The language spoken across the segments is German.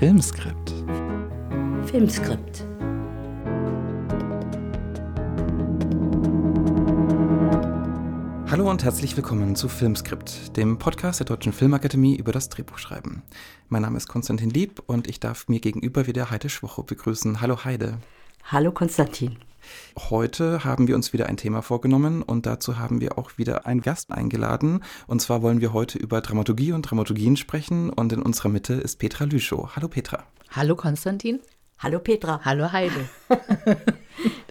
Filmskript. Filmskript. Hallo und herzlich willkommen zu Filmskript, dem Podcast der Deutschen Filmakademie über das Drehbuchschreiben. Mein Name ist Konstantin Lieb und ich darf mir gegenüber wieder Heide Schwocho begrüßen. Hallo Heide. Hallo Konstantin. Heute haben wir uns wieder ein Thema vorgenommen und dazu haben wir auch wieder einen Gast eingeladen. Und zwar wollen wir heute über Dramaturgie und Dramaturgien sprechen und in unserer Mitte ist Petra Lüschow. Hallo Petra. Hallo Konstantin. Hallo Petra. Hallo Heide.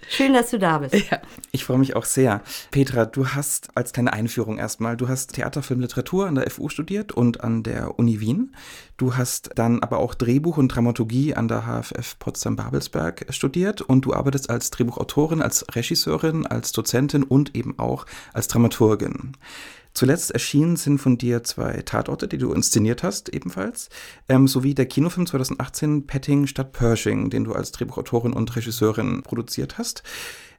Schön, dass du da bist. Ja. Ich freue mich auch sehr. Petra, du hast als kleine Einführung erstmal, du hast Theater, Film, Literatur an der FU studiert und an der Uni Wien. Du hast dann aber auch Drehbuch und Dramaturgie an der HFF Potsdam-Babelsberg studiert und du arbeitest als Drehbuchautorin, als Regisseurin, als Dozentin und eben auch als Dramaturgin. Zuletzt erschienen sind von dir zwei Tatorte, die du inszeniert hast, ebenfalls, ähm, sowie der Kinofilm 2018 Petting statt Pershing, den du als Drehbuchautorin und Regisseurin produziert hast.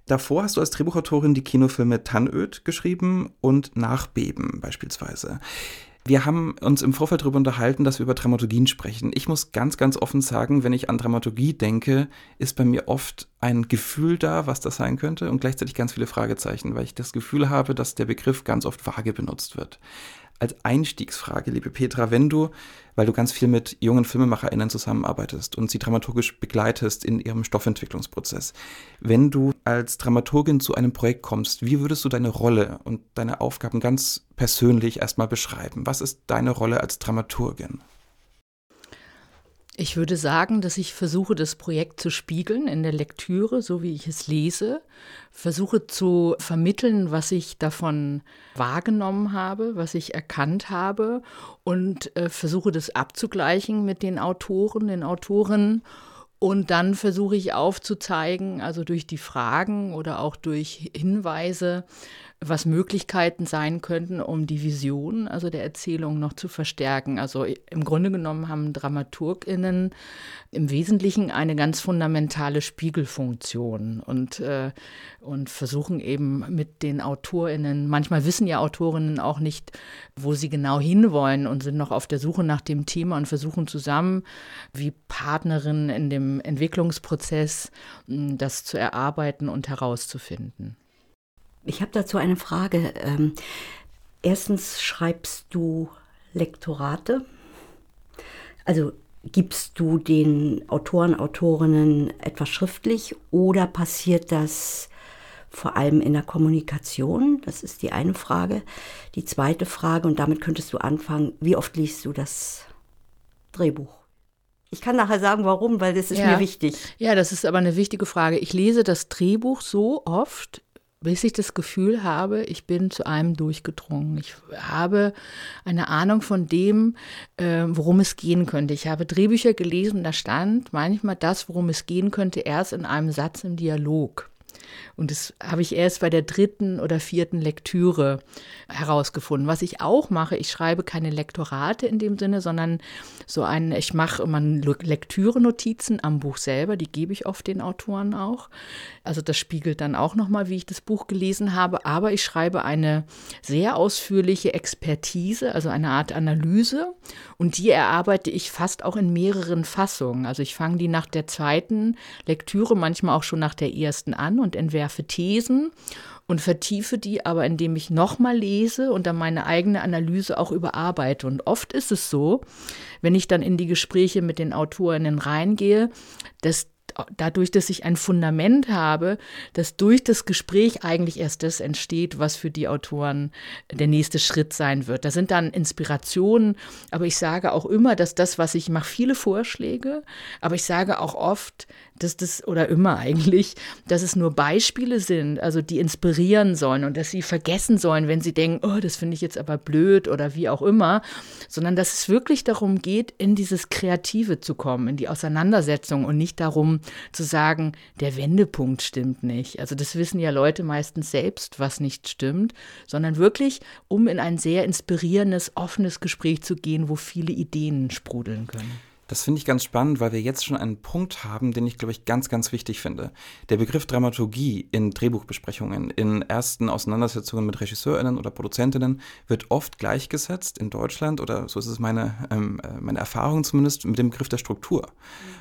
Davor hast du als Drehbuchautorin die Kinofilme Tannöd geschrieben und Nachbeben beispielsweise. Wir haben uns im Vorfeld darüber unterhalten, dass wir über Dramaturgien sprechen. Ich muss ganz, ganz offen sagen, wenn ich an Dramaturgie denke, ist bei mir oft ein Gefühl da, was das sein könnte und gleichzeitig ganz viele Fragezeichen, weil ich das Gefühl habe, dass der Begriff ganz oft vage benutzt wird als Einstiegsfrage, liebe Petra, wenn du, weil du ganz viel mit jungen FilmemacherInnen zusammenarbeitest und sie dramaturgisch begleitest in ihrem Stoffentwicklungsprozess, wenn du als Dramaturgin zu einem Projekt kommst, wie würdest du deine Rolle und deine Aufgaben ganz persönlich erstmal beschreiben? Was ist deine Rolle als Dramaturgin? Ich würde sagen, dass ich versuche, das Projekt zu spiegeln in der Lektüre, so wie ich es lese, versuche zu vermitteln, was ich davon wahrgenommen habe, was ich erkannt habe und äh, versuche das abzugleichen mit den Autoren, den Autorinnen. Und dann versuche ich aufzuzeigen, also durch die Fragen oder auch durch Hinweise, was Möglichkeiten sein könnten, um die Vision, also der Erzählung noch zu verstärken. Also im Grunde genommen haben DramaturgInnen im Wesentlichen eine ganz fundamentale Spiegelfunktion und, äh, und versuchen eben mit den AutorInnen, manchmal wissen ja AutorInnen auch nicht, wo sie genau hinwollen und sind noch auf der Suche nach dem Thema und versuchen zusammen wie Partnerinnen in dem Entwicklungsprozess das zu erarbeiten und herauszufinden. Ich habe dazu eine Frage. Ähm, erstens schreibst du Lektorate? Also gibst du den Autoren, Autorinnen etwas schriftlich oder passiert das vor allem in der Kommunikation? Das ist die eine Frage. Die zweite Frage, und damit könntest du anfangen, wie oft liest du das Drehbuch? Ich kann nachher sagen, warum, weil das ist ja. mir wichtig. Ja, das ist aber eine wichtige Frage. Ich lese das Drehbuch so oft, bis ich das Gefühl habe, ich bin zu einem durchgedrungen. Ich habe eine Ahnung von dem, äh, worum es gehen könnte. Ich habe Drehbücher gelesen, da stand manchmal das, worum es gehen könnte, erst in einem Satz im Dialog. Und das habe ich erst bei der dritten oder vierten Lektüre herausgefunden. Was ich auch mache, ich schreibe keine Lektorate in dem Sinne, sondern so ein, ich mache immer Lektüre-Notizen am Buch selber, die gebe ich oft den Autoren auch. Also das spiegelt dann auch nochmal, wie ich das Buch gelesen habe. Aber ich schreibe eine sehr ausführliche Expertise, also eine Art Analyse. Und die erarbeite ich fast auch in mehreren Fassungen. Also ich fange die nach der zweiten Lektüre, manchmal auch schon nach der ersten an und entwerfe Thesen und vertiefe die aber, indem ich nochmal lese und dann meine eigene Analyse auch überarbeite. Und oft ist es so, wenn ich dann in die Gespräche mit den Autorinnen reingehe, dass dadurch, dass ich ein Fundament habe, dass durch das Gespräch eigentlich erst das entsteht, was für die Autoren der nächste Schritt sein wird. Da sind dann Inspirationen, aber ich sage auch immer, dass das, was ich mache, viele Vorschläge, aber ich sage auch oft, dass das, oder immer eigentlich, dass es nur Beispiele sind, also die inspirieren sollen und dass sie vergessen sollen, wenn sie denken, oh, das finde ich jetzt aber blöd oder wie auch immer, sondern dass es wirklich darum geht, in dieses Kreative zu kommen, in die Auseinandersetzung und nicht darum zu sagen, der Wendepunkt stimmt nicht. Also das wissen ja Leute meistens selbst, was nicht stimmt, sondern wirklich, um in ein sehr inspirierendes, offenes Gespräch zu gehen, wo viele Ideen sprudeln können. Das finde ich ganz spannend, weil wir jetzt schon einen Punkt haben, den ich, glaube ich, ganz, ganz wichtig finde. Der Begriff Dramaturgie in Drehbuchbesprechungen, in ersten Auseinandersetzungen mit RegisseurInnen oder Produzentinnen wird oft gleichgesetzt in Deutschland, oder so ist es meine, ähm, äh, meine Erfahrung zumindest, mit dem Begriff der Struktur.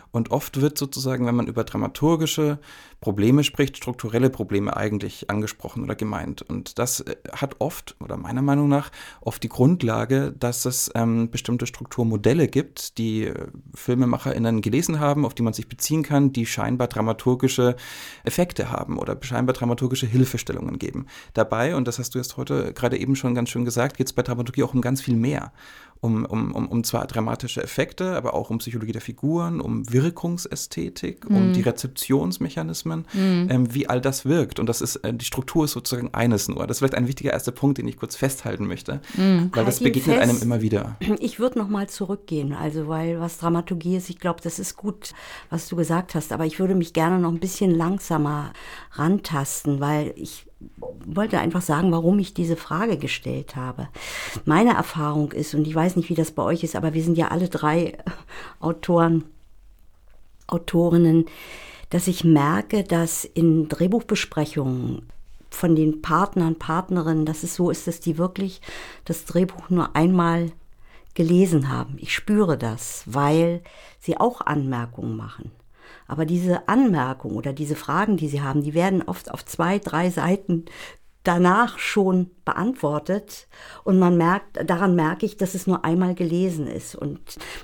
Und oft wird sozusagen, wenn man über dramaturgische Probleme spricht, strukturelle Probleme eigentlich angesprochen oder gemeint. Und das äh, hat oft, oder meiner Meinung nach, oft die Grundlage, dass es ähm, bestimmte Strukturmodelle gibt, die äh, FilmemacherInnen gelesen haben, auf die man sich beziehen kann, die scheinbar dramaturgische Effekte haben oder scheinbar dramaturgische Hilfestellungen geben. Dabei, und das hast du jetzt heute gerade eben schon ganz schön gesagt, geht es bei Dramaturgie auch um ganz viel mehr um, um, um, um zwar dramatische Effekte, aber auch um Psychologie der Figuren, um Wirkungsästhetik, mhm. um die Rezeptionsmechanismen, mhm. ähm, wie all das wirkt. Und das ist, äh, die Struktur ist sozusagen eines nur. Das ist vielleicht ein wichtiger erster Punkt, den ich kurz festhalten möchte, mhm. weil halt das begegnet fest. einem immer wieder. Ich würde nochmal zurückgehen, also weil was Dramaturgie ist, ich glaube, das ist gut, was du gesagt hast, aber ich würde mich gerne noch ein bisschen langsamer rantasten, weil ich wollte einfach sagen, warum ich diese Frage gestellt habe. Meine Erfahrung ist, und ich weiß nicht, wie das bei euch ist, aber wir sind ja alle drei Autoren, Autorinnen, dass ich merke, dass in Drehbuchbesprechungen von den Partnern, Partnerinnen, dass es so ist, dass die wirklich das Drehbuch nur einmal gelesen haben. Ich spüre das, weil sie auch Anmerkungen machen. Aber diese Anmerkung oder diese Fragen, die Sie haben, die werden oft auf zwei, drei Seiten danach schon beantwortet und man merkt, daran merke ich, dass es nur einmal gelesen ist. Und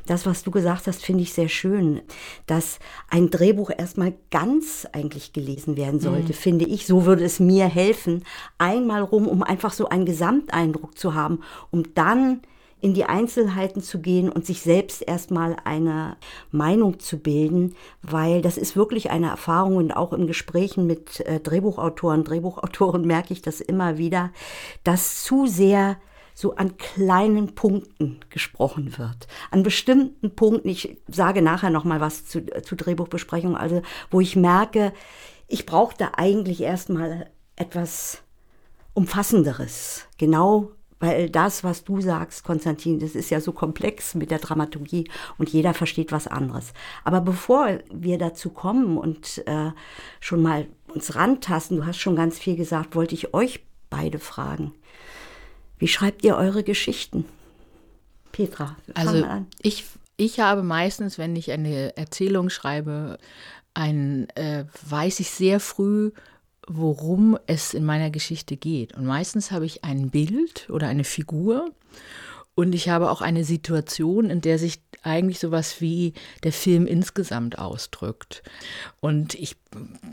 das, was du gesagt hast, finde ich sehr schön, dass ein Drehbuch erstmal ganz eigentlich gelesen werden sollte, mhm. finde ich. So würde es mir helfen, einmal rum, um einfach so einen Gesamteindruck zu haben, um dann in die Einzelheiten zu gehen und sich selbst erstmal eine Meinung zu bilden, weil das ist wirklich eine Erfahrung und auch in Gesprächen mit äh, Drehbuchautoren, Drehbuchautoren merke ich das immer wieder, dass zu sehr so an kleinen Punkten gesprochen wird. An bestimmten Punkten, ich sage nachher noch mal was zu, zu Drehbuchbesprechung, also wo ich merke, ich brauche da eigentlich erstmal etwas Umfassenderes. Genau weil das, was du sagst, Konstantin, das ist ja so komplex mit der Dramaturgie und jeder versteht was anderes. Aber bevor wir dazu kommen und äh, schon mal uns rantasten, du hast schon ganz viel gesagt, wollte ich euch beide fragen. Wie schreibt ihr eure Geschichten? Petra, also ich, ich habe meistens, wenn ich eine Erzählung schreibe, ein, äh, weiß ich sehr früh, worum es in meiner Geschichte geht. Und meistens habe ich ein Bild oder eine Figur und ich habe auch eine Situation, in der sich eigentlich sowas wie der Film insgesamt ausdrückt. Und ich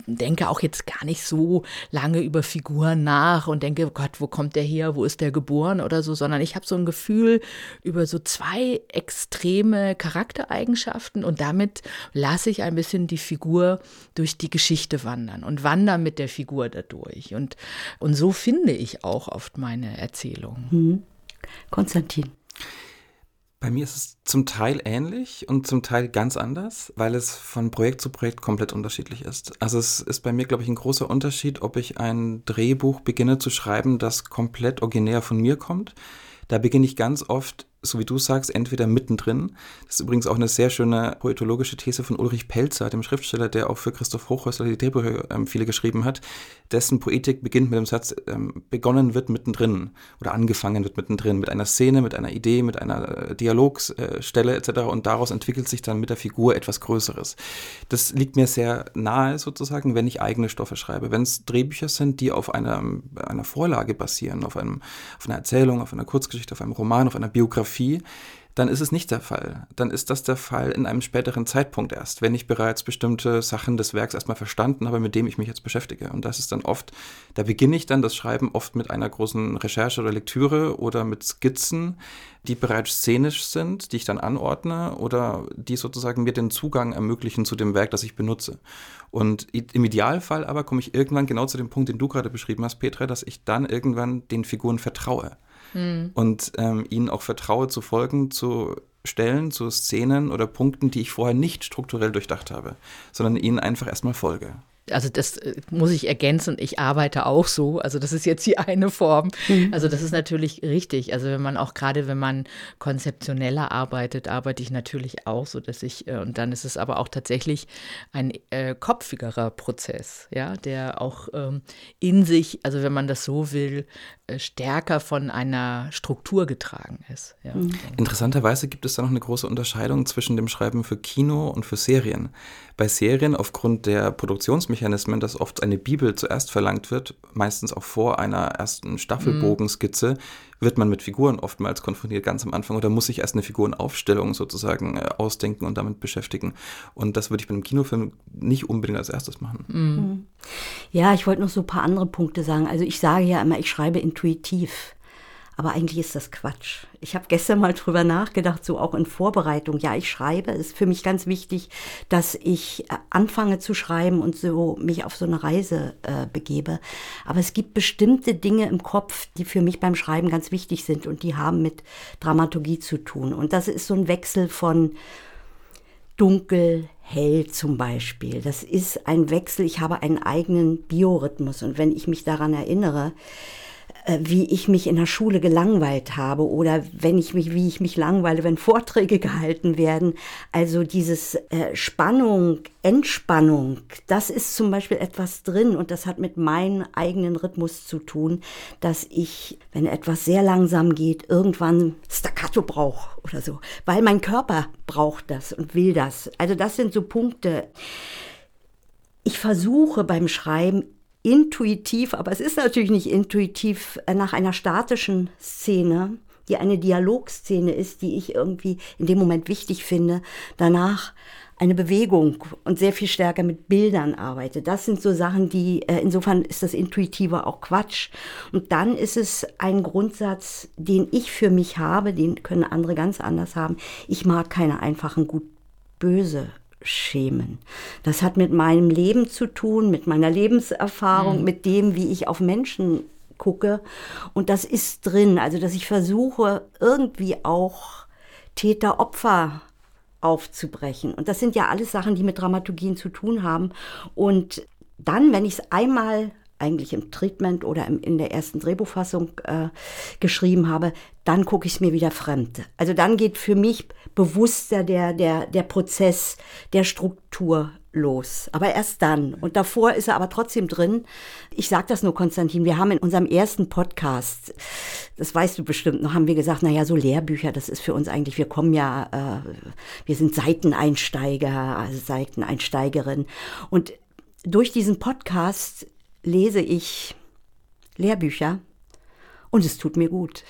denke auch jetzt gar nicht so lange über Figuren nach und denke, Gott, wo kommt der her, wo ist der geboren oder so, sondern ich habe so ein Gefühl über so zwei extreme Charaktereigenschaften und damit lasse ich ein bisschen die Figur durch die Geschichte wandern und wandere mit der Figur dadurch. Und, und so finde ich auch oft meine Erzählungen. Mhm. Konstantin. Bei mir ist es zum Teil ähnlich und zum Teil ganz anders, weil es von Projekt zu Projekt komplett unterschiedlich ist. Also es ist bei mir, glaube ich, ein großer Unterschied, ob ich ein Drehbuch beginne zu schreiben, das komplett originär von mir kommt. Da beginne ich ganz oft so wie du sagst, entweder mittendrin. Das ist übrigens auch eine sehr schöne poetologische These von Ulrich Pelzer, dem Schriftsteller, der auch für Christoph Hochhäusler die Drehbücher ähm, viele geschrieben hat. Dessen Poetik beginnt mit dem Satz, ähm, begonnen wird mittendrin oder angefangen wird mittendrin, mit einer Szene, mit einer Idee, mit einer äh, Dialogstelle äh, etc. Und daraus entwickelt sich dann mit der Figur etwas Größeres. Das liegt mir sehr nahe sozusagen, wenn ich eigene Stoffe schreibe. Wenn es Drehbücher sind, die auf einer, einer Vorlage basieren, auf, einem, auf einer Erzählung, auf einer Kurzgeschichte, auf einem Roman, auf einer Biografie, Biografie, dann ist es nicht der Fall. Dann ist das der Fall in einem späteren Zeitpunkt erst, wenn ich bereits bestimmte Sachen des Werks erstmal verstanden habe, mit dem ich mich jetzt beschäftige. Und das ist dann oft, da beginne ich dann das Schreiben oft mit einer großen Recherche oder Lektüre oder mit Skizzen, die bereits szenisch sind, die ich dann anordne oder die sozusagen mir den Zugang ermöglichen zu dem Werk, das ich benutze. Und im Idealfall aber komme ich irgendwann genau zu dem Punkt, den du gerade beschrieben hast, Petra, dass ich dann irgendwann den Figuren vertraue mhm. und ähm, ihnen auch vertraue zu folgen, zu Stellen, zu Szenen oder Punkten, die ich vorher nicht strukturell durchdacht habe, sondern ihnen einfach erstmal folge. Also das äh, muss ich ergänzen, ich arbeite auch so. Also das ist jetzt die eine Form. Mhm. Also das ist natürlich richtig. Also wenn man auch gerade, wenn man konzeptioneller arbeitet, arbeite ich natürlich auch so, dass ich, äh, und dann ist es aber auch tatsächlich ein äh, kopfigerer Prozess, ja, der auch ähm, in sich, also wenn man das so will, äh, stärker von einer Struktur getragen ist. Ja. Mhm. Interessanterweise gibt es da noch eine große Unterscheidung zwischen dem Schreiben für Kino und für Serien. Bei Serien aufgrund der Produktionsmechanismen, dass oft eine Bibel zuerst verlangt wird, meistens auch vor einer ersten Staffelbogenskizze, wird man mit Figuren oftmals konfrontiert ganz am Anfang oder muss sich erst eine Figurenaufstellung sozusagen äh, ausdenken und damit beschäftigen. Und das würde ich bei einem Kinofilm nicht unbedingt als erstes machen. Mhm. Ja, ich wollte noch so ein paar andere Punkte sagen. Also ich sage ja immer, ich schreibe intuitiv. Aber eigentlich ist das Quatsch. Ich habe gestern mal drüber nachgedacht, so auch in Vorbereitung. Ja, ich schreibe. Es ist für mich ganz wichtig, dass ich äh, anfange zu schreiben und so mich auf so eine Reise äh, begebe. Aber es gibt bestimmte Dinge im Kopf, die für mich beim Schreiben ganz wichtig sind und die haben mit Dramaturgie zu tun. Und das ist so ein Wechsel von dunkel, hell zum Beispiel. Das ist ein Wechsel. Ich habe einen eigenen Biorhythmus. Und wenn ich mich daran erinnere, wie ich mich in der Schule gelangweilt habe oder wenn ich mich, wie ich mich langweile, wenn Vorträge gehalten werden. Also dieses äh, Spannung, Entspannung, das ist zum Beispiel etwas drin und das hat mit meinem eigenen Rhythmus zu tun, dass ich, wenn etwas sehr langsam geht, irgendwann Staccato brauche oder so, weil mein Körper braucht das und will das. Also das sind so Punkte. Ich versuche beim Schreiben intuitiv, aber es ist natürlich nicht intuitiv äh, nach einer statischen Szene, die eine Dialogszene ist, die ich irgendwie in dem Moment wichtig finde, danach eine Bewegung und sehr viel stärker mit Bildern arbeite. Das sind so Sachen, die, äh, insofern ist das Intuitive auch Quatsch. Und dann ist es ein Grundsatz, den ich für mich habe, den können andere ganz anders haben. Ich mag keine einfachen gut-böse schämen. Das hat mit meinem Leben zu tun, mit meiner Lebenserfahrung, mhm. mit dem, wie ich auf Menschen gucke. Und das ist drin. Also, dass ich versuche, irgendwie auch Täter-Opfer aufzubrechen. Und das sind ja alles Sachen, die mit Dramaturgien zu tun haben. Und dann, wenn ich es einmal eigentlich im Treatment oder im, in der ersten Drehbuchfassung äh, geschrieben habe, dann gucke ich es mir wieder fremd. Also dann geht für mich bewusster der, der, der Prozess der Struktur los. Aber erst dann. Und davor ist er aber trotzdem drin. Ich sage das nur, Konstantin. Wir haben in unserem ersten Podcast, das weißt du bestimmt noch, haben wir gesagt, naja, so Lehrbücher, das ist für uns eigentlich, wir kommen ja, äh, wir sind Seiteneinsteiger, also Seiteneinsteigerin. Und durch diesen Podcast lese ich Lehrbücher und es tut mir gut.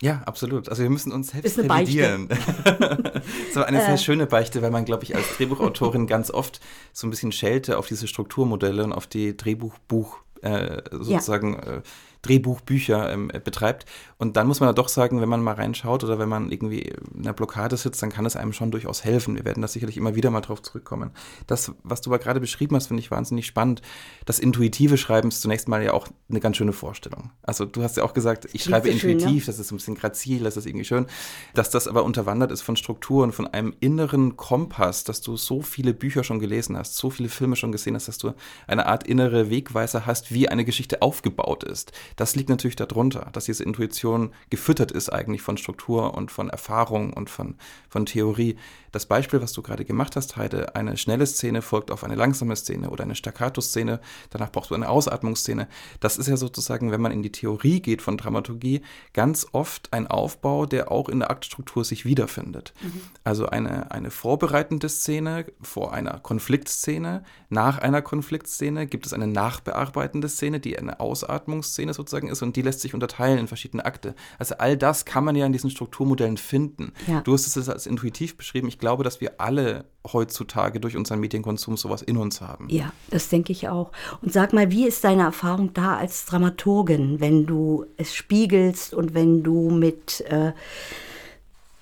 Ja, absolut. Also wir müssen uns selbst ist revidieren. so eine sehr äh. schöne Beichte, weil man, glaube ich, als Drehbuchautorin ganz oft so ein bisschen schelte auf diese Strukturmodelle und auf die Drehbuchbuch äh, sozusagen ja. äh, Drehbuchbücher ähm, betreibt. Und dann muss man ja doch sagen, wenn man mal reinschaut oder wenn man irgendwie in einer Blockade sitzt, dann kann es einem schon durchaus helfen. Wir werden da sicherlich immer wieder mal drauf zurückkommen. Das, was du aber gerade beschrieben hast, finde ich wahnsinnig spannend. Das intuitive Schreiben ist zunächst mal ja auch eine ganz schöne Vorstellung. Also du hast ja auch gesagt, ich schreibe intuitiv, schön, ja? das ist ein bisschen grazil, das ist irgendwie schön. Dass das aber unterwandert ist von Strukturen, von einem inneren Kompass, dass du so viele Bücher schon gelesen hast, so viele Filme schon gesehen hast, dass du eine Art innere Wegweiser hast, wie eine Geschichte aufgebaut ist. Das liegt natürlich darunter, dass diese Intuition gefüttert ist eigentlich von Struktur und von Erfahrung und von, von Theorie. Das Beispiel, was du gerade gemacht hast, Heide, eine schnelle Szene folgt auf eine langsame Szene oder eine Staccato-Szene, danach brauchst du eine Ausatmungsszene. Das ist ja sozusagen, wenn man in die Theorie geht von Dramaturgie, ganz oft ein Aufbau, der auch in der Aktstruktur sich wiederfindet. Mhm. Also eine, eine vorbereitende Szene vor einer Konfliktszene, nach einer Konfliktszene gibt es eine nachbearbeitende Szene, die eine Ausatmungsszene sozusagen sozusagen ist und die lässt sich unterteilen in verschiedene Akte. Also all das kann man ja in diesen Strukturmodellen finden. Ja. Du hast es als intuitiv beschrieben. Ich glaube, dass wir alle heutzutage durch unseren Medienkonsum sowas in uns haben. Ja, das denke ich auch. Und sag mal, wie ist deine Erfahrung da als Dramaturgin, wenn du es spiegelst und wenn du mit äh,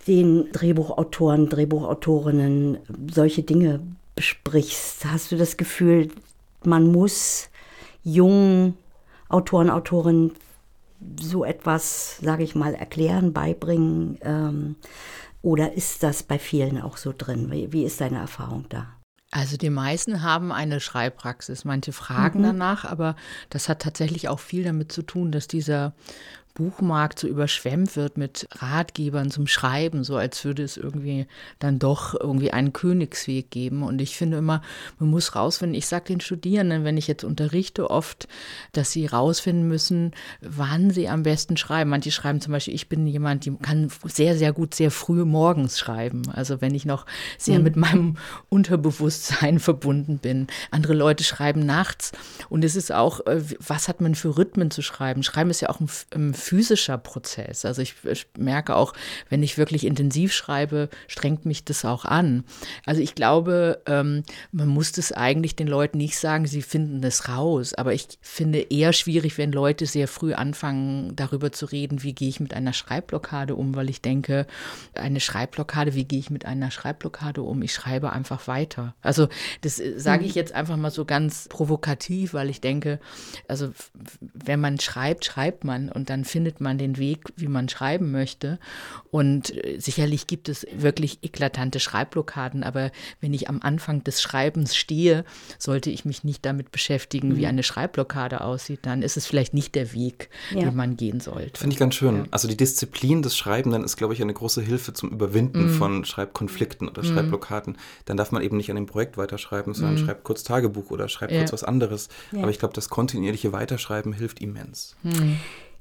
den Drehbuchautoren, Drehbuchautorinnen solche Dinge besprichst? Hast du das Gefühl, man muss jungen Autoren, Autorinnen so etwas, sage ich mal, erklären, beibringen? Ähm, oder ist das bei vielen auch so drin? Wie, wie ist deine Erfahrung da? Also die meisten haben eine Schreibpraxis. Manche fragen mhm. danach, aber das hat tatsächlich auch viel damit zu tun, dass dieser Buchmarkt so überschwemmt wird mit Ratgebern zum Schreiben, so als würde es irgendwie dann doch irgendwie einen Königsweg geben. Und ich finde immer, man muss rausfinden, ich sage den Studierenden, wenn ich jetzt unterrichte, oft, dass sie rausfinden müssen, wann sie am besten schreiben. Manche schreiben zum Beispiel, ich bin jemand, die kann sehr, sehr gut sehr früh morgens schreiben. Also wenn ich noch sehr mhm. mit meinem Unterbewusstsein verbunden bin. Andere Leute schreiben nachts. Und es ist auch, äh, was hat man für Rhythmen zu schreiben? Schreiben ist ja auch ein physischer Prozess. Also ich, ich, merke auch, wenn ich wirklich intensiv schreibe, strengt mich das auch an. Also ich glaube, ähm, man muss das eigentlich den Leuten nicht sagen, sie finden das raus. Aber ich finde eher schwierig, wenn Leute sehr früh anfangen, darüber zu reden, wie gehe ich mit einer Schreibblockade um, weil ich denke, eine Schreibblockade, wie gehe ich mit einer Schreibblockade um? Ich schreibe einfach weiter. Also das äh, sage ich mhm. jetzt einfach mal so ganz provokativ, weil ich denke, also wenn man schreibt, schreibt man und dann findet man den Weg, wie man schreiben möchte. Und äh, sicherlich gibt es wirklich eklatante Schreibblockaden, aber wenn ich am Anfang des Schreibens stehe, sollte ich mich nicht damit beschäftigen, mhm. wie eine Schreibblockade aussieht. Dann ist es vielleicht nicht der Weg, ja. den man gehen sollte. Finde ich ganz schön. Ja. Also die Disziplin des Schreibenden ist, glaube ich, eine große Hilfe zum Überwinden mhm. von Schreibkonflikten oder mhm. Schreibblockaden. Dann darf man eben nicht an dem Projekt weiterschreiben, sondern mhm. schreibt kurz Tagebuch oder schreibt ja. kurz was anderes. Aber ich glaube, das kontinuierliche Weiterschreiben hilft immens.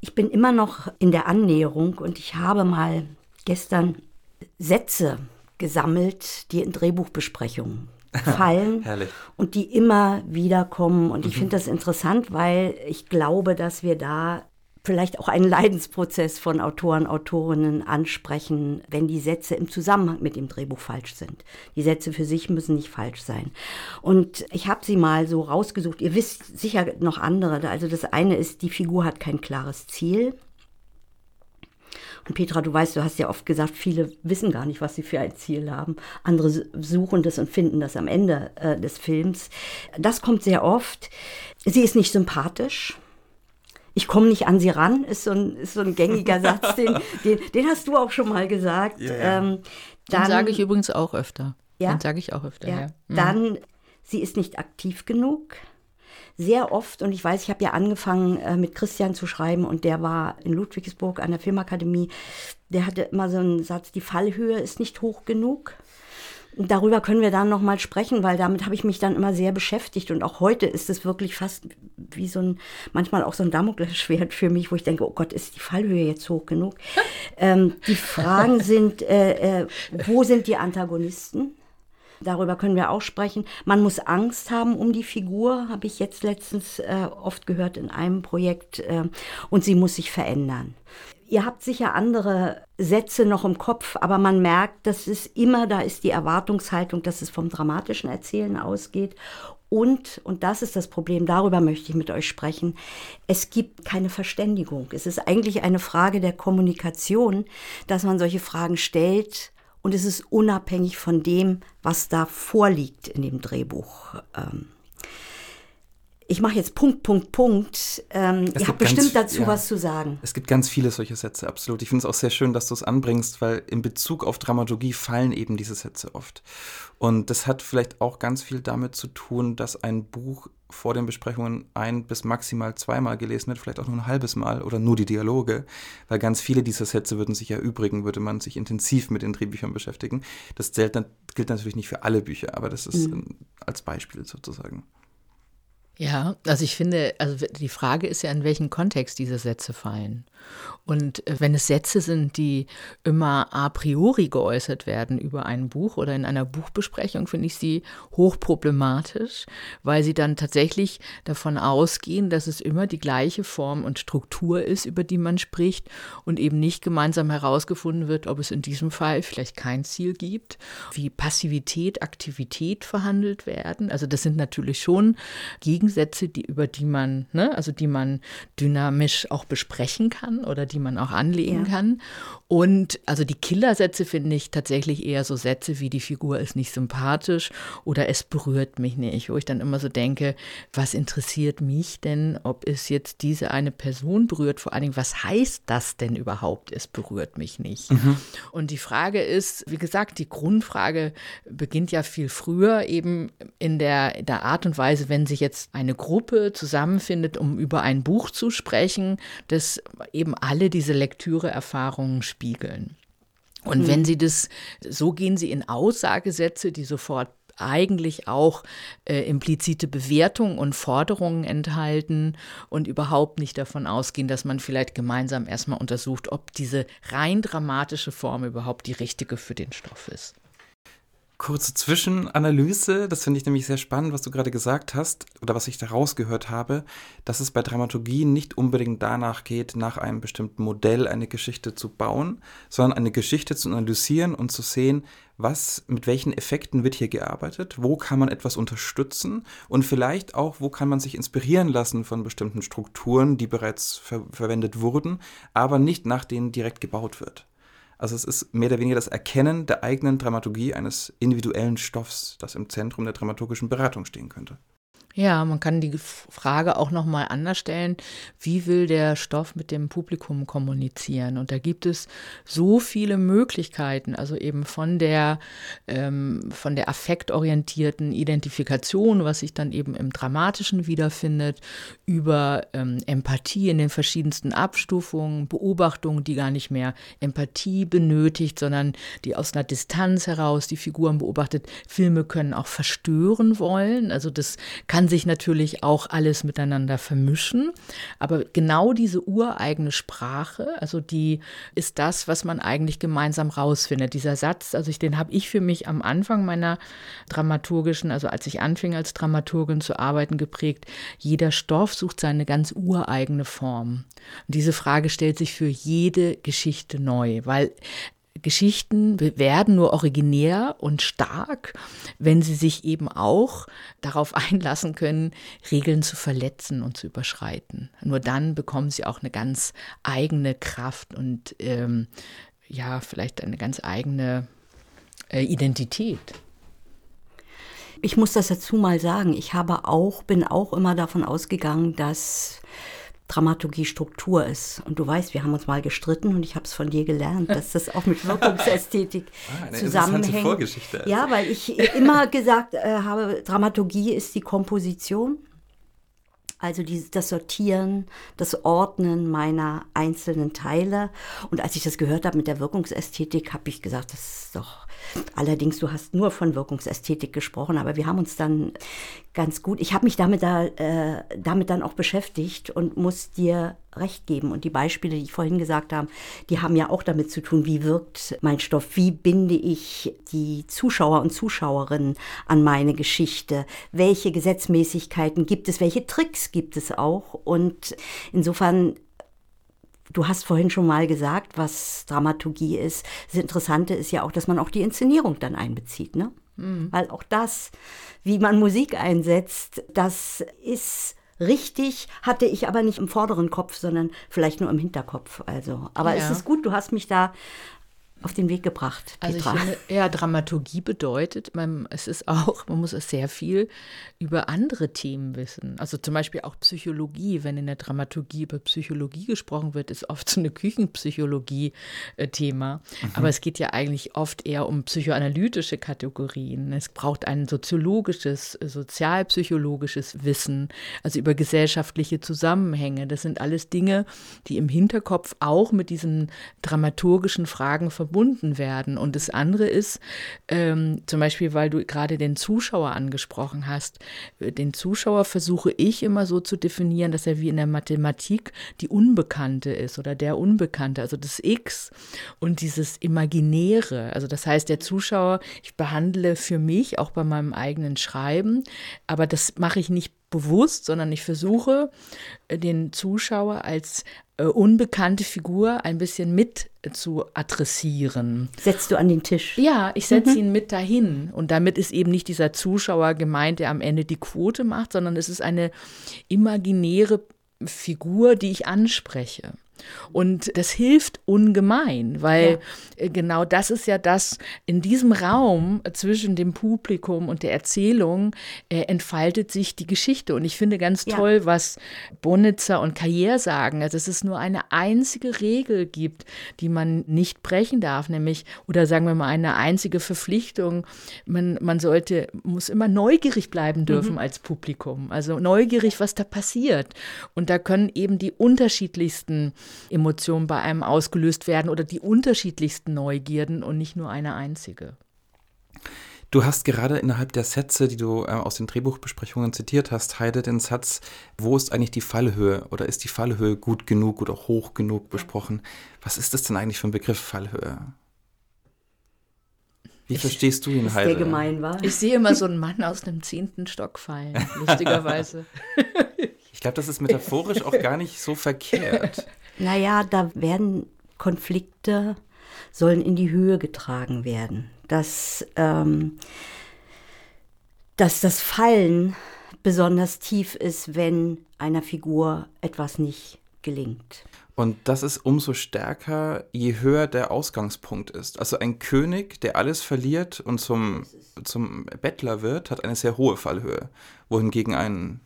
Ich bin immer noch in der Annäherung und ich habe mal gestern Sätze gesammelt, die in Drehbuchbesprechungen fallen und die immer wieder kommen. Und ich mhm. finde das interessant, weil ich glaube, dass wir da vielleicht auch einen Leidensprozess von Autoren, Autorinnen ansprechen, wenn die Sätze im Zusammenhang mit dem Drehbuch falsch sind. Die Sätze für sich müssen nicht falsch sein. Und ich habe sie mal so rausgesucht. Ihr wisst sicher noch andere. Also das eine ist, die Figur hat kein klares Ziel. Und Petra, du weißt, du hast ja oft gesagt, viele wissen gar nicht, was sie für ein Ziel haben. Andere suchen das und finden das am Ende äh, des Films. Das kommt sehr oft. Sie ist nicht sympathisch ich komme nicht an sie ran, ist so ein, ist so ein gängiger Satz, den, den, den, hast du auch schon mal gesagt. Ja, ja. Ähm, dann, den sage ich übrigens auch öfter. Ja? Den sage ich auch öfter, ja. ja. Mhm. Dann, sie ist nicht aktiv genug. Sehr oft, und ich weiß, ich habe ja angefangen äh, mit Christian zu schreiben und der war in Ludwigsburg an der Filmakademie. Der hatte immer so einen Satz, die Fallhöhe ist nicht hoch genug. Darüber können wir dann nochmal sprechen, weil damit habe ich mich dann immer sehr beschäftigt. Und auch heute ist es wirklich fast wie so ein, manchmal auch so ein Damoklesschwert für mich, wo ich denke, oh Gott, ist die Fallhöhe jetzt hoch genug? ähm, die Fragen sind, äh, äh, wo sind die Antagonisten? Darüber können wir auch sprechen. Man muss Angst haben um die Figur, habe ich jetzt letztens äh, oft gehört in einem Projekt. Äh, und sie muss sich verändern. Ihr habt sicher andere Sätze noch im Kopf, aber man merkt, dass es immer, da ist die Erwartungshaltung, dass es vom dramatischen Erzählen ausgeht. Und, und das ist das Problem, darüber möchte ich mit euch sprechen, es gibt keine Verständigung. Es ist eigentlich eine Frage der Kommunikation, dass man solche Fragen stellt und es ist unabhängig von dem, was da vorliegt in dem Drehbuch. Ähm, ich mache jetzt Punkt, Punkt, Punkt. Ähm, ihr habt bestimmt ganz, dazu ja, was zu sagen. Es gibt ganz viele solche Sätze, absolut. Ich finde es auch sehr schön, dass du es anbringst, weil in Bezug auf Dramaturgie fallen eben diese Sätze oft. Und das hat vielleicht auch ganz viel damit zu tun, dass ein Buch vor den Besprechungen ein bis maximal zweimal gelesen wird, vielleicht auch nur ein halbes Mal oder nur die Dialoge, weil ganz viele dieser Sätze würden sich erübrigen, würde man sich intensiv mit den Drehbüchern beschäftigen. Das gilt natürlich nicht für alle Bücher, aber das ist mhm. als Beispiel sozusagen. Ja, also ich finde, also die Frage ist ja, in welchen Kontext diese Sätze fallen. Und äh, wenn es Sätze sind, die immer a priori geäußert werden über ein Buch oder in einer Buchbesprechung, finde ich sie hochproblematisch, weil sie dann tatsächlich davon ausgehen, dass es immer die gleiche Form und Struktur ist, über die man spricht und eben nicht gemeinsam herausgefunden wird, ob es in diesem Fall vielleicht kein Ziel gibt, wie Passivität, Aktivität verhandelt werden. Also das sind natürlich schon Gegensätze, die, über die man, ne, also die man dynamisch auch besprechen kann oder die man auch anlegen ja. kann. Und also die Killersätze finde ich tatsächlich eher so Sätze wie die Figur ist nicht sympathisch oder es berührt mich nicht, wo ich dann immer so denke, was interessiert mich denn, ob es jetzt diese eine Person berührt, vor allen Dingen, was heißt das denn überhaupt, es berührt mich nicht? Mhm. Und die Frage ist, wie gesagt, die Grundfrage beginnt ja viel früher, eben in der, der Art und Weise, wenn sich jetzt eine Gruppe zusammenfindet, um über ein Buch zu sprechen, das eben alle diese Lektüreerfahrungen spiegeln. Und mhm. wenn Sie das, so gehen Sie in Aussagesätze, die sofort eigentlich auch äh, implizite Bewertungen und Forderungen enthalten und überhaupt nicht davon ausgehen, dass man vielleicht gemeinsam erstmal untersucht, ob diese rein dramatische Form überhaupt die richtige für den Stoff ist kurze Zwischenanalyse. Das finde ich nämlich sehr spannend, was du gerade gesagt hast oder was ich da rausgehört habe, dass es bei Dramaturgie nicht unbedingt danach geht, nach einem bestimmten Modell eine Geschichte zu bauen, sondern eine Geschichte zu analysieren und zu sehen, was, mit welchen Effekten wird hier gearbeitet, wo kann man etwas unterstützen und vielleicht auch, wo kann man sich inspirieren lassen von bestimmten Strukturen, die bereits ver verwendet wurden, aber nicht nach denen direkt gebaut wird. Also es ist mehr oder weniger das Erkennen der eigenen Dramaturgie eines individuellen Stoffs, das im Zentrum der dramaturgischen Beratung stehen könnte. Ja, man kann die Frage auch noch mal anders stellen, wie will der Stoff mit dem Publikum kommunizieren? Und da gibt es so viele Möglichkeiten, also eben von der, ähm, von der affektorientierten Identifikation, was sich dann eben im Dramatischen wiederfindet, über ähm, Empathie in den verschiedensten Abstufungen, Beobachtungen, die gar nicht mehr Empathie benötigt, sondern die aus einer Distanz heraus die Figuren beobachtet. Filme können auch verstören wollen, also das kann kann sich natürlich auch alles miteinander vermischen, aber genau diese ureigene Sprache, also die ist das, was man eigentlich gemeinsam rausfindet. Dieser Satz, also ich, den habe ich für mich am Anfang meiner dramaturgischen, also als ich anfing als Dramaturgin zu arbeiten, geprägt. Jeder Stoff sucht seine ganz ureigene Form. Und diese Frage stellt sich für jede Geschichte neu, weil Geschichten werden nur originär und stark, wenn sie sich eben auch darauf einlassen können, Regeln zu verletzen und zu überschreiten. Nur dann bekommen sie auch eine ganz eigene Kraft und ähm, ja, vielleicht eine ganz eigene äh, Identität. Ich muss das dazu mal sagen. Ich habe auch, bin auch immer davon ausgegangen, dass Dramaturgie Struktur ist. Und du weißt, wir haben uns mal gestritten und ich habe es von dir gelernt, dass das auch mit Wirkungsästhetik ah, zusammenhängt. Vorgeschichte. Ja, weil ich immer gesagt äh, habe, Dramaturgie ist die Komposition. Also die, das Sortieren, das Ordnen meiner einzelnen Teile. Und als ich das gehört habe mit der Wirkungsästhetik, habe ich gesagt, das ist doch Allerdings, du hast nur von Wirkungsästhetik gesprochen, aber wir haben uns dann ganz gut, ich habe mich damit, da, äh, damit dann auch beschäftigt und muss dir recht geben. Und die Beispiele, die ich vorhin gesagt habe, die haben ja auch damit zu tun, wie wirkt mein Stoff, wie binde ich die Zuschauer und Zuschauerinnen an meine Geschichte, welche Gesetzmäßigkeiten gibt es, welche Tricks gibt es auch. Und insofern Du hast vorhin schon mal gesagt, was Dramaturgie ist. Das Interessante ist ja auch, dass man auch die Inszenierung dann einbezieht, ne? Mhm. Weil auch das, wie man Musik einsetzt, das ist richtig, hatte ich aber nicht im vorderen Kopf, sondern vielleicht nur im Hinterkopf. Also, aber ja. es ist gut, du hast mich da auf den Weg gebracht. Petra. Also ich finde, ja, Dramaturgie bedeutet, man, es ist auch, man muss sehr viel über andere Themen wissen. Also zum Beispiel auch Psychologie. Wenn in der Dramaturgie über Psychologie gesprochen wird, ist oft so eine Küchenpsychologie-Thema. Mhm. Aber es geht ja eigentlich oft eher um psychoanalytische Kategorien. Es braucht ein soziologisches, sozialpsychologisches Wissen, also über gesellschaftliche Zusammenhänge. Das sind alles Dinge, die im Hinterkopf auch mit diesen dramaturgischen Fragen verbunden verbunden werden. Und das andere ist, ähm, zum Beispiel, weil du gerade den Zuschauer angesprochen hast, den Zuschauer versuche ich immer so zu definieren, dass er wie in der Mathematik die Unbekannte ist oder der Unbekannte, also das X und dieses Imaginäre. Also das heißt, der Zuschauer, ich behandle für mich auch bei meinem eigenen Schreiben, aber das mache ich nicht bewusst, sondern ich versuche, äh, den Zuschauer als äh, unbekannte Figur ein bisschen mit zu adressieren. Setzt du an den Tisch? Ja, ich setze mhm. ihn mit dahin. Und damit ist eben nicht dieser Zuschauer gemeint, der am Ende die Quote macht, sondern es ist eine imaginäre Figur, die ich anspreche. Und das hilft ungemein, weil ja. Äh, genau das ist ja das, in diesem Raum zwischen dem Publikum und der Erzählung äh, entfaltet sich die Geschichte. Und ich finde ganz ja. toll, was Bonitzer und Carrière sagen, also dass es nur eine einzige Regel gibt, die man nicht brechen darf, nämlich, oder sagen wir mal, eine einzige Verpflichtung. Man, man sollte, muss immer neugierig bleiben dürfen mhm. als Publikum. Also neugierig, was da passiert. Und da können eben die unterschiedlichsten Emotionen bei einem ausgelöst werden oder die unterschiedlichsten Neugierden und nicht nur eine einzige. Du hast gerade innerhalb der Sätze, die du äh, aus den Drehbuchbesprechungen zitiert hast, Heide den Satz, wo ist eigentlich die Fallhöhe oder ist die Fallhöhe gut genug oder hoch genug besprochen? Was ist das denn eigentlich für ein Begriff Fallhöhe? Wie ich, verstehst du ihn, Heide? Der gemein war. Ich sehe immer so einen Mann aus dem zehnten Stock fallen, lustigerweise. ich glaube, das ist metaphorisch auch gar nicht so verkehrt. Naja, da werden Konflikte, sollen in die Höhe getragen werden. Dass, ähm, dass das Fallen besonders tief ist, wenn einer Figur etwas nicht gelingt. Und das ist umso stärker, je höher der Ausgangspunkt ist. Also ein König, der alles verliert und zum, zum Bettler wird, hat eine sehr hohe Fallhöhe. Wohingegen ein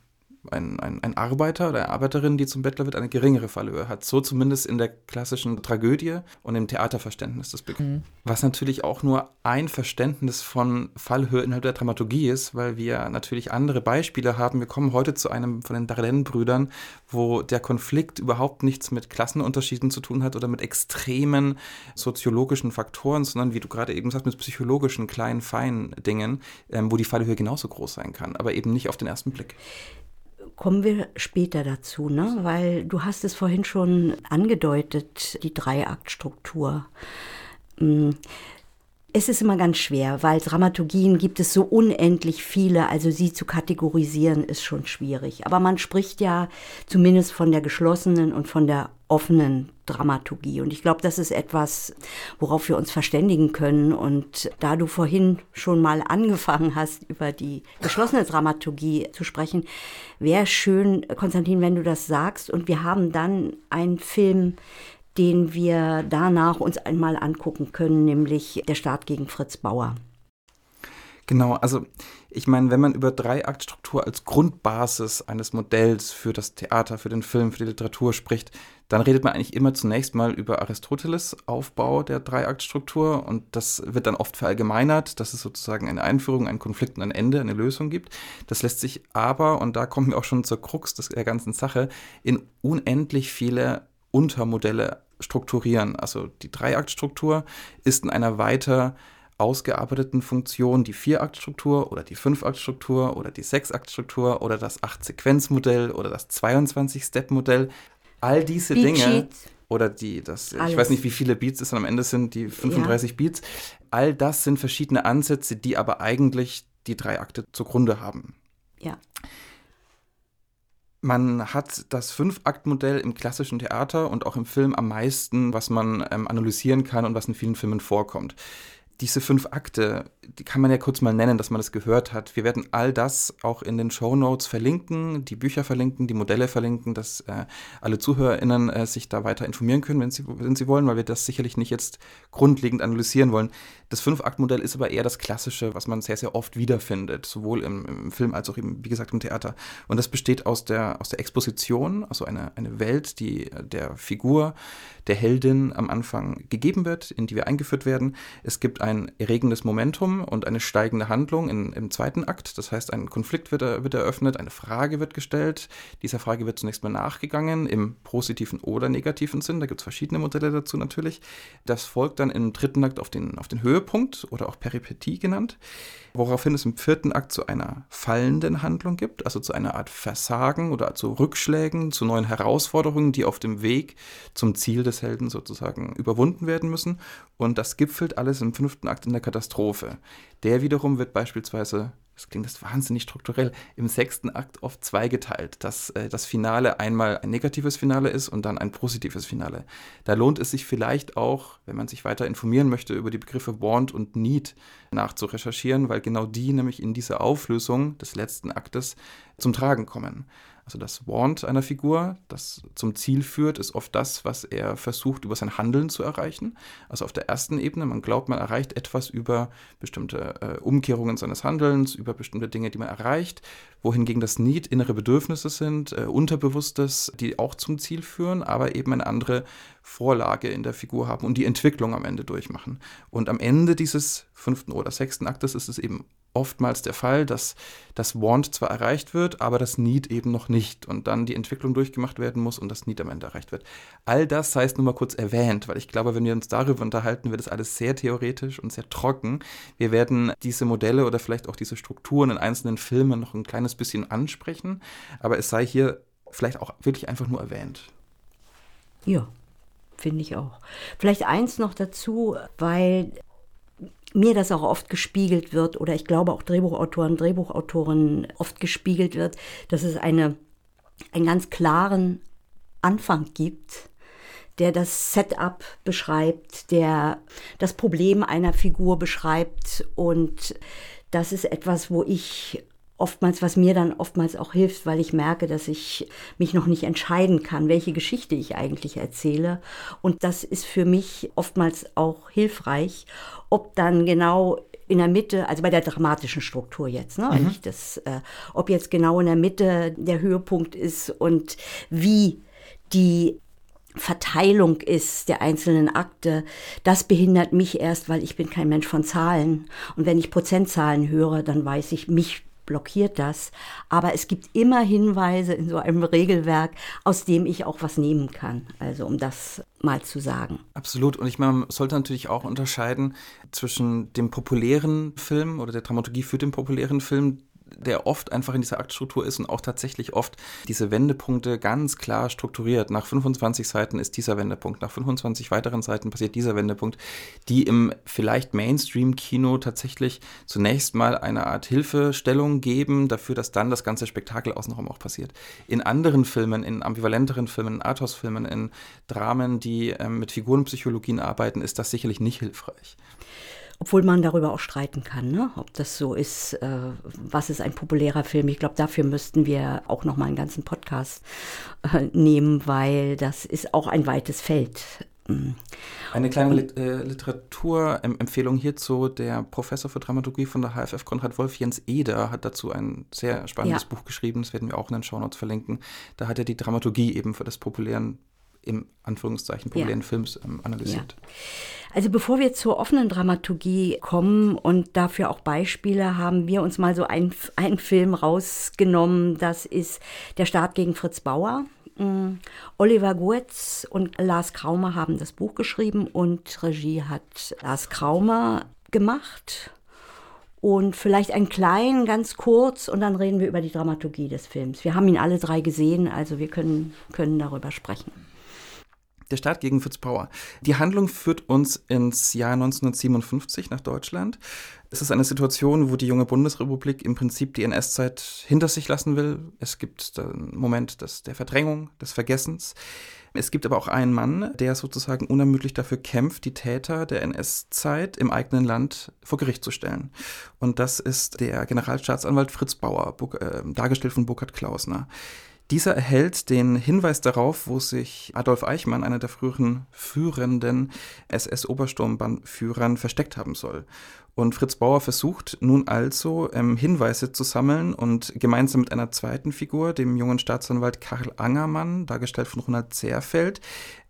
ein, ein, ein Arbeiter oder eine Arbeiterin, die zum Bettler wird, eine geringere Fallhöhe hat. So zumindest in der klassischen Tragödie und im Theaterverständnis des Begriffs. Mhm. Was natürlich auch nur ein Verständnis von Fallhöhe innerhalb der Dramaturgie ist, weil wir natürlich andere Beispiele haben. Wir kommen heute zu einem von den Dardenne-Brüdern, wo der Konflikt überhaupt nichts mit Klassenunterschieden zu tun hat oder mit extremen soziologischen Faktoren, sondern wie du gerade eben sagst, mit psychologischen kleinen, feinen Dingen, ähm, wo die Fallhöhe genauso groß sein kann, aber eben nicht auf den ersten Blick kommen wir später dazu, ne? weil du hast es vorhin schon angedeutet, die Dreiaktstruktur. Mm. Es ist immer ganz schwer, weil Dramaturgien gibt es so unendlich viele, also sie zu kategorisieren ist schon schwierig. Aber man spricht ja zumindest von der geschlossenen und von der offenen Dramaturgie. Und ich glaube, das ist etwas, worauf wir uns verständigen können. Und da du vorhin schon mal angefangen hast, über die geschlossene Dramaturgie zu sprechen, wäre schön, Konstantin, wenn du das sagst. Und wir haben dann einen Film, den wir danach uns einmal angucken können, nämlich Der Staat gegen Fritz Bauer. Genau, also ich meine, wenn man über Dreiaktstruktur als Grundbasis eines Modells für das Theater, für den Film, für die Literatur spricht, dann redet man eigentlich immer zunächst mal über Aristoteles Aufbau der Dreiaktstruktur und das wird dann oft verallgemeinert, dass es sozusagen eine Einführung, einen Konflikt und ein Ende, eine Lösung gibt. Das lässt sich aber, und da kommen wir auch schon zur Krux der ganzen Sache, in unendlich viele Untermodelle strukturieren. Also die Dreiaktstruktur ist in einer weiter ausgearbeiteten Funktion die Vier-Akt-Struktur oder die Fünf-Akt-Struktur oder die Sechs-Akt-Struktur oder das Acht-Sequenz-Modell oder das 22-Step-Modell. All diese Beat Dinge Sheet. oder die, das, Alles. ich weiß nicht, wie viele Beats es dann am Ende sind, die 35 ja. Beats. All das sind verschiedene Ansätze, die aber eigentlich die drei Akte zugrunde haben. Ja. Man hat das Fünf-Akt-Modell im klassischen Theater und auch im Film am meisten, was man ähm, analysieren kann und was in vielen Filmen vorkommt diese fünf Akte, die kann man ja kurz mal nennen, dass man das gehört hat. Wir werden all das auch in den Show Notes verlinken, die Bücher verlinken, die Modelle verlinken, dass äh, alle ZuhörerInnen äh, sich da weiter informieren können, wenn sie, wenn sie wollen, weil wir das sicherlich nicht jetzt grundlegend analysieren wollen. Das Fünf-Akt-Modell ist aber eher das Klassische, was man sehr, sehr oft wiederfindet, sowohl im, im, Film als auch eben, wie gesagt, im Theater. Und das besteht aus der, aus der Exposition, also eine, eine Welt, die der Figur, der Heldin am Anfang gegeben wird, in die wir eingeführt werden. Es gibt ein erregendes Momentum und eine steigende Handlung in, im zweiten Akt. Das heißt, ein Konflikt wird, wird eröffnet, eine Frage wird gestellt. Dieser Frage wird zunächst mal nachgegangen, im positiven oder negativen Sinn. Da gibt es verschiedene Modelle dazu natürlich. Das folgt dann im dritten Akt auf den, auf den Höhepunkt oder auch Peripetie genannt, woraufhin es im vierten Akt zu einer fallenden Handlung gibt, also zu einer Art Versagen oder zu Rückschlägen, zu neuen Herausforderungen, die auf dem Weg zum Ziel des Helden sozusagen überwunden werden müssen. Und das gipfelt alles im fünften fünften Akt in der Katastrophe. Der wiederum wird beispielsweise das klingt das wahnsinnig strukturell, im sechsten Akt oft zweigeteilt, dass äh, das Finale einmal ein negatives Finale ist und dann ein positives Finale. Da lohnt es sich vielleicht auch, wenn man sich weiter informieren möchte, über die Begriffe Want und Need nachzurecherchieren, weil genau die nämlich in dieser Auflösung des letzten Aktes zum Tragen kommen. Also das Want einer Figur, das zum Ziel führt, ist oft das, was er versucht über sein Handeln zu erreichen. Also auf der ersten Ebene, man glaubt, man erreicht etwas über bestimmte äh, Umkehrungen seines Handelns, über bestimmte Dinge, die man erreicht, wohingegen das Need innere Bedürfnisse sind, äh, Unterbewusstes, die auch zum Ziel führen, aber eben eine andere Vorlage in der Figur haben und die Entwicklung am Ende durchmachen. Und am Ende dieses fünften oder sechsten Aktes ist es eben oftmals der Fall, dass das Want zwar erreicht wird, aber das Need eben noch nicht und dann die Entwicklung durchgemacht werden muss und das Need am Ende erreicht wird. All das heißt nur mal kurz erwähnt, weil ich glaube, wenn wir uns darüber unterhalten, wird es alles sehr theoretisch und sehr trocken. Wir werden diese Modelle oder vielleicht auch diese Strukturen in einzelnen Filmen noch ein kleines bisschen ansprechen, aber es sei hier vielleicht auch wirklich einfach nur erwähnt. Ja, finde ich auch. Vielleicht eins noch dazu, weil mir das auch oft gespiegelt wird oder ich glaube auch Drehbuchautoren, Drehbuchautorinnen oft gespiegelt wird, dass es eine, einen ganz klaren Anfang gibt, der das Setup beschreibt, der das Problem einer Figur beschreibt und das ist etwas, wo ich oftmals, was mir dann oftmals auch hilft, weil ich merke, dass ich mich noch nicht entscheiden kann, welche Geschichte ich eigentlich erzähle. Und das ist für mich oftmals auch hilfreich, ob dann genau in der Mitte, also bei der dramatischen Struktur jetzt, ne? Mhm. Das, äh, ob jetzt genau in der Mitte der Höhepunkt ist und wie die Verteilung ist der einzelnen Akte, das behindert mich erst, weil ich bin kein Mensch von Zahlen. Und wenn ich Prozentzahlen höre, dann weiß ich, mich blockiert das. Aber es gibt immer Hinweise in so einem Regelwerk, aus dem ich auch was nehmen kann. Also um das mal zu sagen. Absolut. Und ich meine, man sollte natürlich auch unterscheiden zwischen dem populären Film oder der Dramaturgie für den populären Film, der oft einfach in dieser Aktstruktur ist und auch tatsächlich oft diese Wendepunkte ganz klar strukturiert. Nach 25 Seiten ist dieser Wendepunkt, nach 25 weiteren Seiten passiert dieser Wendepunkt, die im vielleicht Mainstream-Kino tatsächlich zunächst mal eine Art Hilfestellung geben dafür, dass dann das ganze Spektakel außenrum auch passiert. In anderen Filmen, in ambivalenteren Filmen, in Arthouse-Filmen, in Dramen, die ähm, mit Figurenpsychologien arbeiten, ist das sicherlich nicht hilfreich. Obwohl man darüber auch streiten kann, ne? ob das so ist, äh, was ist ein populärer Film. Ich glaube, dafür müssten wir auch noch mal einen ganzen Podcast äh, nehmen, weil das ist auch ein weites Feld. Mm. Eine kleine Lit äh, Literaturempfehlung hierzu. Der Professor für Dramaturgie von der HFF, Konrad Wolf, Jens Eder, hat dazu ein sehr spannendes ja. Buch geschrieben. Das werden wir auch in den Shownotes verlinken. Da hat er die Dramaturgie eben für das populären im Anführungszeichen populären ja. Films ähm, analysiert. Ja. Also bevor wir zur offenen Dramaturgie kommen und dafür auch Beispiele, haben wir uns mal so einen, einen Film rausgenommen. Das ist Der Staat gegen Fritz Bauer. Mm. Oliver Goetz und Lars Kraumer haben das Buch geschrieben und Regie hat Lars Kraumer gemacht. Und vielleicht ein klein, ganz kurz, und dann reden wir über die Dramaturgie des Films. Wir haben ihn alle drei gesehen, also wir können, können darüber sprechen. Der Staat gegen Fritz Bauer. Die Handlung führt uns ins Jahr 1957 nach Deutschland. Es ist eine Situation, wo die junge Bundesrepublik im Prinzip die NS-Zeit hinter sich lassen will. Es gibt einen Moment des, der Verdrängung, des Vergessens. Es gibt aber auch einen Mann, der sozusagen unermüdlich dafür kämpft, die Täter der NS-Zeit im eigenen Land vor Gericht zu stellen. Und das ist der Generalstaatsanwalt Fritz Bauer, äh, dargestellt von Burkhard Klausner. Dieser erhält den Hinweis darauf, wo sich Adolf Eichmann, einer der früheren führenden SS-Obersturmbannführern, versteckt haben soll. Und Fritz Bauer versucht nun also ähm, Hinweise zu sammeln und gemeinsam mit einer zweiten Figur, dem jungen Staatsanwalt Karl Angermann, dargestellt von Ronald Zerfeld,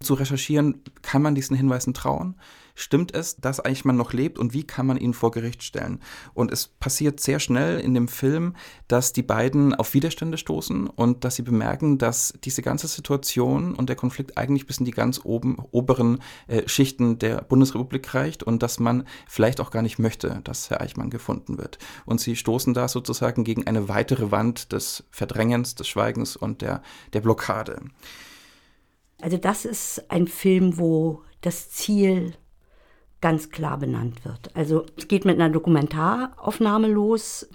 zu recherchieren, kann man diesen Hinweisen trauen? Stimmt es, dass Eichmann noch lebt und wie kann man ihn vor Gericht stellen? Und es passiert sehr schnell in dem Film, dass die beiden auf Widerstände stoßen und dass sie bemerken, dass diese ganze Situation und der Konflikt eigentlich bis in die ganz oben, oberen äh, Schichten der Bundesrepublik reicht und dass man vielleicht auch gar nicht möchte, dass Herr Eichmann gefunden wird. Und sie stoßen da sozusagen gegen eine weitere Wand des Verdrängens, des Schweigens und der, der Blockade. Also das ist ein Film, wo das Ziel ganz klar benannt wird. Also es geht mit einer Dokumentaraufnahme los.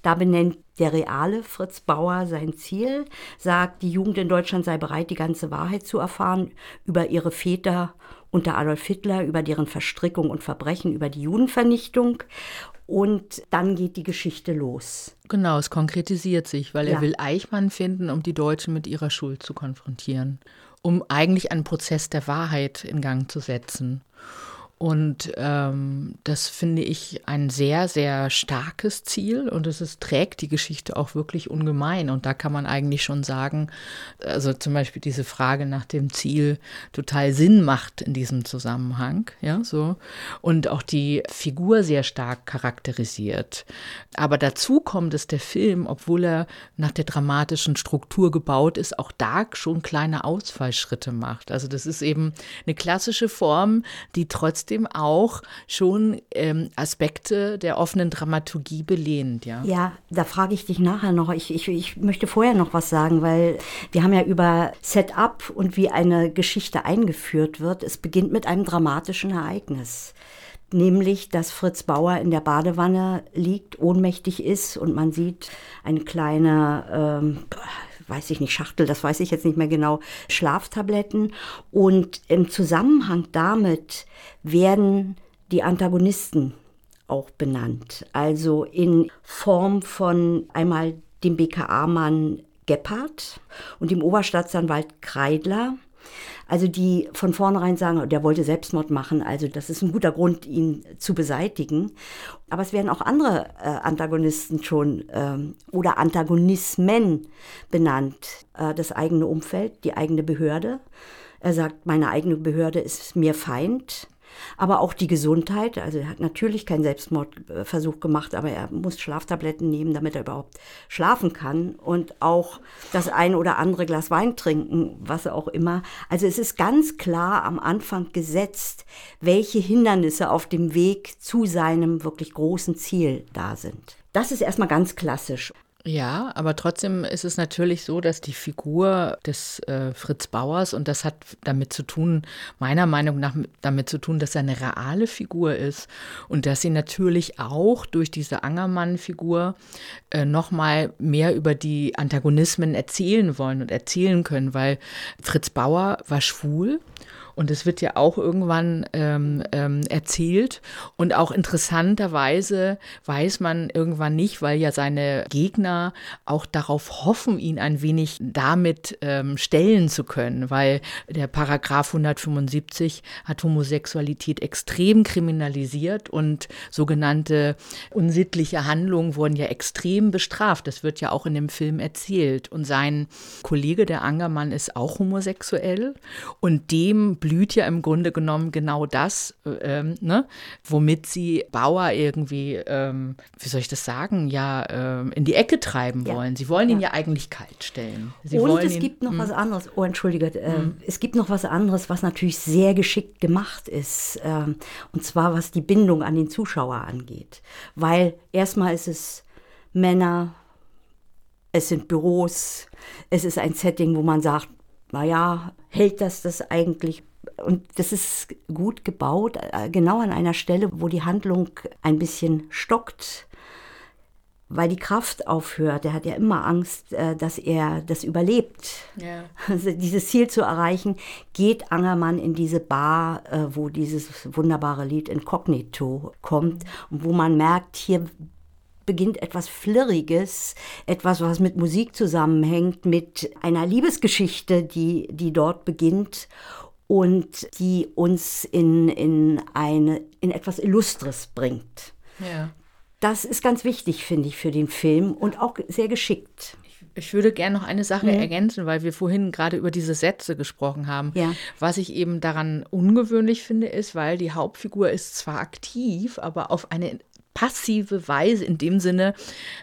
Da benennt der reale Fritz Bauer sein Ziel, sagt, die Jugend in Deutschland sei bereit, die ganze Wahrheit zu erfahren über ihre Väter unter Adolf Hitler, über deren Verstrickung und Verbrechen, über die Judenvernichtung. Und dann geht die Geschichte los. Genau, es konkretisiert sich, weil ja. er will Eichmann finden, um die Deutschen mit ihrer Schuld zu konfrontieren, um eigentlich einen Prozess der Wahrheit in Gang zu setzen. Und ähm, das finde ich ein sehr, sehr starkes Ziel und es ist, trägt die Geschichte auch wirklich ungemein. Und da kann man eigentlich schon sagen, also zum Beispiel diese Frage nach dem Ziel total Sinn macht in diesem Zusammenhang, ja, so. Und auch die Figur sehr stark charakterisiert. Aber dazu kommt es der Film, obwohl er nach der dramatischen Struktur gebaut ist, auch da schon kleine Ausfallschritte macht. Also das ist eben eine klassische Form, die trotzdem trotzdem auch schon ähm, Aspekte der offenen Dramaturgie belehnt, ja. Ja, da frage ich dich nachher noch. Ich, ich, ich möchte vorher noch was sagen, weil wir haben ja über Setup und wie eine Geschichte eingeführt wird. Es beginnt mit einem dramatischen Ereignis nämlich dass Fritz Bauer in der Badewanne liegt, ohnmächtig ist und man sieht eine kleine, ähm, weiß ich nicht, Schachtel, das weiß ich jetzt nicht mehr genau, Schlaftabletten. Und im Zusammenhang damit werden die Antagonisten auch benannt. Also in Form von einmal dem BKA-Mann Gebhardt und dem Oberstaatsanwalt Kreidler also die von vornherein sagen, der wollte Selbstmord machen, also das ist ein guter Grund, ihn zu beseitigen. Aber es werden auch andere äh, Antagonisten schon ähm, oder Antagonismen benannt. Äh, das eigene Umfeld, die eigene Behörde. Er sagt, meine eigene Behörde ist mir Feind aber auch die Gesundheit. Also er hat natürlich keinen Selbstmordversuch gemacht, aber er muss Schlaftabletten nehmen, damit er überhaupt schlafen kann und auch das ein oder andere Glas Wein trinken, was auch immer. Also es ist ganz klar am Anfang gesetzt, welche Hindernisse auf dem Weg zu seinem wirklich großen Ziel da sind. Das ist erstmal ganz klassisch. Ja, aber trotzdem ist es natürlich so, dass die Figur des äh, Fritz Bauers, und das hat damit zu tun, meiner Meinung nach damit zu tun, dass er eine reale Figur ist und dass sie natürlich auch durch diese Angermann-Figur äh, nochmal mehr über die Antagonismen erzählen wollen und erzählen können, weil Fritz Bauer war schwul und es wird ja auch irgendwann ähm, ähm, erzählt. Und auch interessanterweise weiß man irgendwann nicht, weil ja seine Gegner auch darauf hoffen, ihn ein wenig damit ähm, stellen zu können, weil der Paragraph 175 hat Homosexualität extrem kriminalisiert und sogenannte unsittliche Handlungen wurden ja extrem bestraft. Das wird ja auch in dem Film erzählt. Und sein Kollege, der Angermann, ist auch homosexuell und dem blüht ja im Grunde genommen genau das, ähm, ne, womit sie Bauer irgendwie, ähm, wie soll ich das sagen, ja, ähm, in die Ecke treiben ja. wollen. Sie wollen ja. ihn ja eigentlich kalt stellen. Sie Und es ihn, gibt noch mh. was anderes. Oh, entschuldige. Äh, mhm. Es gibt noch was anderes, was natürlich sehr geschickt gemacht ist. Äh, und zwar, was die Bindung an den Zuschauer angeht. Weil erstmal ist es Männer, es sind Büros, es ist ein Setting, wo man sagt, naja, hält das das eigentlich? Und das ist gut gebaut, äh, genau an einer Stelle, wo die Handlung ein bisschen stockt, weil die Kraft aufhört. Er hat ja immer Angst, äh, dass er das überlebt. Ja. Also dieses Ziel zu erreichen, geht Angermann in diese Bar, äh, wo dieses wunderbare Lied Incognito kommt und wo man merkt, hier beginnt etwas Flirriges, etwas, was mit Musik zusammenhängt, mit einer Liebesgeschichte, die, die dort beginnt und die uns in, in, eine, in etwas Illustres bringt. Ja. Das ist ganz wichtig, finde ich, für den Film und auch sehr geschickt. Ich würde gerne noch eine Sache mhm. ergänzen, weil wir vorhin gerade über diese Sätze gesprochen haben. Ja. Was ich eben daran ungewöhnlich finde, ist, weil die Hauptfigur ist zwar aktiv, aber auf eine passive Weise in dem Sinne,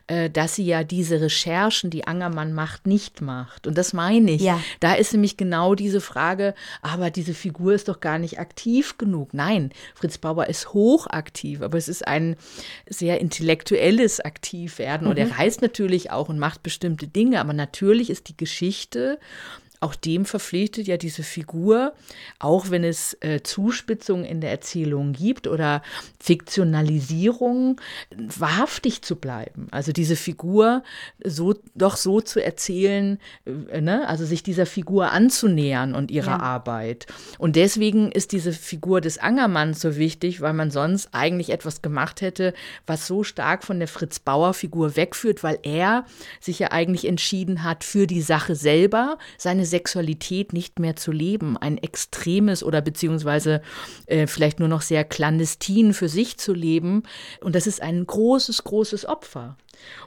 äh, dass sie ja diese Recherchen, die Angermann macht, nicht macht. Und das meine ich. Ja. Da ist nämlich genau diese Frage, aber diese Figur ist doch gar nicht aktiv genug. Nein, Fritz Bauer ist hochaktiv, aber es ist ein sehr intellektuelles Aktivwerden. Mhm. Und er mhm. reist natürlich auch und macht bestimmte Dinge, aber natürlich ist die Geschichte auch dem verpflichtet ja diese Figur, auch wenn es äh, Zuspitzungen in der Erzählung gibt oder Fiktionalisierung, wahrhaftig zu bleiben. Also diese Figur so doch so zu erzählen, äh, ne? also sich dieser Figur anzunähern und ihrer ja. Arbeit. Und deswegen ist diese Figur des Angermanns so wichtig, weil man sonst eigentlich etwas gemacht hätte, was so stark von der Fritz Bauer Figur wegführt, weil er sich ja eigentlich entschieden hat für die Sache selber, seine Sexualität nicht mehr zu leben, ein extremes oder beziehungsweise äh, vielleicht nur noch sehr clandestin für sich zu leben. Und das ist ein großes, großes Opfer.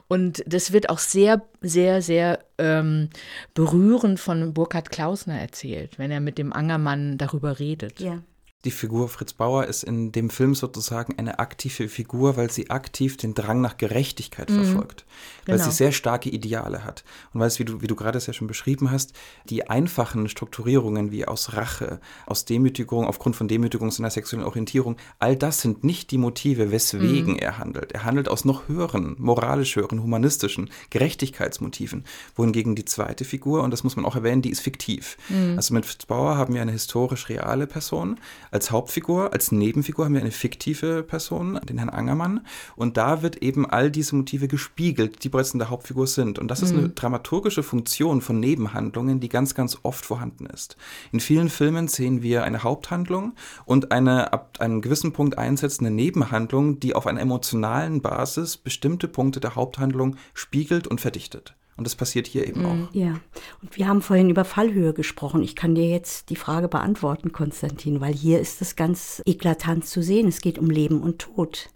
Und das wird auch sehr, sehr, sehr ähm, berührend von Burkhard Klausner erzählt, wenn er mit dem Angermann darüber redet. Ja. Die Figur Fritz Bauer ist in dem Film sozusagen eine aktive Figur, weil sie aktiv den Drang nach Gerechtigkeit mhm. verfolgt, weil genau. sie sehr starke Ideale hat. Und weil es, wie du, wie du gerade sehr schon beschrieben hast, die einfachen Strukturierungen wie aus Rache, aus Demütigung, aufgrund von Demütigung seiner sexuellen Orientierung, all das sind nicht die Motive, weswegen mhm. er handelt. Er handelt aus noch höheren, moralisch höheren, humanistischen Gerechtigkeitsmotiven. Wohingegen die zweite Figur, und das muss man auch erwähnen, die ist fiktiv. Mhm. Also mit Fritz Bauer haben wir eine historisch reale Person, als Hauptfigur, als Nebenfigur haben wir eine fiktive Person, den Herrn Angermann. Und da wird eben all diese Motive gespiegelt, die bereits in der Hauptfigur sind. Und das ist eine mhm. dramaturgische Funktion von Nebenhandlungen, die ganz, ganz oft vorhanden ist. In vielen Filmen sehen wir eine Haupthandlung und eine ab einem gewissen Punkt einsetzende Nebenhandlung, die auf einer emotionalen Basis bestimmte Punkte der Haupthandlung spiegelt und verdichtet. Und das passiert hier eben auch. Mhm. Ja, und wir haben vorhin über Fallhöhe gesprochen. Ich kann dir jetzt die Frage beantworten, Konstantin, weil hier ist es ganz eklatant zu sehen. Es geht um Leben und Tod.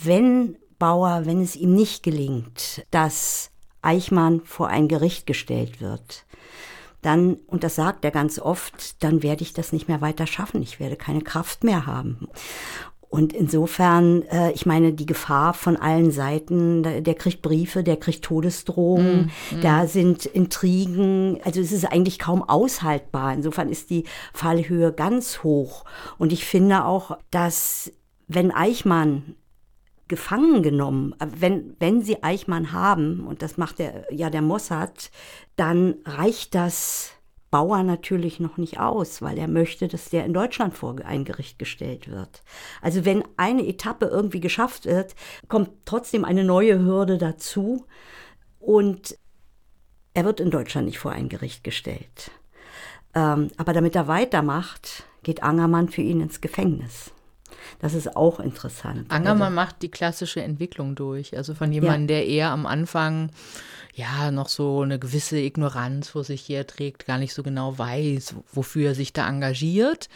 Wenn Bauer, wenn es ihm nicht gelingt, dass Eichmann vor ein Gericht gestellt wird, dann, und das sagt er ganz oft, dann werde ich das nicht mehr weiter schaffen. Ich werde keine Kraft mehr haben. Und insofern, äh, ich meine, die Gefahr von allen Seiten, der, der kriegt Briefe, der kriegt Todesdrohungen, mm, mm. da sind Intrigen, also es ist eigentlich kaum aushaltbar. Insofern ist die Fallhöhe ganz hoch. Und ich finde auch, dass wenn Eichmann gefangen genommen, wenn, wenn sie Eichmann haben, und das macht der, ja der Mossad, dann reicht das Bauer natürlich noch nicht aus, weil er möchte, dass der in Deutschland vor ein Gericht gestellt wird. Also wenn eine Etappe irgendwie geschafft wird, kommt trotzdem eine neue Hürde dazu und er wird in Deutschland nicht vor ein Gericht gestellt. Ähm, aber damit er weitermacht, geht Angermann für ihn ins Gefängnis. Das ist auch interessant. Angermann also, macht die klassische Entwicklung durch. Also von jemandem, ja. der eher am Anfang ja noch so eine gewisse Ignoranz vor sich herträgt, gar nicht so genau weiß, wofür er sich da engagiert.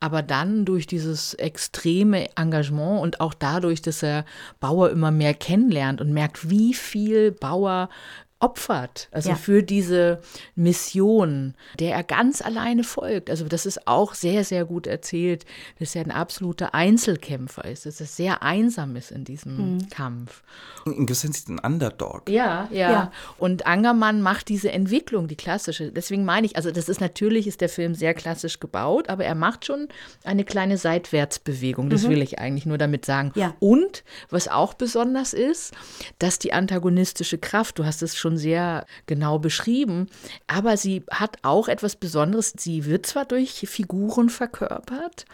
Aber dann durch dieses extreme Engagement und auch dadurch, dass er Bauer immer mehr kennenlernt und merkt, wie viel Bauer opfert, also ja. für diese Mission, der er ganz alleine folgt. Also das ist auch sehr, sehr gut erzählt, dass er ein absoluter Einzelkämpfer ist, dass er sehr einsam ist in diesem mhm. Kampf. In gewissem Sinne ein Underdog. Ja, ja, ja. Und Angermann macht diese Entwicklung, die klassische. Deswegen meine ich, also das ist natürlich, ist der Film sehr klassisch gebaut, aber er macht schon eine kleine Seitwärtsbewegung. Das mhm. will ich eigentlich nur damit sagen. Ja. Und was auch besonders ist, dass die antagonistische Kraft, du hast es schon schon sehr genau beschrieben. Aber sie hat auch etwas Besonderes. Sie wird zwar durch Figuren verkörpert,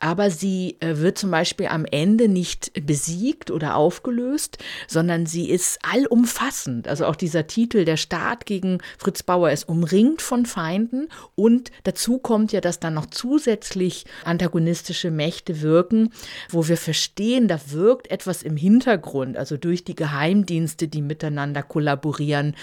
aber sie äh, wird zum Beispiel am Ende nicht besiegt oder aufgelöst, sondern sie ist allumfassend. Also auch dieser Titel, der Staat gegen Fritz Bauer ist umringt von Feinden und dazu kommt ja, dass dann noch zusätzlich antagonistische Mächte wirken, wo wir verstehen, da wirkt etwas im Hintergrund, also durch die Geheimdienste, die miteinander kollaborieren etablieren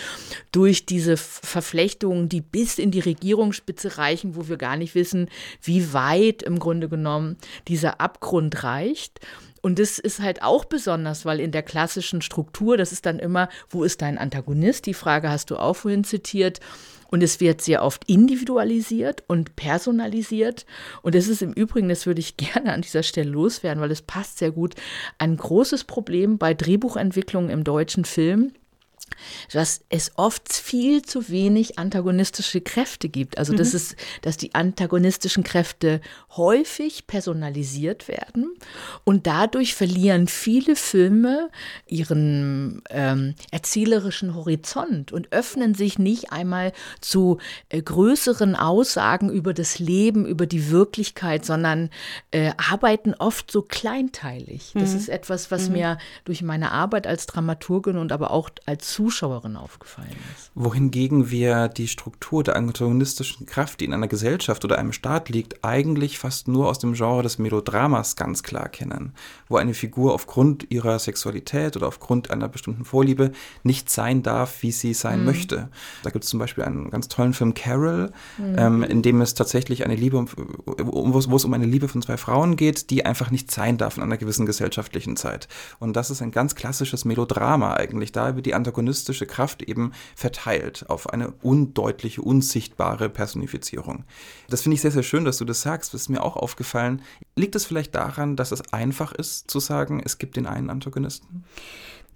durch diese Verflechtungen, die bis in die Regierungsspitze reichen, wo wir gar nicht wissen, wie weit im Grunde genommen dieser Abgrund reicht. Und das ist halt auch besonders, weil in der klassischen Struktur, das ist dann immer, wo ist dein Antagonist? Die Frage hast du auch vorhin zitiert. Und es wird sehr oft individualisiert und personalisiert. Und es ist im Übrigen, das würde ich gerne an dieser Stelle loswerden, weil es passt sehr gut, ein großes Problem bei Drehbuchentwicklungen im deutschen Film dass es oft viel zu wenig antagonistische Kräfte gibt. Also, mhm. dass, es, dass die antagonistischen Kräfte häufig personalisiert werden und dadurch verlieren viele Filme ihren ähm, erzählerischen Horizont und öffnen sich nicht einmal zu äh, größeren Aussagen über das Leben, über die Wirklichkeit, sondern äh, arbeiten oft so kleinteilig. Das mhm. ist etwas, was mhm. mir durch meine Arbeit als Dramaturgin und aber auch als Zuschauerin aufgefallen ist. Wohingegen wir die Struktur der antagonistischen Kraft, die in einer Gesellschaft oder einem Staat liegt, eigentlich fast nur aus dem Genre des Melodramas ganz klar kennen, wo eine Figur aufgrund ihrer Sexualität oder aufgrund einer bestimmten Vorliebe nicht sein darf, wie sie sein mhm. möchte. Da gibt es zum Beispiel einen ganz tollen Film Carol, mhm. ähm, in dem es tatsächlich eine Liebe, wo es um eine Liebe von zwei Frauen geht, die einfach nicht sein darf in einer gewissen gesellschaftlichen Zeit. Und das ist ein ganz klassisches Melodrama eigentlich. Da wird die antagonistische Kraft eben verteilt auf eine undeutliche, unsichtbare Personifizierung. Das finde ich sehr, sehr schön, dass du das sagst. Das ist mir auch aufgefallen. Liegt es vielleicht daran, dass es einfach ist zu sagen, es gibt den einen Antagonisten?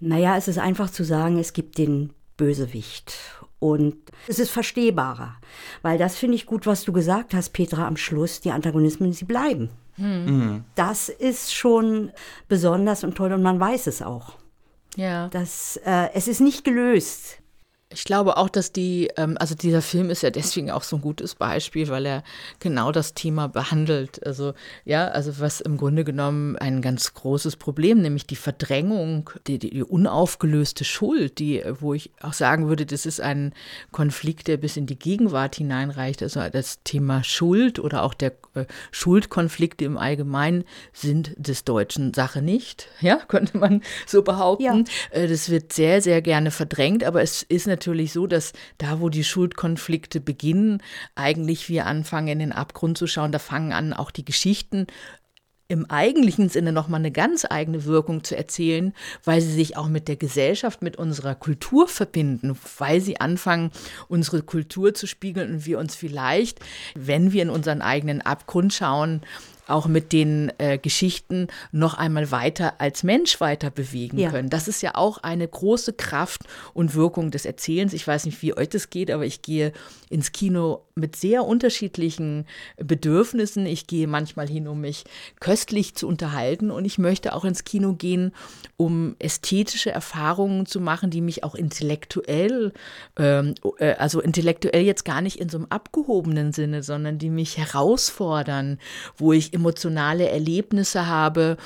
Naja, es ist einfach zu sagen, es gibt den Bösewicht. Und es ist verstehbarer, weil das finde ich gut, was du gesagt hast, Petra, am Schluss, die Antagonismen, sie bleiben. Hm. Das ist schon besonders und toll und man weiß es auch. Ja. Das, äh, es ist nicht gelöst. Ich glaube auch, dass die, ähm, also dieser Film ist ja deswegen auch so ein gutes Beispiel, weil er genau das Thema behandelt. Also ja, also was im Grunde genommen ein ganz großes Problem, nämlich die Verdrängung, die, die unaufgelöste Schuld, die, wo ich auch sagen würde, das ist ein Konflikt, der bis in die Gegenwart hineinreicht. Also das Thema Schuld oder auch der äh, Schuldkonflikte im Allgemeinen sind des Deutschen Sache nicht. Ja, könnte man so behaupten. Ja. Äh, das wird sehr, sehr gerne verdrängt, aber es ist natürlich natürlich so, dass da, wo die Schuldkonflikte beginnen, eigentlich wir anfangen, in den Abgrund zu schauen. Da fangen an, auch die Geschichten im eigentlichen Sinne nochmal eine ganz eigene Wirkung zu erzählen, weil sie sich auch mit der Gesellschaft, mit unserer Kultur verbinden, weil sie anfangen, unsere Kultur zu spiegeln und wir uns vielleicht, wenn wir in unseren eigenen Abgrund schauen, auch mit den äh, Geschichten noch einmal weiter als Mensch weiter bewegen ja. können. Das ist ja auch eine große Kraft und Wirkung des Erzählens. Ich weiß nicht, wie euch das geht, aber ich gehe ins Kino mit sehr unterschiedlichen Bedürfnissen. Ich gehe manchmal hin, um mich köstlich zu unterhalten und ich möchte auch ins Kino gehen, um ästhetische Erfahrungen zu machen, die mich auch intellektuell, ähm, äh, also intellektuell jetzt gar nicht in so einem abgehobenen Sinne, sondern die mich herausfordern, wo ich emotionale Erlebnisse habe,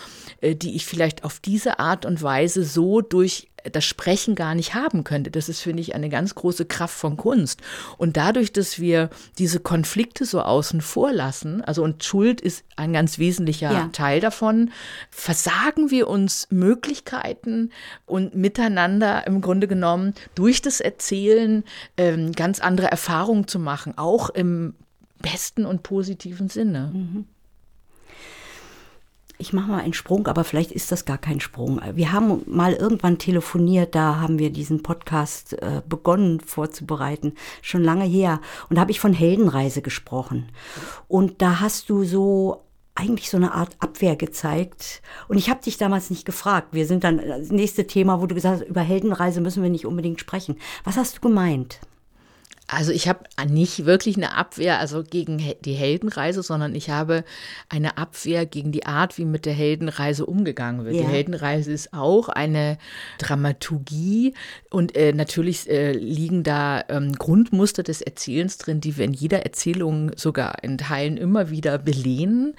äh, die ich vielleicht auf diese Art und Weise so durch das Sprechen gar nicht haben könnte. Das ist, finde ich, eine ganz große Kraft von Kunst. Und dadurch, dass wir diese Konflikte so außen vor lassen, also und Schuld ist ein ganz wesentlicher ja. Teil davon, versagen wir uns Möglichkeiten und miteinander im Grunde genommen durch das Erzählen ähm, ganz andere Erfahrungen zu machen, auch im besten und positiven Sinne. Mhm ich mache mal einen Sprung, aber vielleicht ist das gar kein Sprung. Wir haben mal irgendwann telefoniert, da haben wir diesen Podcast äh, begonnen vorzubereiten, schon lange her. Und da habe ich von Heldenreise gesprochen. Und da hast du so eigentlich so eine Art Abwehr gezeigt. Und ich habe dich damals nicht gefragt. Wir sind dann das nächste Thema, wo du gesagt hast, über Heldenreise müssen wir nicht unbedingt sprechen. Was hast du gemeint? Also ich habe nicht wirklich eine Abwehr, also gegen die Heldenreise, sondern ich habe eine Abwehr gegen die Art, wie mit der Heldenreise umgegangen wird. Ja. Die Heldenreise ist auch eine Dramaturgie und äh, natürlich äh, liegen da ähm, Grundmuster des Erzählens drin, die wir in jeder Erzählung sogar in Teilen immer wieder belehnen.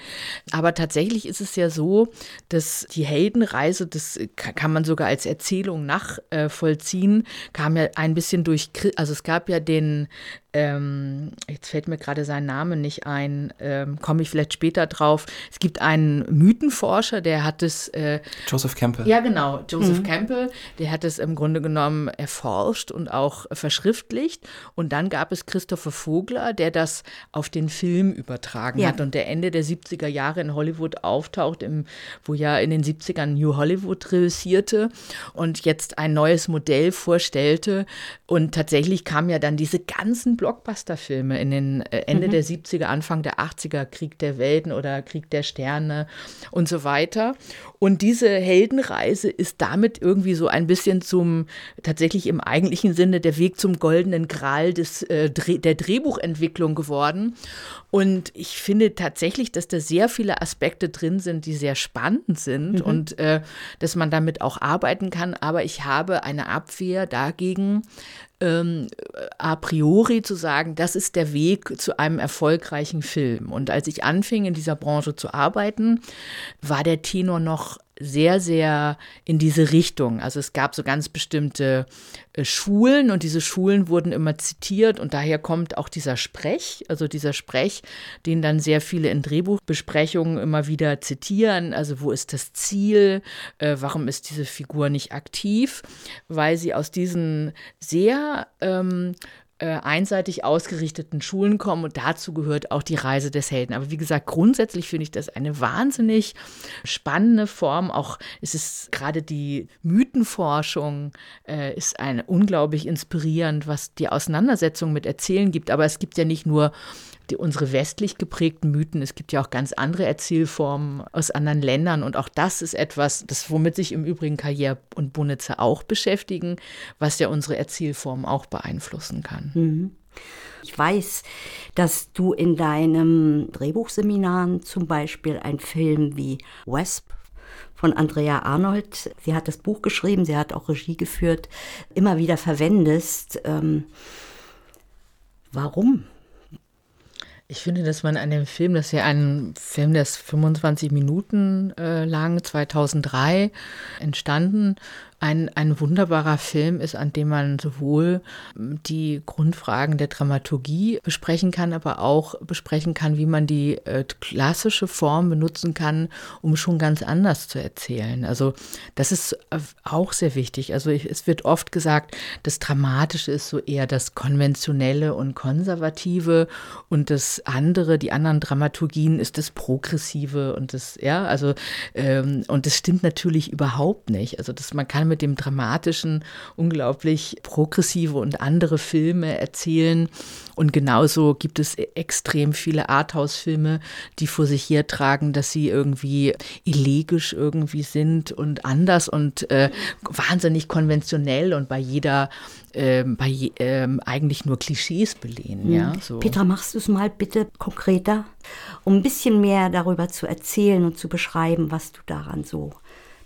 Aber tatsächlich ist es ja so, dass die Heldenreise, das kann man sogar als Erzählung nachvollziehen, kam ja ein bisschen durch, also es gab ja den and ähm, jetzt fällt mir gerade sein Name nicht ein, ähm, komme ich vielleicht später drauf. Es gibt einen Mythenforscher, der hat es. Äh, Joseph Campbell. Ja, genau, Joseph mhm. Campbell, der hat es im Grunde genommen erforscht und auch verschriftlicht. Und dann gab es Christopher Vogler, der das auf den Film übertragen ja. hat und der Ende der 70er Jahre in Hollywood auftaucht, im, wo ja in den 70ern New Hollywood reüssierte und jetzt ein neues Modell vorstellte. Und tatsächlich kamen ja dann diese ganzen Blockbuster-Filme in den äh, Ende mhm. der 70er, Anfang der 80er, Krieg der Welten oder Krieg der Sterne und so weiter. Und diese Heldenreise ist damit irgendwie so ein bisschen zum, tatsächlich im eigentlichen Sinne, der Weg zum goldenen Gral des, äh, der Drehbuchentwicklung geworden. Und ich finde tatsächlich, dass da sehr viele Aspekte drin sind, die sehr spannend sind mhm. und äh, dass man damit auch arbeiten kann. Aber ich habe eine Abwehr dagegen, ähm, a priori zu sagen, das ist der Weg zu einem erfolgreichen Film. Und als ich anfing, in dieser Branche zu arbeiten, war der Tenor noch sehr, sehr in diese Richtung. Also es gab so ganz bestimmte äh, Schulen und diese Schulen wurden immer zitiert und daher kommt auch dieser Sprech, also dieser Sprech, den dann sehr viele in Drehbuchbesprechungen immer wieder zitieren. Also wo ist das Ziel? Äh, warum ist diese Figur nicht aktiv? Weil sie aus diesen sehr ähm, äh, einseitig ausgerichteten Schulen kommen und dazu gehört auch die Reise des Helden. Aber wie gesagt, grundsätzlich finde ich das eine wahnsinnig spannende Form. Auch ist es gerade die Mythenforschung äh, ist eine unglaublich inspirierend, was die Auseinandersetzung mit Erzählen gibt. Aber es gibt ja nicht nur die, unsere westlich geprägten Mythen. Es gibt ja auch ganz andere Erzählformen aus anderen Ländern und auch das ist etwas, das womit sich im Übrigen Karriere und Bunitzer auch beschäftigen, was ja unsere Erzählformen auch beeinflussen kann. Mhm. Ich weiß, dass du in deinem Drehbuchseminaren zum Beispiel einen Film wie Wesp von Andrea Arnold, sie hat das Buch geschrieben, sie hat auch Regie geführt, immer wieder verwendest. Ähm, warum? Ich finde, dass man an dem Film, das ist ja ein Film, der ist 25 Minuten äh, lang, 2003 entstanden, ein, ein wunderbarer Film ist, an dem man sowohl die Grundfragen der Dramaturgie besprechen kann, aber auch besprechen kann, wie man die äh, klassische Form benutzen kann, um schon ganz anders zu erzählen. Also das ist äh, auch sehr wichtig. Also ich, es wird oft gesagt, das Dramatische ist so eher das Konventionelle und Konservative und das andere, die anderen Dramaturgien ist das Progressive und das, ja, also ähm, und das stimmt natürlich überhaupt nicht. Also das, man kann mit dem Dramatischen unglaublich progressive und andere Filme erzählen. Und genauso gibt es extrem viele Arthouse-Filme, die vor sich hertragen, dass sie irgendwie elegisch irgendwie sind und anders und äh, wahnsinnig konventionell und bei jeder äh, bei äh, eigentlich nur Klischees belehnen. Mhm. Ja, so. Petra, machst du es mal bitte konkreter, um ein bisschen mehr darüber zu erzählen und zu beschreiben, was du daran so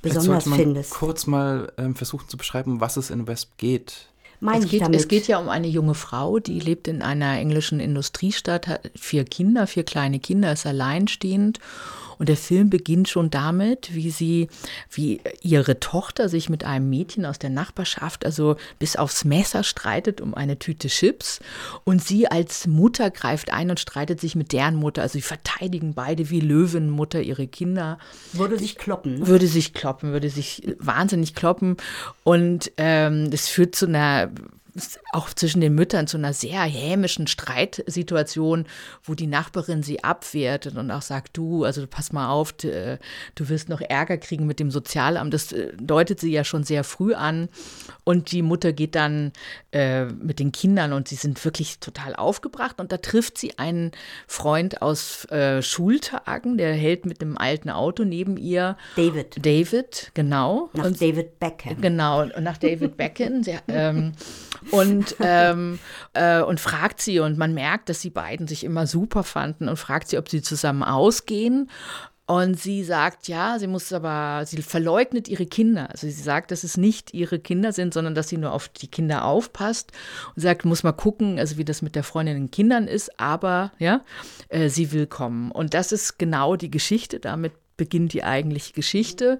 besonders man findest. Kurz mal ähm, versuchen zu beschreiben, was es in Wesp geht. es geht, es geht ja um eine junge Frau, die lebt in einer englischen Industriestadt, hat vier Kinder, vier kleine Kinder, ist alleinstehend und der Film beginnt schon damit, wie sie, wie ihre Tochter sich mit einem Mädchen aus der Nachbarschaft, also bis aufs Messer streitet um eine Tüte Chips. Und sie als Mutter greift ein und streitet sich mit deren Mutter. Also sie verteidigen beide wie Löwenmutter ihre Kinder. Würde sich kloppen. Ne? Würde sich kloppen, würde sich wahnsinnig kloppen. Und ähm, das führt zu einer auch zwischen den Müttern zu einer sehr hämischen Streitsituation, wo die Nachbarin sie abwehrt und auch sagt, du, also pass mal auf, du, du wirst noch Ärger kriegen mit dem Sozialamt. Das äh, deutet sie ja schon sehr früh an. Und die Mutter geht dann äh, mit den Kindern und sie sind wirklich total aufgebracht. Und da trifft sie einen Freund aus äh, Schultagen, der hält mit einem alten Auto neben ihr. David. David, genau. Nach und, David Beckham. Genau, nach David Beckham. Sie, ähm, und, ähm, äh, und fragt sie und man merkt, dass sie beiden sich immer super fanden und fragt sie, ob sie zusammen ausgehen. Und sie sagt, ja, sie muss aber, sie verleugnet ihre Kinder. Also sie sagt, dass es nicht ihre Kinder sind, sondern dass sie nur auf die Kinder aufpasst. Und sagt, muss mal gucken, also wie das mit der Freundin den Kindern ist, aber ja, äh, sie will kommen. Und das ist genau die Geschichte. Damit beginnt die eigentliche Geschichte.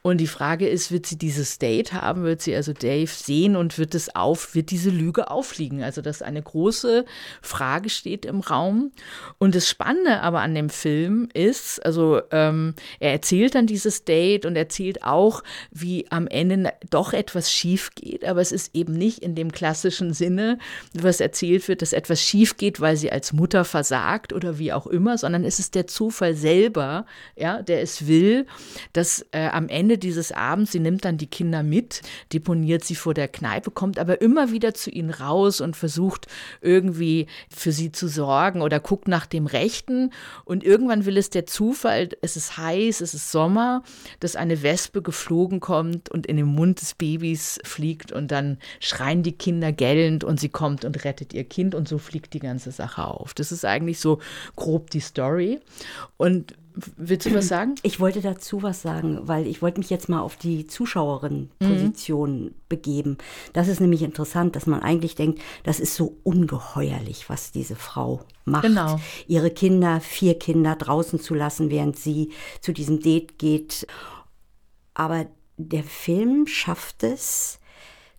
Und die Frage ist, wird sie dieses Date haben? Wird sie also Dave sehen und wird es auf, wird diese Lüge auffliegen? Also, dass eine große Frage steht im Raum. Und das Spannende aber an dem Film ist, also ähm, er erzählt dann dieses Date und erzählt auch, wie am Ende doch etwas schief geht, aber es ist eben nicht in dem klassischen Sinne, was erzählt wird, dass etwas schief geht, weil sie als Mutter versagt oder wie auch immer, sondern es ist der Zufall selber, ja, der es will, dass äh, am Ende dieses Abends, sie nimmt dann die Kinder mit, deponiert sie vor der Kneipe, kommt aber immer wieder zu ihnen raus und versucht irgendwie für sie zu sorgen oder guckt nach dem Rechten. Und irgendwann will es der Zufall, es ist heiß, es ist Sommer, dass eine Wespe geflogen kommt und in den Mund des Babys fliegt und dann schreien die Kinder gellend und sie kommt und rettet ihr Kind und so fliegt die ganze Sache auf. Das ist eigentlich so grob die Story. Und Willst du was sagen? Ich wollte dazu was sagen, weil ich wollte mich jetzt mal auf die Zuschauerin-Position mhm. begeben. Das ist nämlich interessant, dass man eigentlich denkt, das ist so ungeheuerlich, was diese Frau macht. Genau. Ihre Kinder, vier Kinder draußen zu lassen, während sie zu diesem Date geht. Aber der Film schafft es,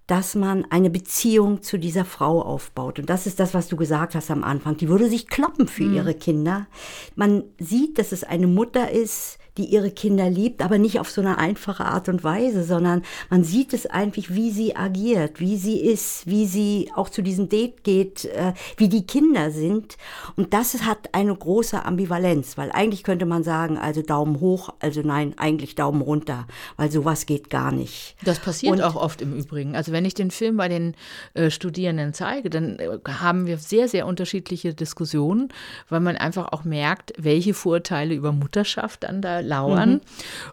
dass man eine Beziehung zu dieser Frau aufbaut. Und das ist das, was du gesagt hast am Anfang. Die würde sich kloppen für mhm. ihre Kinder. Man sieht, dass es eine Mutter ist, die ihre Kinder liebt, aber nicht auf so eine einfache Art und Weise, sondern man sieht es einfach, wie sie agiert, wie sie ist, wie sie auch zu diesem Date geht, äh, wie die Kinder sind. Und das hat eine große Ambivalenz, weil eigentlich könnte man sagen, also Daumen hoch, also nein, eigentlich Daumen runter, weil sowas geht gar nicht. Das passiert und, auch oft im Übrigen. Also wenn ich den Film bei den äh, Studierenden zeige, dann äh, haben wir sehr, sehr unterschiedliche Diskussionen, weil man einfach auch merkt, welche Vorteile über Mutterschaft dann da lauern. Mhm.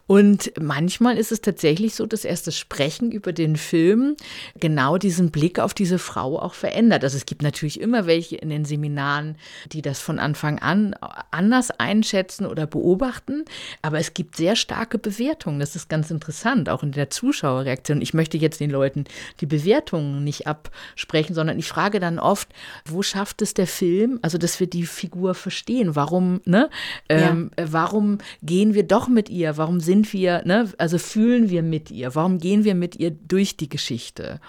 Und manchmal ist es tatsächlich so, dass erst das Sprechen über den Film genau diesen Blick auf diese Frau auch verändert. Also es gibt natürlich immer welche in den Seminaren, die das von Anfang an anders einschätzen oder beobachten, aber es gibt sehr starke Bewertungen. Das ist ganz interessant, auch in der Zuschauerreaktion. Ich möchte jetzt den Leuten die Bewertungen nicht absprechen, sondern ich frage dann oft, wo schafft es der Film, also dass wir die Figur verstehen? Warum, ne? Ähm, ja. Warum gehen wir wir doch mit ihr? Warum sind wir, ne, also fühlen wir mit ihr? Warum gehen wir mit ihr durch die Geschichte?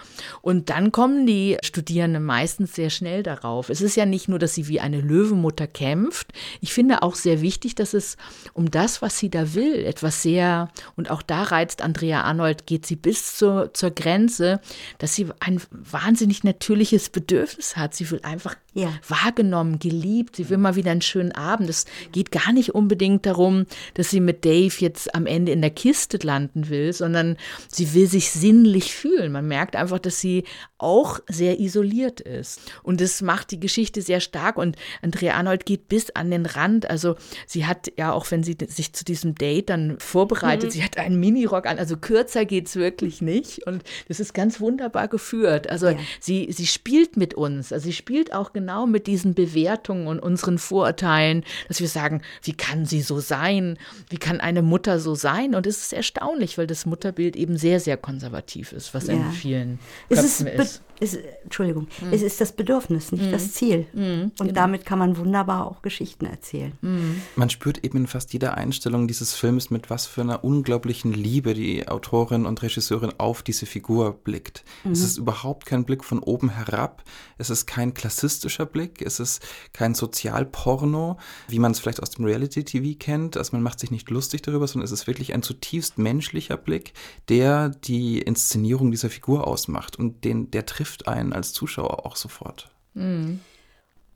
Und dann kommen die Studierenden meistens sehr schnell darauf. Es ist ja nicht nur, dass sie wie eine Löwenmutter kämpft. Ich finde auch sehr wichtig, dass es um das, was sie da will, etwas sehr, und auch da reizt Andrea Arnold, geht sie bis zur, zur Grenze, dass sie ein wahnsinnig natürliches Bedürfnis hat. Sie will einfach ja. wahrgenommen, geliebt. Sie will mal wieder einen schönen Abend. Es geht gar nicht unbedingt darum, dass sie mit Dave jetzt am Ende in der Kiste landen will, sondern sie will sich sinnlich fühlen. Man merkt einfach, dass sie auch sehr isoliert ist. Und das macht die Geschichte sehr stark. Und Andrea Arnold geht bis an den Rand. Also sie hat ja auch, wenn sie sich zu diesem Date dann vorbereitet, mhm. sie hat einen Minirock an. Also kürzer geht es wirklich nicht. Und das ist ganz wunderbar geführt. Also ja. sie, sie spielt mit uns. Also sie spielt auch genau mit diesen Bewertungen und unseren Vorurteilen, dass wir sagen, wie kann sie so sein? Wie kann eine Mutter so sein? Und es ist erstaunlich, weil das Mutterbild eben sehr, sehr konservativ ist, was ja. in vielen Köpfen ist. ist ist, Entschuldigung, mhm. es ist das Bedürfnis, nicht mhm. das Ziel. Mhm, und genau. damit kann man wunderbar auch Geschichten erzählen. Mhm. Man spürt eben in fast jeder Einstellung dieses Films, mit was für einer unglaublichen Liebe die Autorin und Regisseurin auf diese Figur blickt. Es mhm. ist überhaupt kein Blick von oben herab, es ist kein klassistischer Blick, es ist kein Sozialporno, wie man es vielleicht aus dem Reality-TV kennt. Also man macht sich nicht lustig darüber, sondern es ist wirklich ein zutiefst menschlicher Blick, der die Inszenierung dieser Figur ausmacht und den, der trifft trifft einen als Zuschauer auch sofort. Mhm.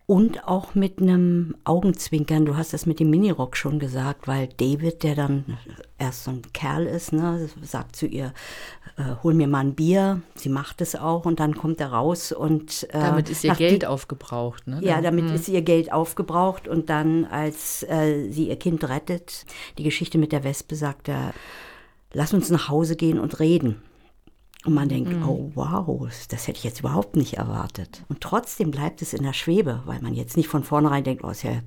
Und auch mit einem Augenzwinkern. Du hast das mit dem Minirock schon gesagt, weil David, der dann erst so ein Kerl ist, ne, sagt zu ihr, äh, hol mir mal ein Bier. Sie macht es auch und dann kommt er raus und äh, damit ist ihr Geld die, aufgebraucht. Ne? Ja, damit mhm. ist ihr Geld aufgebraucht und dann, als äh, sie ihr Kind rettet, die Geschichte mit der Wespe sagt er, lass uns nach Hause gehen und reden. Und man denkt, mhm. oh wow, das hätte ich jetzt überhaupt nicht erwartet. Und trotzdem bleibt es in der Schwebe, weil man jetzt nicht von vornherein denkt, oh, ist ja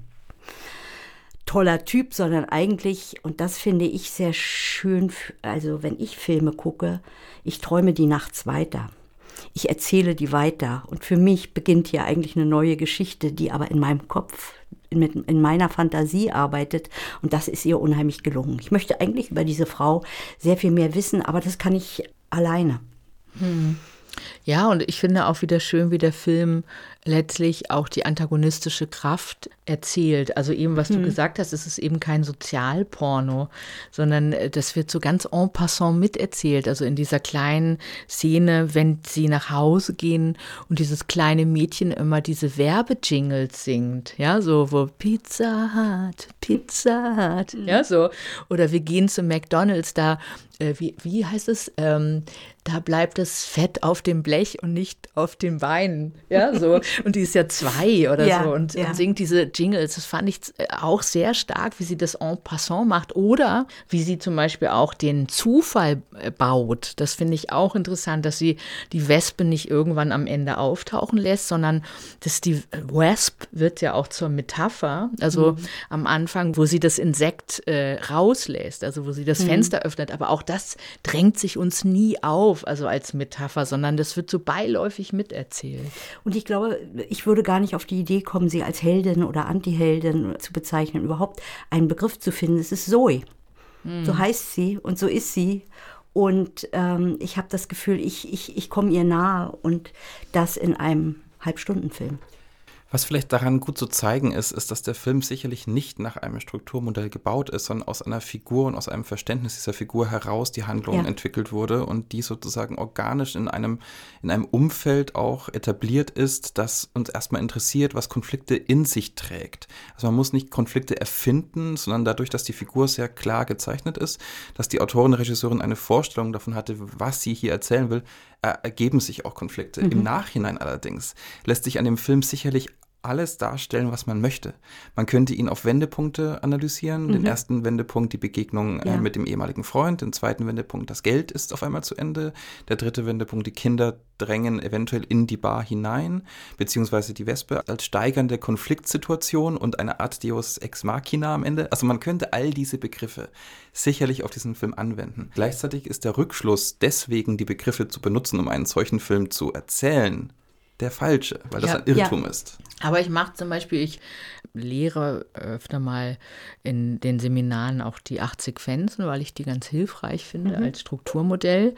toller Typ, sondern eigentlich, und das finde ich sehr schön, also wenn ich Filme gucke, ich träume die nachts weiter. Ich erzähle die weiter. Und für mich beginnt hier eigentlich eine neue Geschichte, die aber in meinem Kopf, in, in meiner Fantasie arbeitet. Und das ist ihr unheimlich gelungen. Ich möchte eigentlich über diese Frau sehr viel mehr wissen, aber das kann ich alleine. Hm. Ja, und ich finde auch wieder schön, wie der Film letztlich auch die antagonistische Kraft erzählt. Also eben, was hm. du gesagt hast, es ist eben kein Sozialporno, sondern äh, das wird so ganz en passant miterzählt. Also in dieser kleinen Szene, wenn sie nach Hause gehen und dieses kleine Mädchen immer diese Werbejingles singt, ja, so wo Pizza hat, Pizza Hut. Ja, so. Oder wir gehen zu McDonalds, da, äh, wie, wie heißt es? Ähm, da bleibt das Fett auf dem Blech und nicht auf den Beinen. Ja, so. Und die ist ja zwei oder Ja, so und, ja. und singt diese Jingles. Das fand ich äh, auch sehr stark, wie sie das en passant macht. Oder wie sie zum Beispiel auch den Zufall äh, baut. Das finde ich auch interessant, dass sie die Wespe nicht irgendwann am Ende auftauchen lässt, sondern dass die Wesp wird ja auch zur Metapher. Also am Anfang, wo sie das Insekt äh, rauslässt, also wo sie das Fenster öffnet. Aber auch das drängt sich uns nie auf, also als Metapher, sondern das wird so beiläufig miterzählt. Und ich glaube, ich würde gar nicht auf die Idee kommen, sie als Heldin oder Antiheldin zu bezeichnen, überhaupt einen Begriff zu finden. Es ist Zoe. So heißt sie und so ist sie. Und ähm, ich habe das Gefühl, ich, ich, ich komme ihr nahe und das in einem Halbstundenfilm. Was vielleicht daran gut zu zeigen ist, ist, dass der Film sicherlich nicht nach einem Strukturmodell gebaut ist, sondern aus einer Figur und aus einem Verständnis dieser Figur heraus die Handlung Ja. entwickelt wurde und die sozusagen organisch in einem, in einem Umfeld auch etabliert ist, das uns erstmal interessiert, was Konflikte in sich trägt. Also man muss nicht Konflikte erfinden, sondern dadurch, dass die Figur sehr klar gezeichnet ist, dass die Autorin, Regisseurin eine Vorstellung davon hatte, was sie hier erzählen will, ergeben sich auch Konflikte. Im Nachhinein allerdings lässt sich an dem Film sicherlich alles darstellen, was man möchte. Man könnte ihn auf Wendepunkte analysieren. Den ersten Wendepunkt, die Begegnung äh, Ja. mit dem ehemaligen Freund. Den zweiten Wendepunkt, das Geld ist auf einmal zu Ende. Der dritte Wendepunkt, die Kinder drängen eventuell in die Bar hinein, beziehungsweise die Wespe als steigernde Konfliktsituation und eine Art Deus Ex Machina am Ende. Also man könnte all diese Begriffe sicherlich auf diesen Film anwenden. Gleichzeitig ist der Rückschluss, deswegen die Begriffe zu benutzen, um einen solchen Film zu erzählen, der falsche, weil das Ja. ein Irrtum ist. Aber ich mache zum Beispiel, ich lehre öfter mal in den Seminaren auch die acht Sequenzen, weil ich die ganz hilfreich finde als Strukturmodell.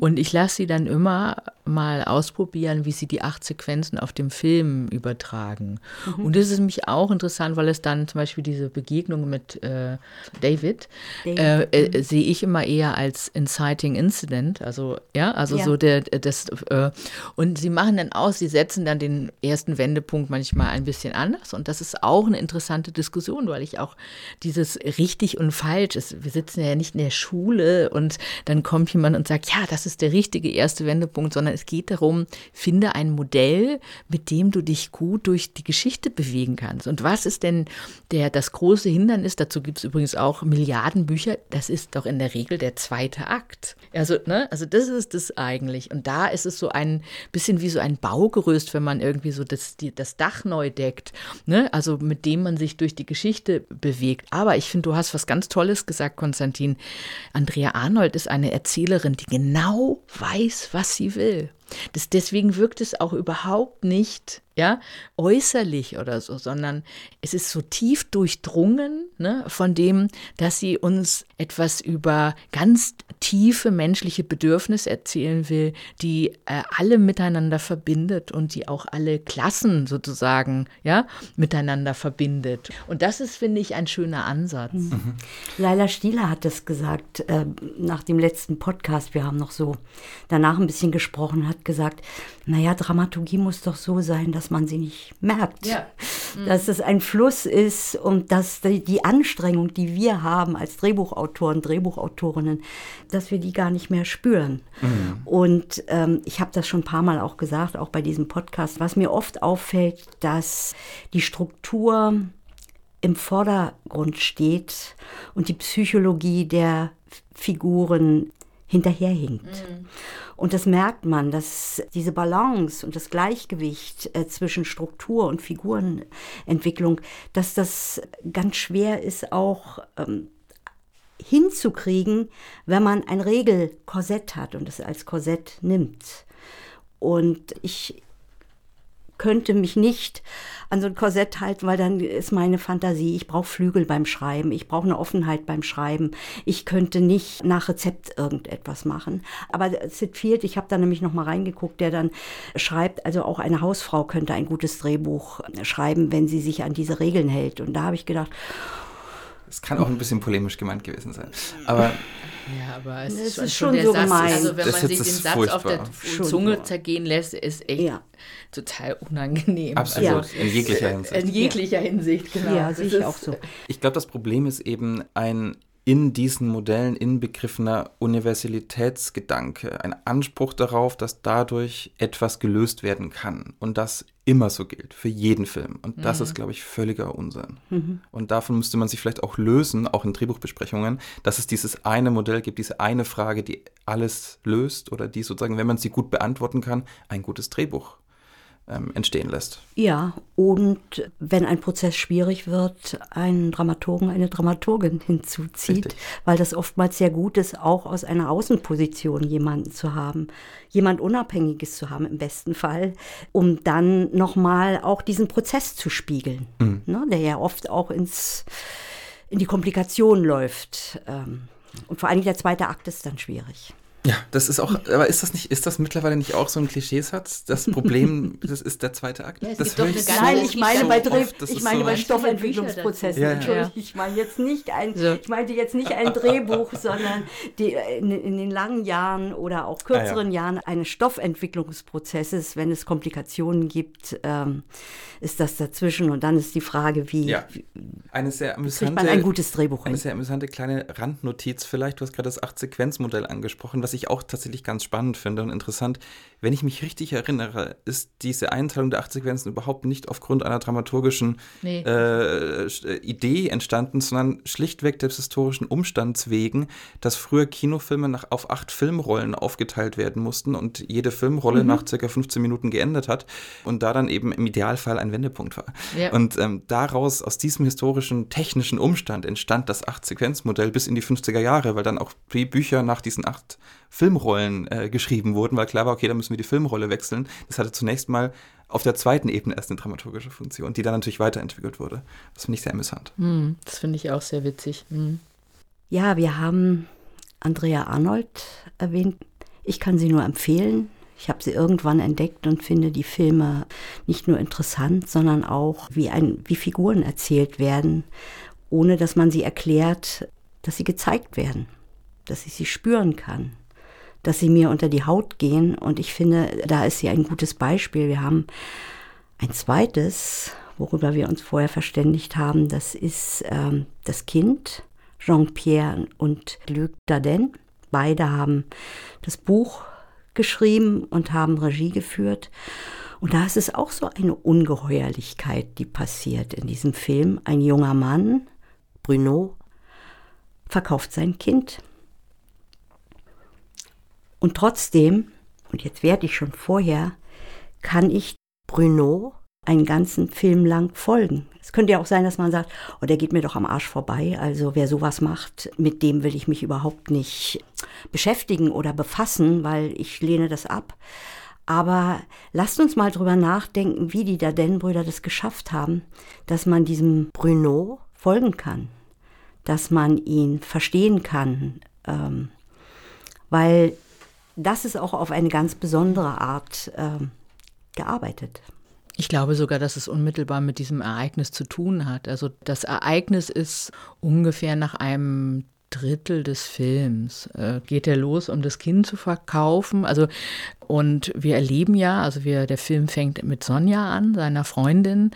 Und ich lasse sie dann immer mal ausprobieren, wie sie die acht Sequenzen auf dem Film übertragen. Und das ist mich auch interessant, weil es dann zum Beispiel diese Begegnung mit äh, David, David, äh, äh, sehe ich immer eher als inciting incident, also ja, also Ja. so der das äh, und sie machen dann aus, sie setzen dann den ersten Wendepunkt manchmal ein bisschen anders und das ist auch eine interessante Diskussion, weil ich auch dieses richtig und falsch ist. Wir sitzen ja nicht in der Schule und dann kommt jemand und sagt, ja, das ist der richtige erste Wendepunkt, sondern es geht darum, finde ein Modell, mit dem du dich gut durch die Geschichte bewegen kannst. Und was ist denn der das große Hindernis? Dazu gibt es übrigens auch Milliarden Bücher. Das ist doch in der Regel der zweite Akt. Also, ne, also das ist es eigentlich. Und da ist es so ein bisschen wie so ein Baugerüst, wenn man irgendwie so das, die, das Dach neu deckt, ne? also mit dem man sich durch die Geschichte bewegt. Aber ich finde, du hast was ganz Tolles gesagt, Konstantin. Andrea Arnold ist eine Erzählerin, die genau weiß, was sie will. Das, deswegen wirkt es auch überhaupt nicht ja, äußerlich oder so, sondern es ist so tief durchdrungen ne, von dem, dass sie uns etwas über ganz tiefe menschliche Bedürfnisse erzählen will, die äh, alle miteinander verbindet und die auch alle Klassen sozusagen ja, miteinander verbindet. Und das ist, finde ich, ein schöner Ansatz. Laila Stieler hat das gesagt äh, nach dem letzten Podcast. Wir haben noch so danach ein bisschen gesprochen, hat gesagt, naja, Dramaturgie muss doch so sein, dass man sie nicht merkt. Ja. Dass es ein Fluss ist und dass die, die Anstrengung, die wir haben als Drehbuchautoren, Drehbuchautorinnen, dass wir die gar nicht mehr spüren. Und ähm, ich habe das schon ein paar Mal auch gesagt, auch bei diesem Podcast, was mir oft auffällt, dass die Struktur im Vordergrund steht und die Psychologie der Figuren hinterherhinkt. Und das merkt man, dass diese Balance und das Gleichgewicht äh, zwischen Struktur und Figurenentwicklung, dass das ganz schwer ist auch ähm, hinzukriegen, wenn man ein Regelkorsett hat und es als Korsett nimmt. Und ich könnte mich nicht an so ein Korsett halten, weil dann ist meine Fantasie, ich brauche Flügel beim Schreiben, ich brauche eine Offenheit beim Schreiben. Ich könnte nicht nach Rezept irgendetwas machen. Aber Sid Field, ich habe da nämlich noch mal reingeguckt, der dann schreibt, also auch eine Hausfrau könnte ein gutes Drehbuch schreiben, wenn sie sich an diese Regeln hält. Und da habe ich gedacht, Es kann auch ein bisschen polemisch gemeint gewesen sein. Aber Ja, aber es ist, schon, ist schon schon der so Satz. gemein. Also wenn Das man sich den Satz auf der furchtbar. Zunge Schon. zergehen lässt, ist echt Ja. total unangenehm. Absolut, Also, in jeglicher Hinsicht. in jeglicher Hinsicht, genau. Ja, sehe ich auch so. Ich glaube, das Problem ist eben ein in diesen Modellen inbegriffener Universalitätsgedanke, ein Anspruch darauf, dass dadurch etwas gelöst werden kann und das immer so gilt für jeden Film. Und das ist, glaube ich, völliger Unsinn. Und davon müsste man sich vielleicht auch lösen, auch in Drehbuchbesprechungen, dass es dieses eine Modell gibt, diese eine Frage, die alles löst oder die sozusagen, wenn man sie gut beantworten kann, ein gutes Drehbuch ähm, entstehen lässt. Ja, und wenn ein Prozess schwierig wird, einen Dramaturgen, eine Dramaturgin hinzuzieht, Richtig. weil das oftmals sehr gut ist, auch aus einer Außenposition jemanden zu haben, jemand Unabhängiges zu haben im besten Fall, um dann nochmal auch diesen Prozess zu spiegeln, ne, der ja oft auch ins, in die Komplikation läuft. Ähm, und vor allem der zweite Akt ist dann schwierig. Ja, das ist auch, aber ist das nicht, ist das mittlerweile nicht auch so ein Klischeesatz? Das Problem, das ist der zweite Akt. Ja, das höre eine ich so Nein, ich meine so bei, Dreh, oft, ich meine so- bei Stoffentwicklungsprozessen. Ja, ja. Entschuldigung, ich meine jetzt nicht ein, So. ich meinte jetzt nicht ein Drehbuch, sondern die, in, in den langen Jahren oder auch kürzeren Jahren eines Stoffentwicklungsprozesses, wenn es Komplikationen gibt, ähm, ist das dazwischen und dann ist die Frage, wie, Ja. wie Eine sehr kriegt amüsante, man ein gutes Drehbuch eine hin? sehr amüsante kleine Randnotiz vielleicht. Du hast gerade das Acht-Sequenz-Modell angesprochen, was ich auch tatsächlich ganz spannend finde und interessant. Wenn ich mich richtig erinnere, ist diese Einteilung der acht Sequenzen überhaupt nicht aufgrund einer dramaturgischen Nee. äh, äh, Idee entstanden, sondern schlichtweg des historischen Umstands wegen, dass früher Kinofilme nach, auf acht Filmrollen aufgeteilt werden mussten und jede Filmrolle Mhm. nach circa 15 Minuten geändert hat und da dann eben im Idealfall ein Wendepunkt war. Ja. Und ähm, daraus, aus diesem historischen, technischen Umstand entstand das Acht-Sequenz-Modell bis in die 50er Jahre, weil dann auch die Bücher nach diesen acht Filmrollen äh, geschrieben wurden, weil klar war, okay, dann müssen wir die Filmrolle wechseln. Das hatte zunächst mal auf der zweiten Ebene erst eine dramaturgische Funktion, die dann natürlich weiterentwickelt wurde. Das finde ich sehr amüsant. Hm, das finde ich auch sehr witzig. Hm. Ja, wir haben Andrea Arnold erwähnt. Ich kann sie nur empfehlen. Ich habe sie irgendwann entdeckt und finde die Filme nicht nur interessant, sondern auch, wie, ein, wie Figuren erzählt werden, ohne dass man sie erklärt, dass sie gezeigt werden, dass ich sie spüren kann, dass sie mir unter die Haut gehen. Und ich finde, da ist sie ein gutes Beispiel. Wir haben ein zweites, worüber wir uns vorher verständigt haben, das ist ähm, das Kind, Jean-Pierre und Luc Dardenne. Beide haben das Buch geschrieben und haben Regie geführt. Und da ist es auch so eine Ungeheuerlichkeit, die passiert in diesem Film. Ein junger Mann, Bruno, verkauft sein Kind. Und trotzdem, und jetzt werde ich schon vorher, kann ich Bruno einen ganzen Film lang folgen. Es könnte ja auch sein, dass man sagt, oh, der geht mir doch am Arsch vorbei. Also wer sowas macht, mit dem will ich mich überhaupt nicht beschäftigen oder befassen, weil ich lehne das ab. Aber lasst uns mal drüber nachdenken, wie die Dardenne-Brüder das geschafft haben, dass man diesem Bruno folgen kann, dass man ihn verstehen kann, ähm, weil das ist auch auf eine ganz besondere Art ähm, gearbeitet. Ich glaube sogar, dass es unmittelbar mit diesem Ereignis zu tun hat. Also das Ereignis ist ungefähr nach einem Drittel des Films äh, geht er los, um das Kind zu verkaufen. Also und wir erleben ja, also wir, der Film fängt mit Sonja an, seiner Freundin,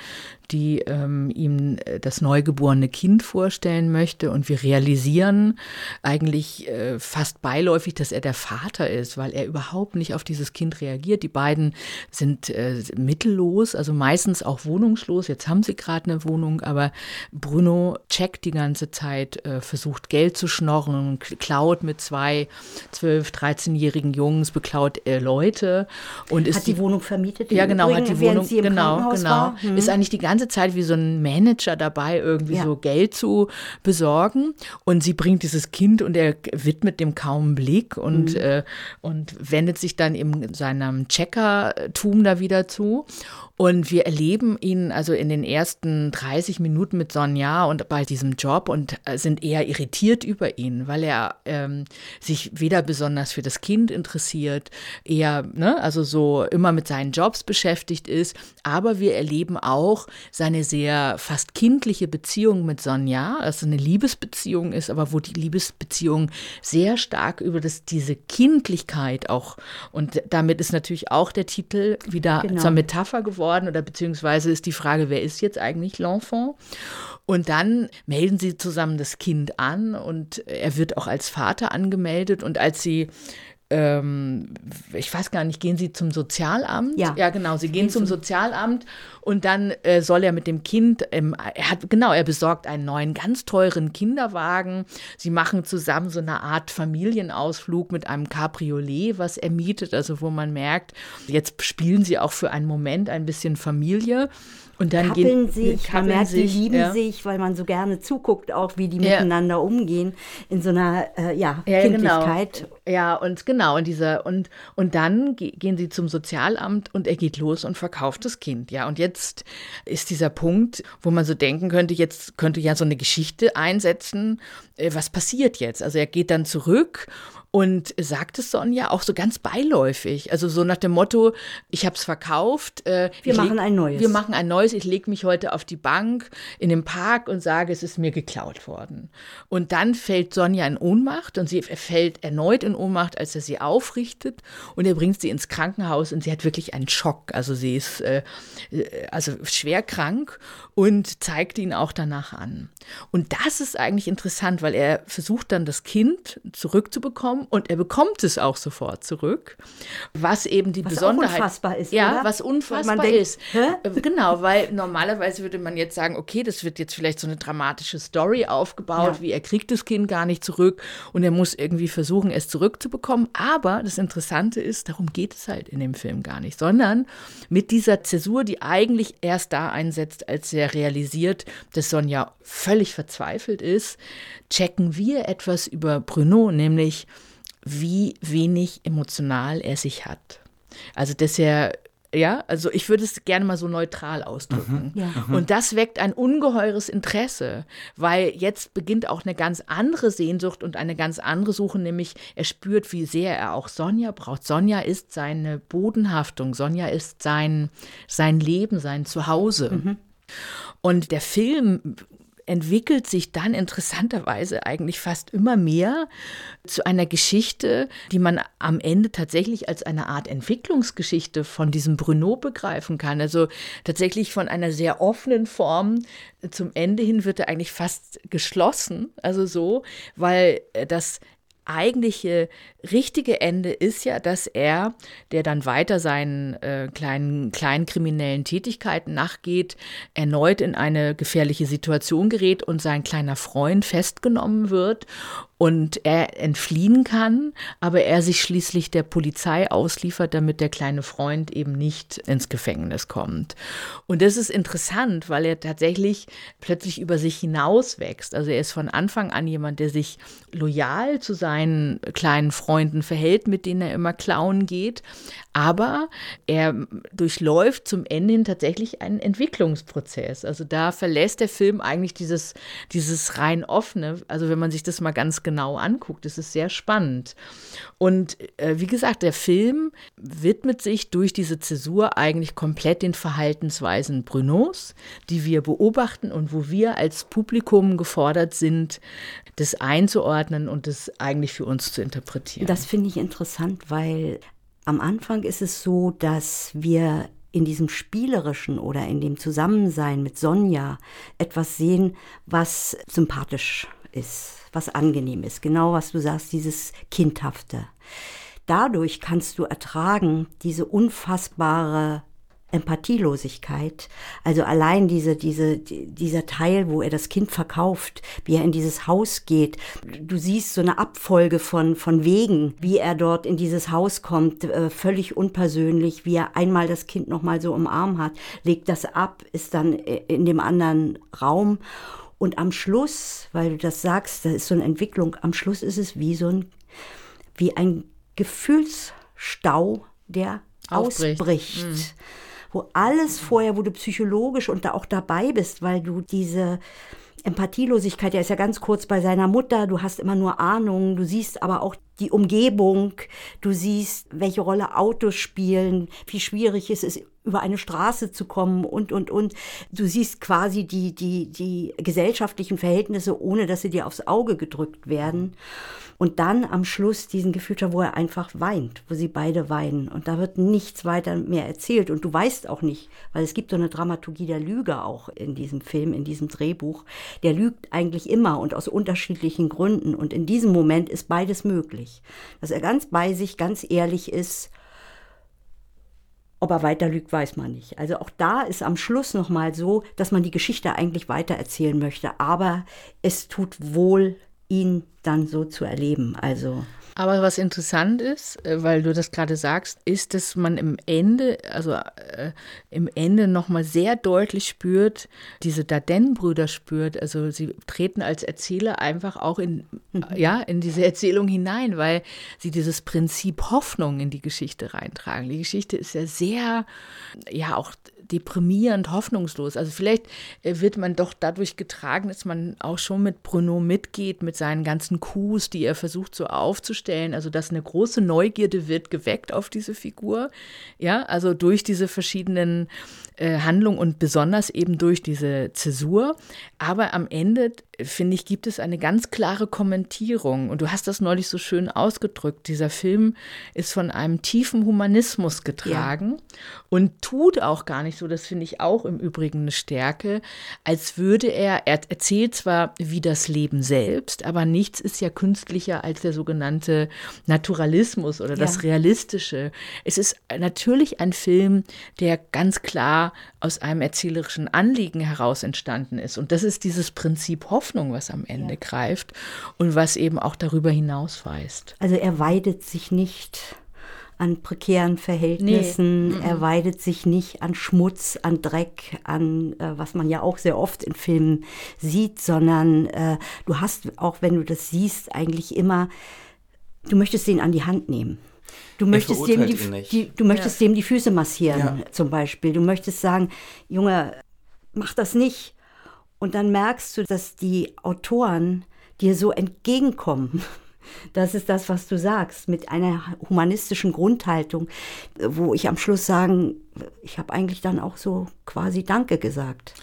die ähm, ihm das neugeborene Kind vorstellen möchte. Und wir realisieren eigentlich äh, fast beiläufig, dass er der Vater ist, weil er überhaupt nicht auf dieses Kind reagiert. Die beiden sind äh, mittellos, also meistens auch wohnungslos. Jetzt haben sie gerade eine Wohnung, aber Bruno checkt die ganze Zeit, äh, versucht Geld zu schnorren, klaut mit zwei 12-, 13-jährigen Jungs, beklaut äh, Leute. Und ist hat die, Wohnung vermietet? ja, genau, Übrigen, hat die Wohnung, genau, genau. Hm. Ist eigentlich die ganze Zeit wie so ein Manager dabei, irgendwie Ja. so Geld zu besorgen. Und sie bringt dieses Kind und er widmet dem kaum einen Blick und, Mhm. äh, und wendet sich dann in seinem Checkertum da wieder zu. Und wir erleben ihn also in den ersten 30 Minuten mit Sonja und bei diesem Job und äh, sind eher irritiert über ihn, weil er ähm, sich weder besonders für das Kind interessiert, eher, ne, also so immer mit seinen Jobs beschäftigt ist. Aber wir erleben auch seine sehr fast kindliche Beziehung mit Sonja, also eine Liebesbeziehung ist, aber wo die Liebesbeziehung sehr stark über das, diese Kindlichkeit auch, und damit ist natürlich auch der Titel wieder genau. zur Metapher geworden, oder beziehungsweise ist die Frage, wer ist jetzt eigentlich l'enfant? Und dann melden sie zusammen das Kind an und er wird auch als Vater angemeldet. Und als sie ähm, ich weiß gar nicht, gehen Sie zum Sozialamt? Ja, ja genau, Sie gehen zum Sozialamt und dann äh, soll er mit dem Kind, ähm, er hat, genau, er besorgt einen neuen, ganz teuren Kinderwagen. Sie machen zusammen so eine Art Familienausflug mit einem Cabriolet, was er mietet, also wo man merkt, jetzt spielen sie auch für einen Moment ein bisschen Familie. Und dann kappeln gehen, sich, kappeln man merkt, sich, die lieben ja. sich, weil man so gerne zuguckt, auch wie die ja. miteinander umgehen in so einer äh, ja, ja, genau. Kindlichkeit. Genau. Ja, und genau, und dieser, und, und dann gehen sie zum Sozialamt und er geht los und verkauft das Kind. Ja, und jetzt ist dieser Punkt, wo man so denken könnte, jetzt könnte ja so eine Geschichte einsetzen, äh, was passiert jetzt? Also er geht dann zurück und sagt es Sonja auch so ganz beiläufig. Also so nach dem Motto, ich habe es verkauft. Äh, wir machen ein neues. Wir machen ein neues. Ich lege mich heute auf die Bank in dem Park und sage, es ist mir geklaut worden. Und dann fällt Sonja in Ohnmacht und sie fällt erneut in Ohnmacht, als er sie aufrichtet. Und er bringt sie ins Krankenhaus und sie hat wirklich einen Schock. Also sie ist äh, äh also schwer krank und zeigt ihn auch danach an. Und das ist eigentlich interessant, weil er versucht dann das Kind zurückzubekommen und er bekommt es auch sofort zurück, was eben die was Besonderheit unfassbar ist, ja, oder? was unfassbar denkt, ist. Hä? Äh, genau, weil normalerweise würde man jetzt sagen, okay, das wird jetzt vielleicht so eine dramatische Story aufgebaut, ja. wie er kriegt das Kind gar nicht zurück und er muss irgendwie versuchen, es zurückzubekommen. Aber das Interessante ist, darum geht es halt in dem Film gar nicht, sondern mit dieser Zäsur, die eigentlich erst da einsetzt, als er realisiert, dass Sonja völlig verzweifelt ist, checken wir etwas über Bruno, nämlich wie wenig emotional er sich hat. Also, dass er ja, also ich würde es gerne mal so neutral ausdrücken. Mhm, ja. mhm. Und das weckt ein ungeheures Interesse, weil jetzt beginnt auch eine ganz andere Sehnsucht und eine ganz andere Suche, nämlich er spürt, wie sehr er auch Sonja braucht. Sonja ist seine Bodenhaftung, Sonja ist sein, sein Leben, sein Zuhause. Mhm. Und der Film entwickelt sich dann interessanterweise eigentlich fast immer mehr zu einer Geschichte, die man am Ende tatsächlich als eine Art Entwicklungsgeschichte von diesem Bruno begreifen kann. Also tatsächlich von einer sehr offenen Form zum Ende hin wird er eigentlich fast geschlossen, also so, weil das eigentliche richtige Ende ist ja, dass er, der dann weiter seinen äh, kleinen, kleinen kriminellen Tätigkeiten nachgeht, erneut in eine gefährliche Situation gerät und sein kleiner Freund festgenommen wird und er entfliehen kann, aber er sich schließlich der Polizei ausliefert, damit der kleine Freund eben nicht ins Gefängnis kommt. Und das ist interessant, weil er tatsächlich plötzlich über sich hinaus wächst. Also er ist von Anfang an jemand, der sich loyal zu seinen kleinen Freunden verhält, mit denen er immer klauen geht, aber er durchläuft zum Ende hin tatsächlich einen Entwicklungsprozess. Also da verlässt der Film eigentlich dieses, dieses rein offene. Also wenn man sich das mal ganz genau anguckt, ist es sehr spannend. Und äh, wie gesagt, der Film widmet sich durch diese Zäsur eigentlich komplett den Verhaltensweisen Brunos, die wir beobachten und wo wir als Publikum gefordert sind, das einzuordnen und das eigentlich für uns zu interpretieren. Das finde ich interessant, weil am Anfang ist es so, dass wir in diesem spielerischen oder in dem Zusammensein mit Sonja etwas sehen, was sympathisch ist, was angenehm ist. Genau was du sagst, dieses Kindhafte. Dadurch kannst du ertragen diese unfassbare Empathielosigkeit. Also allein diese, diese, dieser Teil, wo er das Kind verkauft, wie er in dieses Haus geht. Du siehst so eine Abfolge von, von Wegen, wie er dort in dieses Haus kommt, äh, völlig unpersönlich, wie er einmal das Kind nochmal so im Arm hat, legt das ab, ist dann in dem anderen Raum. Und am Schluss, weil du das sagst, da ist so eine Entwicklung, am Schluss ist es wie so ein, wie ein Gefühlsstau, der Aufbricht. ausbricht. Mhm wo alles vorher, wo du psychologisch und da auch dabei bist, weil du diese Empathielosigkeit, der ist ja ganz kurz bei seiner Mutter, du hast immer nur Ahnungen, du siehst aber auch die Umgebung, du siehst, welche Rolle Autos spielen, wie schwierig es ist, über eine Straße zu kommen und, und, und. Du siehst quasi die, die, die gesellschaftlichen Verhältnisse, ohne dass sie dir aufs Auge gedrückt werden. Und dann am Schluss diesen Gefühlter, wo er einfach weint, wo sie beide weinen. Und da wird nichts weiter mehr erzählt. Und du weißt auch nicht, weil es gibt so eine Dramaturgie der Lüge auch in diesem Film, in diesem Drehbuch. Der lügt eigentlich immer und aus unterschiedlichen Gründen. Und in diesem Moment ist beides möglich. Dass er ganz bei sich, ganz ehrlich ist ob er weiter lügt, weiß man nicht. Also auch da ist am Schluss nochmal so, dass man die Geschichte eigentlich weiter erzählen möchte. Aber es tut wohl, ihn dann so zu erleben. Also aber was interessant ist, äh, weil du das gerade sagst, ist, dass man im Ende, also äh, im Ende nochmal sehr deutlich spürt, diese Darden-Brüder spürt, also sie treten als Erzähler einfach auch in, mhm. ja, in diese Erzählung hinein, weil sie dieses Prinzip Hoffnung in die Geschichte reintragen. Die Geschichte ist ja sehr, ja, auch deprimierend, hoffnungslos. Also vielleicht äh, wird man doch dadurch getragen, dass man auch schon mit Bruno mitgeht, mit seinen ganzen Coups, die er versucht so aufzustellen. Also dass eine große Neugierde wird geweckt auf diese Figur. Ja, also durch diese verschiedenen äh, Handlungen und besonders eben durch diese Zäsur. Aber am Ende finde ich, gibt es eine ganz klare Kommentierung. Und du hast das neulich so schön ausgedrückt. Dieser Film ist von einem tiefen Humanismus getragen ja. und tut auch gar nicht so, das finde ich auch im Übrigen eine Stärke, als würde er, er erzählt zwar wie das Leben selbst, aber nichts ist ja künstlicher als der sogenannte Naturalismus oder das ja. Realistische. Es ist natürlich ein Film, der ganz klar aus einem erzählerischen Anliegen heraus entstanden ist. Und das ist dieses Prinzip Hoffnung Hoffnung, was am Ende ja. greift und was eben auch darüber hinaus weist. Also er weidet sich nicht an prekären Verhältnissen, nee. er weidet sich nicht an Schmutz, an Dreck, an äh, was man ja auch sehr oft in Filmen sieht, sondern äh, du hast, auch wenn du das siehst, eigentlich immer, du möchtest ihn an die Hand nehmen. Du möchtest, dem die, die, du möchtest ja. dem die Füße massieren, ja. zum Beispiel. Du möchtest sagen, Junge, mach das nicht. Und dann merkst du, dass die Autoren dir so entgegenkommen. Das ist das, was du sagst, mit einer humanistischen Grundhaltung, wo ich am Schluss sagen, ich habe eigentlich dann auch so quasi Danke gesagt.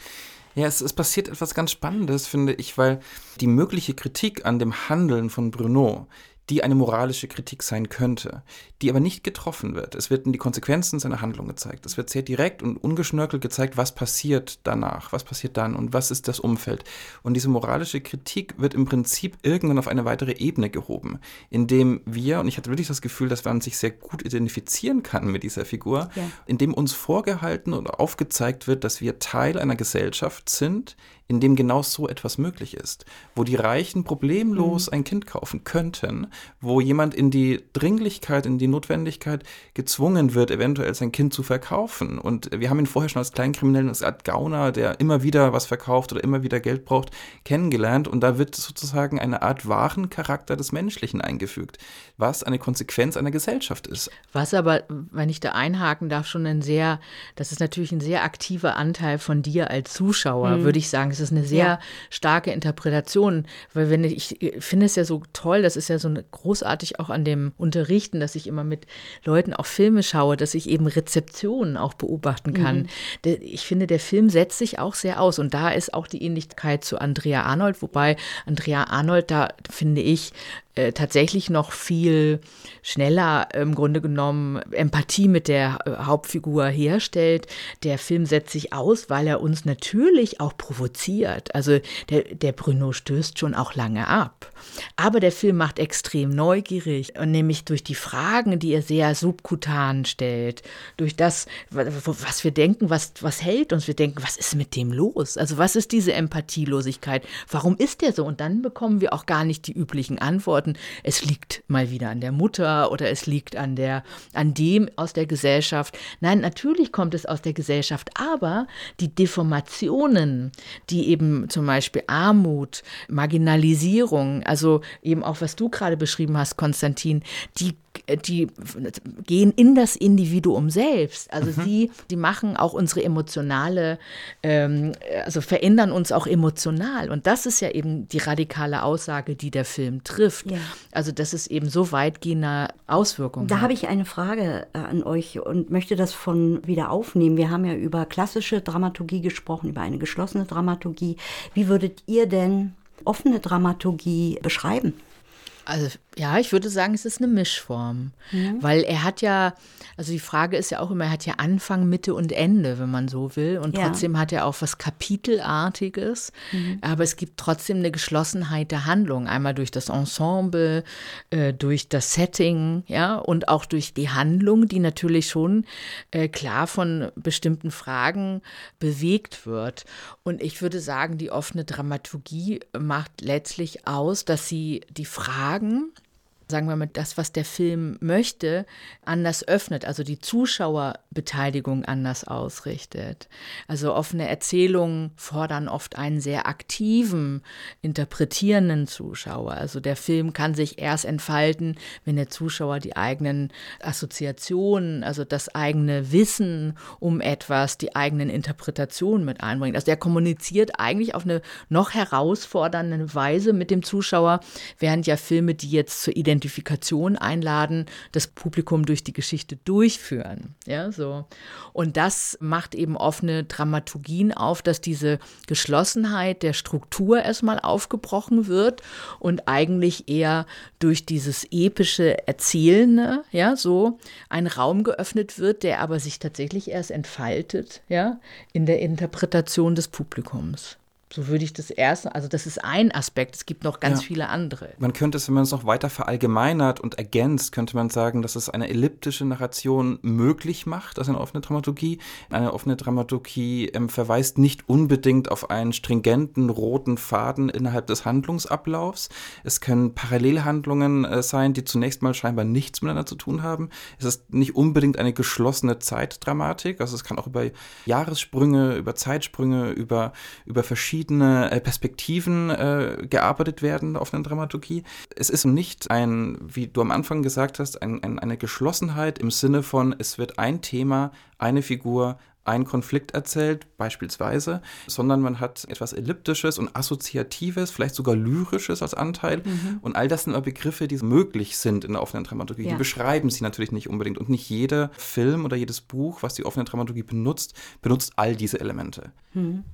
Ja, es, es passiert etwas ganz Spannendes, finde ich, weil die mögliche Kritik an dem Handeln von Bruno, die eine moralische Kritik sein könnte, die aber nicht getroffen wird. Es werden die Konsequenzen seiner Handlung gezeigt. Es wird sehr direkt und ungeschnörkelt gezeigt, was passiert danach, was passiert dann und was ist das Umfeld. Und diese moralische Kritik wird im Prinzip irgendwann auf eine weitere Ebene gehoben, indem wir, und ich hatte wirklich das Gefühl, dass man sich sehr gut identifizieren kann mit dieser Figur, ja. indem uns vorgehalten oder aufgezeigt wird, dass wir Teil einer Gesellschaft sind, in dem genau so etwas möglich ist, wo die Reichen problemlos mhm. ein Kind kaufen könnten, wo jemand in die Dringlichkeit, in die Notwendigkeit gezwungen wird, eventuell sein Kind zu verkaufen. Und wir haben ihn vorher schon als Kleinkriminellen, als Art Gauner, der immer wieder was verkauft oder immer wieder Geld braucht, kennengelernt. Und da wird sozusagen eine Art wahren Charakter des Menschlichen eingefügt, was eine Konsequenz einer Gesellschaft ist. Was aber, wenn ich da einhaken darf, schon ein sehr, das ist natürlich ein sehr aktiver Anteil von dir als Zuschauer, mhm. würde ich sagen. Es ist eine sehr ja. starke Interpretation, weil wenn ich, ich finde es ja so toll, das ist ja so großartig auch an dem Unterrichten, dass ich immer mit Leuten auch Filme schaue, dass ich eben Rezeptionen auch beobachten kann. Mhm. Ich finde, der Film setzt sich auch sehr aus und da ist auch die Ähnlichkeit zu Andrea Arnold, wobei Andrea Arnold da, finde ich, äh, tatsächlich noch viel schneller im Grunde genommen Empathie mit der äh, Hauptfigur herstellt. Der Film setzt sich aus, weil er uns natürlich auch provoziert. Also der, der Bruno stößt schon auch lange ab. Aber der Film macht extrem neugierig, nämlich durch die Fragen, die er sehr subkutan stellt, durch das, was wir denken, was, was hält uns. Wir denken, was ist mit dem los? Also was ist diese Empathielosigkeit? Warum ist der so? Und dann bekommen wir auch gar nicht die üblichen Antworten antworten, es liegt mal wieder an der Mutter oder es liegt an der, an dem aus der Gesellschaft. Nein, natürlich kommt es aus der Gesellschaft, aber die Deformationen, die eben zum Beispiel Armut, Marginalisierung, also eben auch was du gerade beschrieben hast, Konstantin, die die gehen in das Individuum selbst. Also mhm. sie, die machen auch unsere emotionale, ähm, also verändern uns auch emotional. Und das ist ja eben die radikale Aussage, die der Film trifft. Ja. Also dass es eben so weitgehende Auswirkungen Da habe ich eine Frage äh, an euch und möchte das von wieder aufnehmen. Wir haben ja über klassische Dramaturgie gesprochen, über eine geschlossene Dramaturgie. Wie würdet ihr denn offene Dramaturgie beschreiben? Also ja, ich würde sagen, es ist eine Mischform, mhm. weil er hat ja, also die Frage ist ja auch immer, er hat ja Anfang, Mitte und Ende, wenn man so will, und ja. trotzdem hat er auch was Kapitelartiges, mhm. aber es gibt trotzdem eine Geschlossenheit der Handlung, einmal durch das Ensemble, äh, durch das Setting, ja, und auch durch die Handlung, die natürlich schon äh, klar von bestimmten Fragen bewegt wird. Und ich würde sagen, die offene Dramaturgie macht letztlich aus, dass sie die Fragen, sagen wir mal, das, was der Film möchte, anders öffnet, also die Zuschauerbeteiligung anders ausrichtet. Also offene Erzählungen fordern oft einen sehr aktiven, interpretierenden Zuschauer. Also der Film kann sich erst entfalten, wenn der Zuschauer die eigenen Assoziationen, also das eigene Wissen um etwas, die eigenen Interpretationen mit einbringt. Also der kommuniziert eigentlich auf eine noch herausfordernde Weise mit dem Zuschauer, während ja Filme, die jetzt zur Identität Identifikation einladen, das Publikum durch die Geschichte durchführen. Ja, so. Und das macht eben offene Dramaturgien auf, dass diese Geschlossenheit der Struktur erstmal aufgebrochen wird und eigentlich eher durch dieses epische Erzählende, ja, so ein Raum geöffnet wird, der aber sich tatsächlich erst entfaltet, ja, in der Interpretation des Publikums. So würde ich das erste, also das ist ein Aspekt, es gibt noch ganz ja. viele andere. Man könnte es, wenn man es noch weiter verallgemeinert und ergänzt, könnte man sagen, dass es eine elliptische Narration möglich macht, also eine offene Dramaturgie. Eine offene Dramaturgie ähm, verweist nicht unbedingt auf einen stringenten roten Faden innerhalb des Handlungsablaufs. Es können Parallelhandlungen äh, sein, die zunächst mal scheinbar nichts miteinander zu tun haben. Es ist nicht unbedingt eine geschlossene Zeitdramatik, also es kann auch über Jahressprünge, über Zeitsprünge, über, über verschiedene verschiedene äh, Perspektiven äh, gearbeitet werden auf einer Dramaturgie. Es ist nicht ein, wie du am Anfang gesagt hast, ein, ein, eine Geschlossenheit im Sinne von, es wird ein Thema, eine Figur, ein Konflikt erzählt, beispielsweise, sondern man hat etwas Elliptisches und Assoziatives, vielleicht sogar Lyrisches als Anteil. Mhm. Und all das sind aber Begriffe, die möglich sind in der offenen Dramaturgie. Ja. Die beschreiben sie natürlich nicht unbedingt. Und nicht jeder Film oder jedes Buch, was die offene Dramaturgie benutzt, benutzt all diese Elemente. Mhm.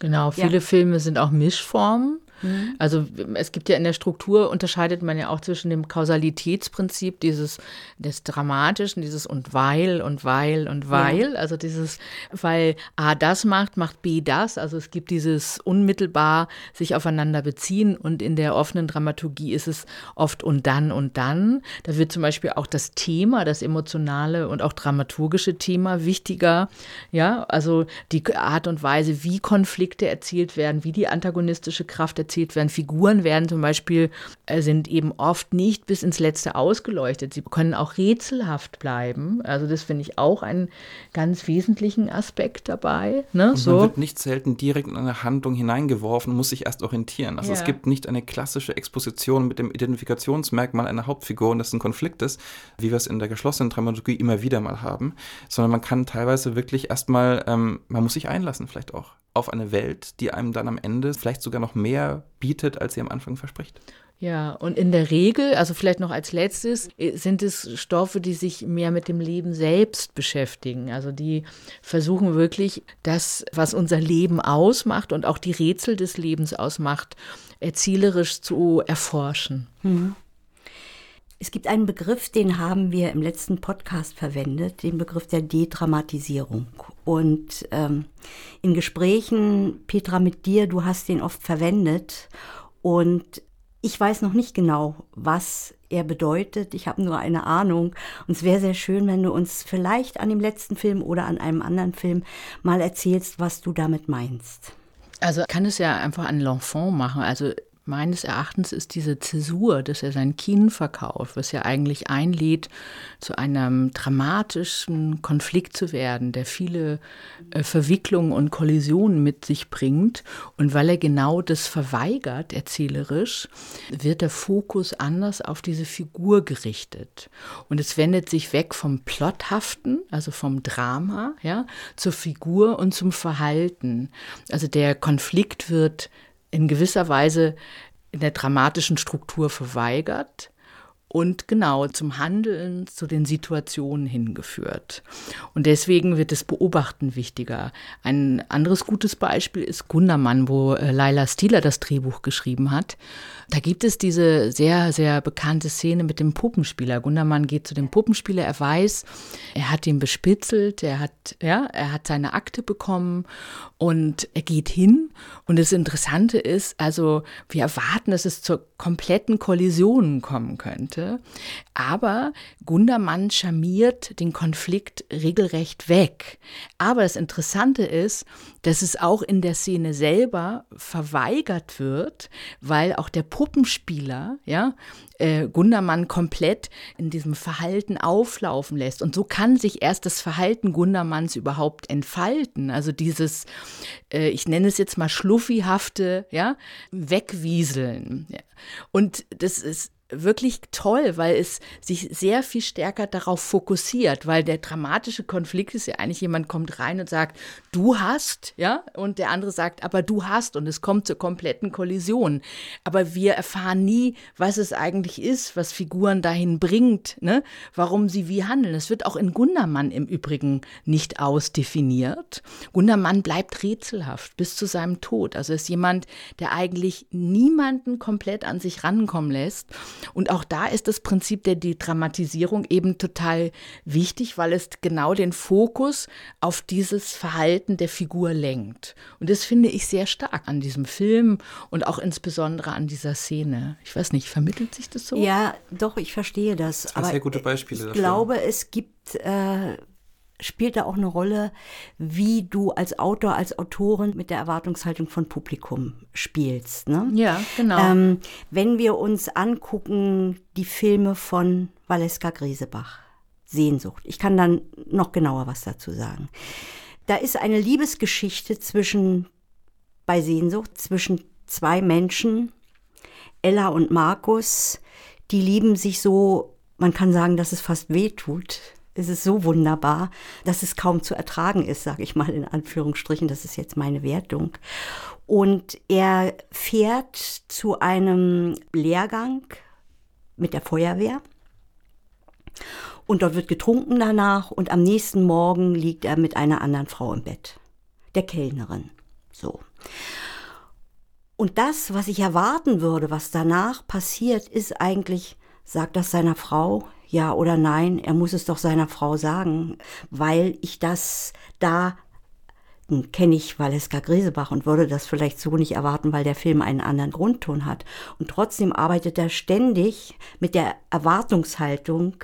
Genau, viele ja. Filme sind auch Mischformen. Mhm. Also es gibt ja in der Struktur, unterscheidet man ja auch zwischen dem Kausalitätsprinzip, dieses des Dramatischen, dieses und weil und weil und weil, ja. also dieses, weil A das macht, macht B das, also es gibt dieses unmittelbar sich aufeinander beziehen und in der offenen Dramaturgie ist es oft und dann und dann. Da wird zum Beispiel auch das Thema, das emotionale und auch dramaturgische Thema wichtiger, ja, also die Art und Weise, wie Konflikte erzielt werden, wie die antagonistische Kraft erzielt erzählt werden. Figuren werden zum Beispiel, äh, sind eben oft nicht bis ins Letzte ausgeleuchtet. Sie können auch rätselhaft bleiben. Also das finde ich auch einen ganz wesentlichen Aspekt dabei. Ne? So. Man wird nicht selten direkt in eine Handlung hineingeworfen und muss sich erst orientieren. Also ja. es gibt nicht eine klassische Exposition mit dem Identifikationsmerkmal einer Hauptfigur und das ein Konflikt ist, wie wir es in der geschlossenen Dramaturgie immer wieder mal haben, sondern man kann teilweise wirklich erstmal, ähm, man muss sich einlassen vielleicht auch auf eine Welt, die einem dann am Ende vielleicht sogar noch mehr bietet, als sie am Anfang verspricht. Ja, und in der Regel, also vielleicht noch als letztes, äh, sind es Stoffe, die sich mehr mit dem Leben selbst beschäftigen. Also die versuchen wirklich das, was unser Leben ausmacht und auch die Rätsel des Lebens ausmacht, erzielerisch zu erforschen. Mhm. Es gibt einen Begriff, den haben wir im letzten Podcast verwendet, den Begriff der Dedramatisierung. Und ähm, in Gesprächen, Petra, mit dir, du hast den oft verwendet. Und ich weiß noch nicht genau, was er bedeutet. Ich habe nur eine Ahnung. Und es wäre sehr schön, wenn du uns vielleicht an dem letzten Film oder an einem anderen Film mal erzählst, was du damit meinst. Also kann es ja einfach an L'Enfant machen. Also Meines Erachtens ist diese Zäsur, dass er sein Kinn verkauft, was ja eigentlich einlädt, zu einem dramatischen Konflikt zu werden, der viele äh, Verwicklungen und Kollisionen mit sich bringt. Und weil er genau das verweigert, erzählerisch, wird der Fokus anders auf diese Figur gerichtet. Und es wendet sich weg vom Plothaften, also vom Drama, ja, zur Figur und zum Verhalten. Also der Konflikt wird in gewisser Weise in der dramatischen Struktur verweigert und genau zum Handeln, zu den Situationen hingeführt. Und deswegen wird das Beobachten wichtiger. Ein anderes gutes Beispiel ist Gundermann, wo äh, Laila Stieler das Drehbuch geschrieben hat. Da gibt es diese sehr, sehr bekannte Szene mit dem Puppenspieler. Gundermann geht zu dem Puppenspieler, er weiß, er hat ihn bespitzelt, er hat, ja, er hat seine Akte bekommen und er geht hin. Und das Interessante ist, also wir erwarten, dass es zur kompletten Kollision kommen könnte. Aber Gundermann charmiert den Konflikt regelrecht weg. Aber das Interessante ist, dass es auch in der Szene selber verweigert wird, weil auch der Puppenspieler, ja, äh, Gundermann komplett in diesem Verhalten auflaufen lässt. Und so kann sich erst das Verhalten Gundermanns überhaupt entfalten. Also dieses, äh, ich nenne es jetzt mal schluffihafte, ja, Wegwieseln. Ja. Und das ist wirklich toll, weil es sich sehr viel stärker darauf fokussiert, weil der dramatische Konflikt ist ja eigentlich, jemand kommt rein und sagt, du hast, ja, und der andere sagt, aber du hast, und es kommt zur kompletten Kollision. Aber wir erfahren nie, was es eigentlich ist, was Figuren dahin bringt, ne, warum sie wie handeln. Es wird auch in Gundermann im Übrigen nicht ausdefiniert. Gundermann bleibt rätselhaft bis zu seinem Tod. Also ist jemand, der eigentlich niemanden komplett an sich rankommen lässt und auch da ist das Prinzip der Dedramatisierung eben total wichtig, weil es genau den Fokus auf dieses Verhalten der Figur lenkt. Und das finde ich sehr stark an diesem Film und auch insbesondere an dieser Szene. Ich weiß nicht, vermittelt sich das so? Ja, doch, ich verstehe das. Das aber sehr gute Beispiele ich dafür. glaube, es gibt äh, spielt da auch eine Rolle, wie du als Autor, als Autorin mit der Erwartungshaltung von Publikum spielst. Ne? Ja, genau. Ähm, wenn wir uns angucken, die Filme von Valeska Griesebach, Sehnsucht. Ich kann dann noch genauer was dazu sagen. Da ist eine Liebesgeschichte zwischen, bei Sehnsucht, zwischen zwei Menschen, Ella und Markus, die lieben sich so, man kann sagen, dass es fast weh tut es ist so wunderbar, dass es kaum zu ertragen ist, sage ich mal in Anführungsstrichen. Das ist jetzt meine Wertung. Und er fährt zu einem Lehrgang mit der Feuerwehr. Und dort wird getrunken danach und am nächsten Morgen liegt er mit einer anderen Frau im Bett. Der Kellnerin. So. Und das, was ich erwarten würde, was danach passiert, ist eigentlich, sagt das seiner Frau, ja oder nein, er muss es doch seiner Frau sagen, weil ich das da kenne ich Valeska Grisebach und würde das vielleicht so nicht erwarten, weil der Film einen anderen Grundton hat. Und trotzdem arbeitet er ständig mit der Erwartungshaltung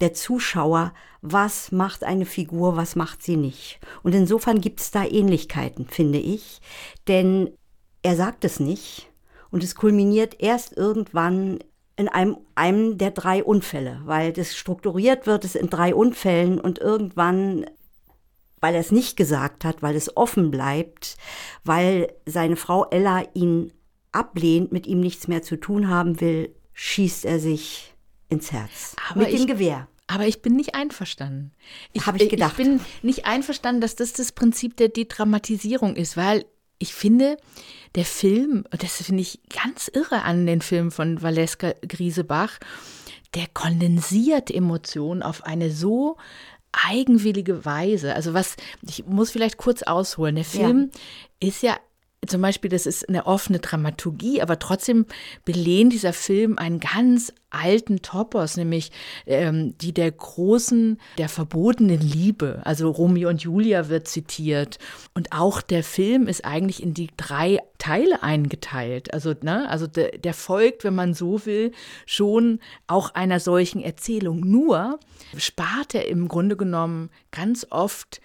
der Zuschauer, was macht eine Figur, was macht sie nicht. Und insofern gibt es da Ähnlichkeiten, finde ich, denn er sagt es nicht und es kulminiert erst irgendwann in einem, einem der drei Unfälle, weil das strukturiert wird es in drei Unfällen und irgendwann, weil er es nicht gesagt hat, weil es offen bleibt, weil seine Frau Ella ihn ablehnt, mit ihm nichts mehr zu tun haben will, schießt er sich ins Herz. Aber mit ich, dem Gewehr. Aber ich bin nicht einverstanden. Ich, Habe ich gedacht. Ich bin nicht einverstanden, dass das das Prinzip der Dedramatisierung ist, weil ich finde, der Film, das finde ich ganz irre an den Film von Valeska Griesebach, der kondensiert Emotionen auf eine so eigenwillige Weise. Also was, ich muss vielleicht kurz ausholen. Der Film ja. ist ja zum Beispiel, das ist eine offene Dramaturgie, aber trotzdem belehnt dieser Film einen ganz alten Topos, nämlich ähm, die der großen, der verbotenen Liebe. Also Romeo und Julia wird zitiert. Und auch der Film ist eigentlich in die drei Teile eingeteilt. Also, ne, also der, der folgt, wenn man so will, schon auch einer solchen Erzählung. Nur spart er im Grunde genommen ganz oft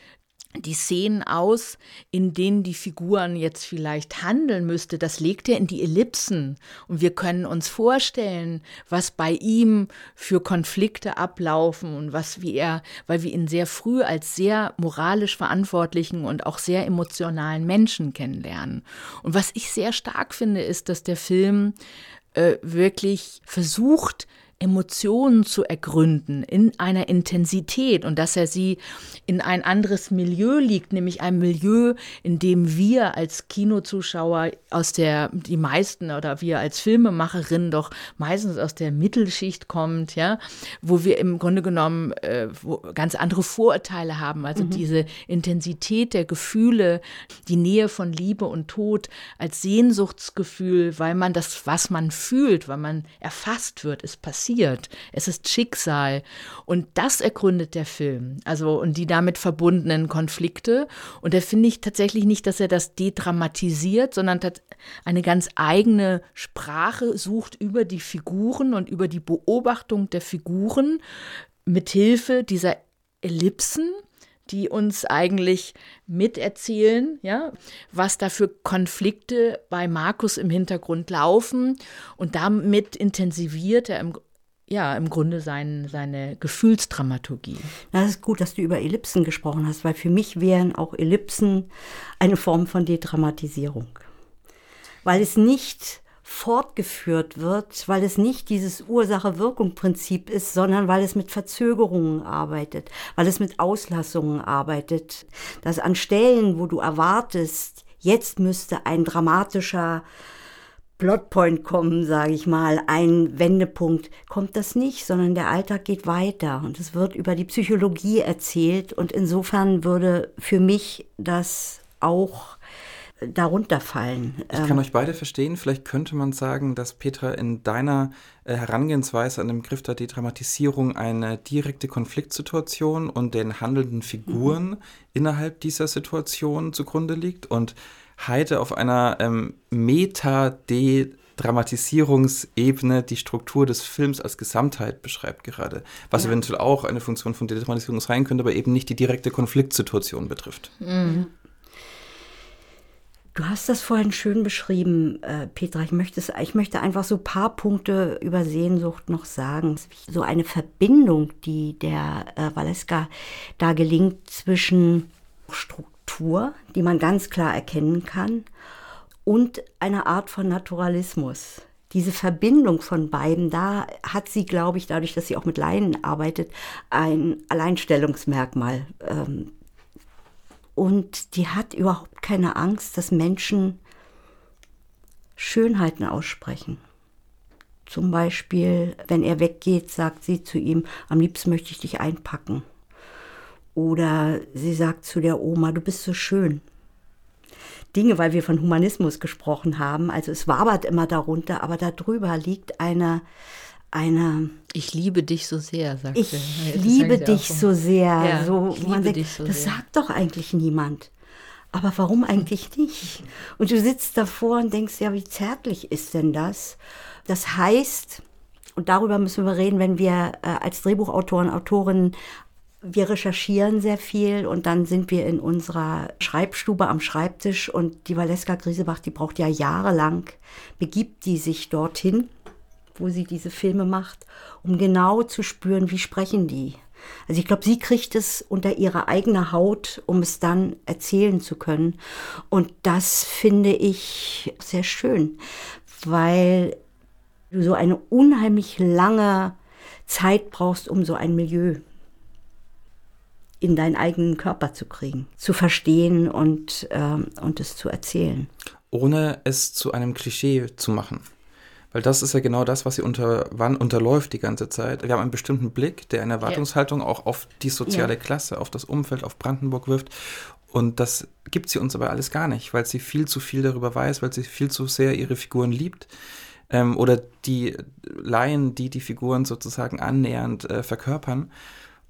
die Szenen aus, in denen die Figuren jetzt vielleicht handeln müsste, das legt er in die Ellipsen. Und wir können uns vorstellen, was bei ihm für Konflikte ablaufen und was wie er, weil wir ihn sehr früh als sehr moralisch verantwortlichen und auch sehr emotionalen Menschen kennenlernen. Und was ich sehr stark finde, ist, dass der Film äh, wirklich versucht, Emotionen zu ergründen in einer Intensität und dass er sie in ein anderes Milieu liegt, nämlich ein Milieu, in dem wir als Kinozuschauer aus der, die meisten oder wir als Filmemacherinnen doch meistens aus der Mittelschicht kommt, ja, wo wir im Grunde genommen äh, ganz andere Vorurteile haben, also mhm. diese Intensität der Gefühle, die Nähe von Liebe und Tod als Sehnsuchtsgefühl, weil man das, was man fühlt, weil man erfasst wird, ist passiert passiert. Es ist Schicksal. Und das ergründet der Film. Also, und die damit verbundenen Konflikte. Und da finde ich tatsächlich nicht, dass er das dedramatisiert, sondern eine ganz eigene Sprache sucht über die Figuren und über die Beobachtung der Figuren mithilfe dieser Ellipsen die uns eigentlich miterzählen, ja, was da für Konflikte bei Markus im Hintergrund laufen. Und damit intensiviert er im ja, im Grunde sein, seine Gefühlsdramaturgie. Das ist gut, dass du über Ellipsen gesprochen hast, weil für mich wären auch Ellipsen eine Form von Dedramatisierung. Weil es nicht fortgeführt wird, weil es nicht dieses Ursache-Wirkung-Prinzip ist, sondern weil es mit Verzögerungen arbeitet, weil es mit Auslassungen arbeitet. Dass an Stellen, wo du erwartest, jetzt müsste ein dramatischer Plotpoint kommen, sage ich mal, ein Wendepunkt, kommt das nicht, sondern der Alltag geht weiter und es wird über die Psychologie erzählt und insofern würde für mich das auch darunter fallen. Ich kann euch beide verstehen. Vielleicht könnte man sagen, dass Petra in deiner äh, Herangehensweise an den Begriff der Dedramatisierung eine direkte Konfliktsituation und den handelnden Figuren mhm. innerhalb dieser Situation zugrunde liegt und Heide auf einer ähm, Meta-Dedramatisierungsebene die Struktur des Films als Gesamtheit beschreibt gerade. Was ja. eventuell auch eine Funktion von Dedramatisierung sein könnte, aber eben nicht die direkte Konfliktsituation betrifft. Mhm. Du hast das vorhin schön beschrieben, äh, Petra. Ich möchte, ich möchte einfach so ein paar Punkte über Sehnsucht noch sagen. So eine Verbindung, die der äh, Valeska da gelingt zwischen Struktur Struktur, die man ganz klar erkennen kann, und eine Art von Naturalismus. Diese Verbindung von beiden, da hat sie, glaube ich, dadurch, dass sie auch mit Laien arbeitet, ein Alleinstellungsmerkmal. Ähm, und die hat überhaupt keine Angst, dass Menschen Schönheiten aussprechen. Zum Beispiel, wenn er weggeht, sagt sie zu ihm, am liebsten möchte ich dich einpacken. Oder sie sagt zu der Oma, du bist so schön. Dinge, weil wir von Humanismus gesprochen haben. Also es wabert immer darunter, aber darüber liegt eine, eine. Ich liebe dich so sehr, sagt Ich ja, liebe dich so sehr. Ja, so, ich liebe denkt, dich so das sehr. sagt doch eigentlich niemand. Aber warum eigentlich nicht? Und du sitzt davor und denkst, ja, wie zärtlich ist denn das? Das heißt, und darüber müssen wir reden, wenn wir äh, als Drehbuchautoren, Autorinnen wir recherchieren sehr viel und dann sind wir in unserer Schreibstube am Schreibtisch und die Valeska Griesebach, die braucht ja jahrelang, begibt die sich dorthin, wo sie diese Filme macht, um genau zu spüren, wie sprechen die. Also ich glaube, sie kriegt es unter ihre eigene Haut, um es dann erzählen zu können. Und das finde ich sehr schön, weil du so eine unheimlich lange Zeit brauchst, um so ein Milieu in deinen eigenen Körper zu kriegen, zu verstehen und, ähm, und es zu erzählen. Ohne es zu einem Klischee zu machen. Weil das ist ja genau das, was sie unter, wann unterläuft die ganze Zeit. Wir haben einen bestimmten Blick, der eine Erwartungshaltung ja. auch auf die soziale ja. Klasse, auf das Umfeld, auf Brandenburg wirft. Und das gibt sie uns aber alles gar nicht, weil sie viel zu viel darüber weiß, weil sie viel zu sehr ihre Figuren liebt. Ähm, oder die Laien, die die Figuren sozusagen annähernd äh, verkörpern.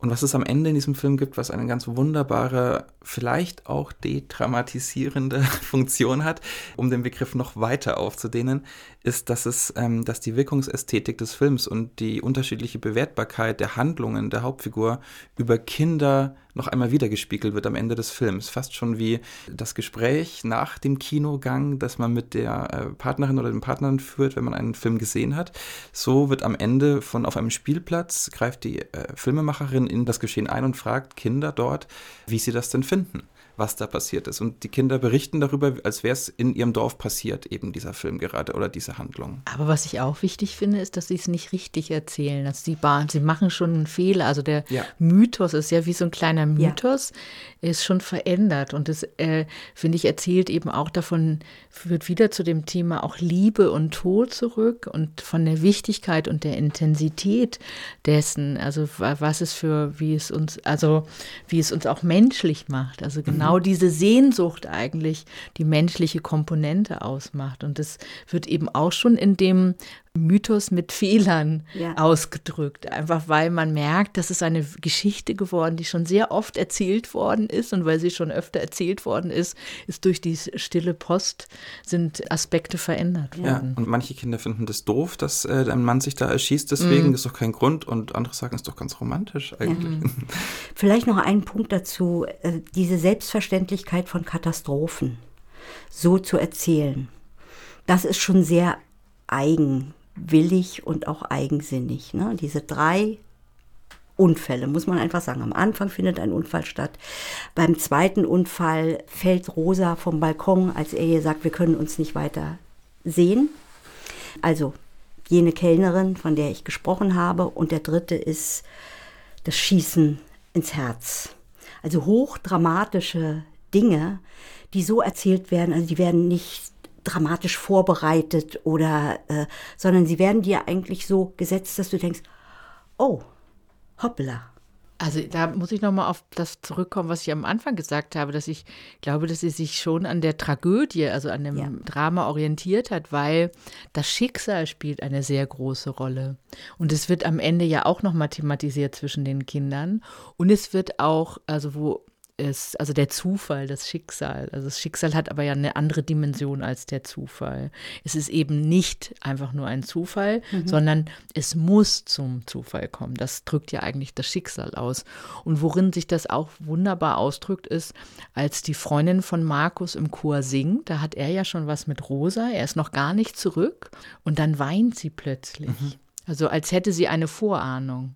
Und was es am Ende in diesem Film gibt, was eine ganz wunderbare, vielleicht auch dedramatisierende Funktion hat, um den Begriff noch weiter aufzudehnen, ist, dass es, ähm, dass die Wirkungsästhetik des Films und die unterschiedliche Bewertbarkeit der Handlungen der Hauptfigur über Kinder noch einmal wiedergespiegelt wird am Ende des Films. Fast schon wie das Gespräch nach dem Kinogang, das man mit der äh, Partnerin oder dem Partner führt, wenn man einen Film gesehen hat. So wird am Ende von auf einem Spielplatz, greift die äh, Filmemacherin in das Geschehen ein und fragt Kinder dort, wie sie das denn finden was da passiert ist. Und die Kinder berichten darüber, als wäre es in ihrem Dorf passiert, eben dieser Film gerade oder diese Handlung. Aber was ich auch wichtig finde, ist, dass sie es nicht richtig erzählen. Also sie, sie machen schon einen Fehler. Also der ja. Mythos ist ja wie so ein kleiner Mythos, ja. Ist schon verändert. Und das, äh, finde ich, erzählt eben auch davon, führt wieder zu dem Thema auch Liebe und Tod zurück und von der Wichtigkeit und der Intensität dessen. Also was es für, wie es uns, also wie es uns auch menschlich macht. Also genau genau diese Sehnsucht eigentlich die menschliche Komponente ausmacht. Und das wird eben auch schon in dem Mythos mit Fehlern ja. ausgedrückt. Einfach weil man merkt, das ist eine Geschichte geworden, die schon sehr oft erzählt worden ist. Und weil sie schon öfter erzählt worden ist, ist durch die stille Post sind Aspekte verändert worden. Ja, und manche Kinder finden das doof, dass äh, ein Mann sich da erschießt, deswegen mm. ist doch kein Grund. Und andere sagen, es ist doch ganz romantisch eigentlich. Ja. Vielleicht noch einen Punkt dazu, äh, diese Selbstverständlichkeit von Katastrophen so zu erzählen. Das ist schon sehr eigen willig und auch eigensinnig. Ne? Diese drei Unfälle, muss man einfach sagen. Am Anfang findet ein Unfall statt. Beim zweiten Unfall fällt Rosa vom Balkon, als er ihr sagt, wir können uns nicht weiter sehen. Also jene Kellnerin, von der ich gesprochen habe. Und der dritte ist das Schießen ins Herz. Also hochdramatische Dinge, die so erzählt werden, also die werden nicht dramatisch vorbereitet oder, äh, sondern sie werden dir eigentlich so gesetzt, dass du denkst, oh, hoppla. Also da muss ich nochmal auf das zurückkommen, was ich am Anfang gesagt habe, dass ich glaube, dass sie sich schon an der Tragödie, also an dem ja. Drama orientiert hat, weil das Schicksal spielt eine sehr große Rolle. Und es wird am Ende ja auch nochmal thematisiert zwischen den Kindern. Und es wird auch, also wo ist, also der Zufall, das Schicksal. Also das Schicksal hat aber ja eine andere Dimension als der Zufall. Es ist eben nicht einfach nur ein Zufall, mhm. sondern es muss zum Zufall kommen. Das drückt ja eigentlich das Schicksal aus. Und worin sich das auch wunderbar ausdrückt, ist, als die Freundin von Markus im Chor singt, da hat er ja schon was mit Rosa, er ist noch gar nicht zurück und dann weint sie plötzlich. Mhm. Also als hätte sie eine Vorahnung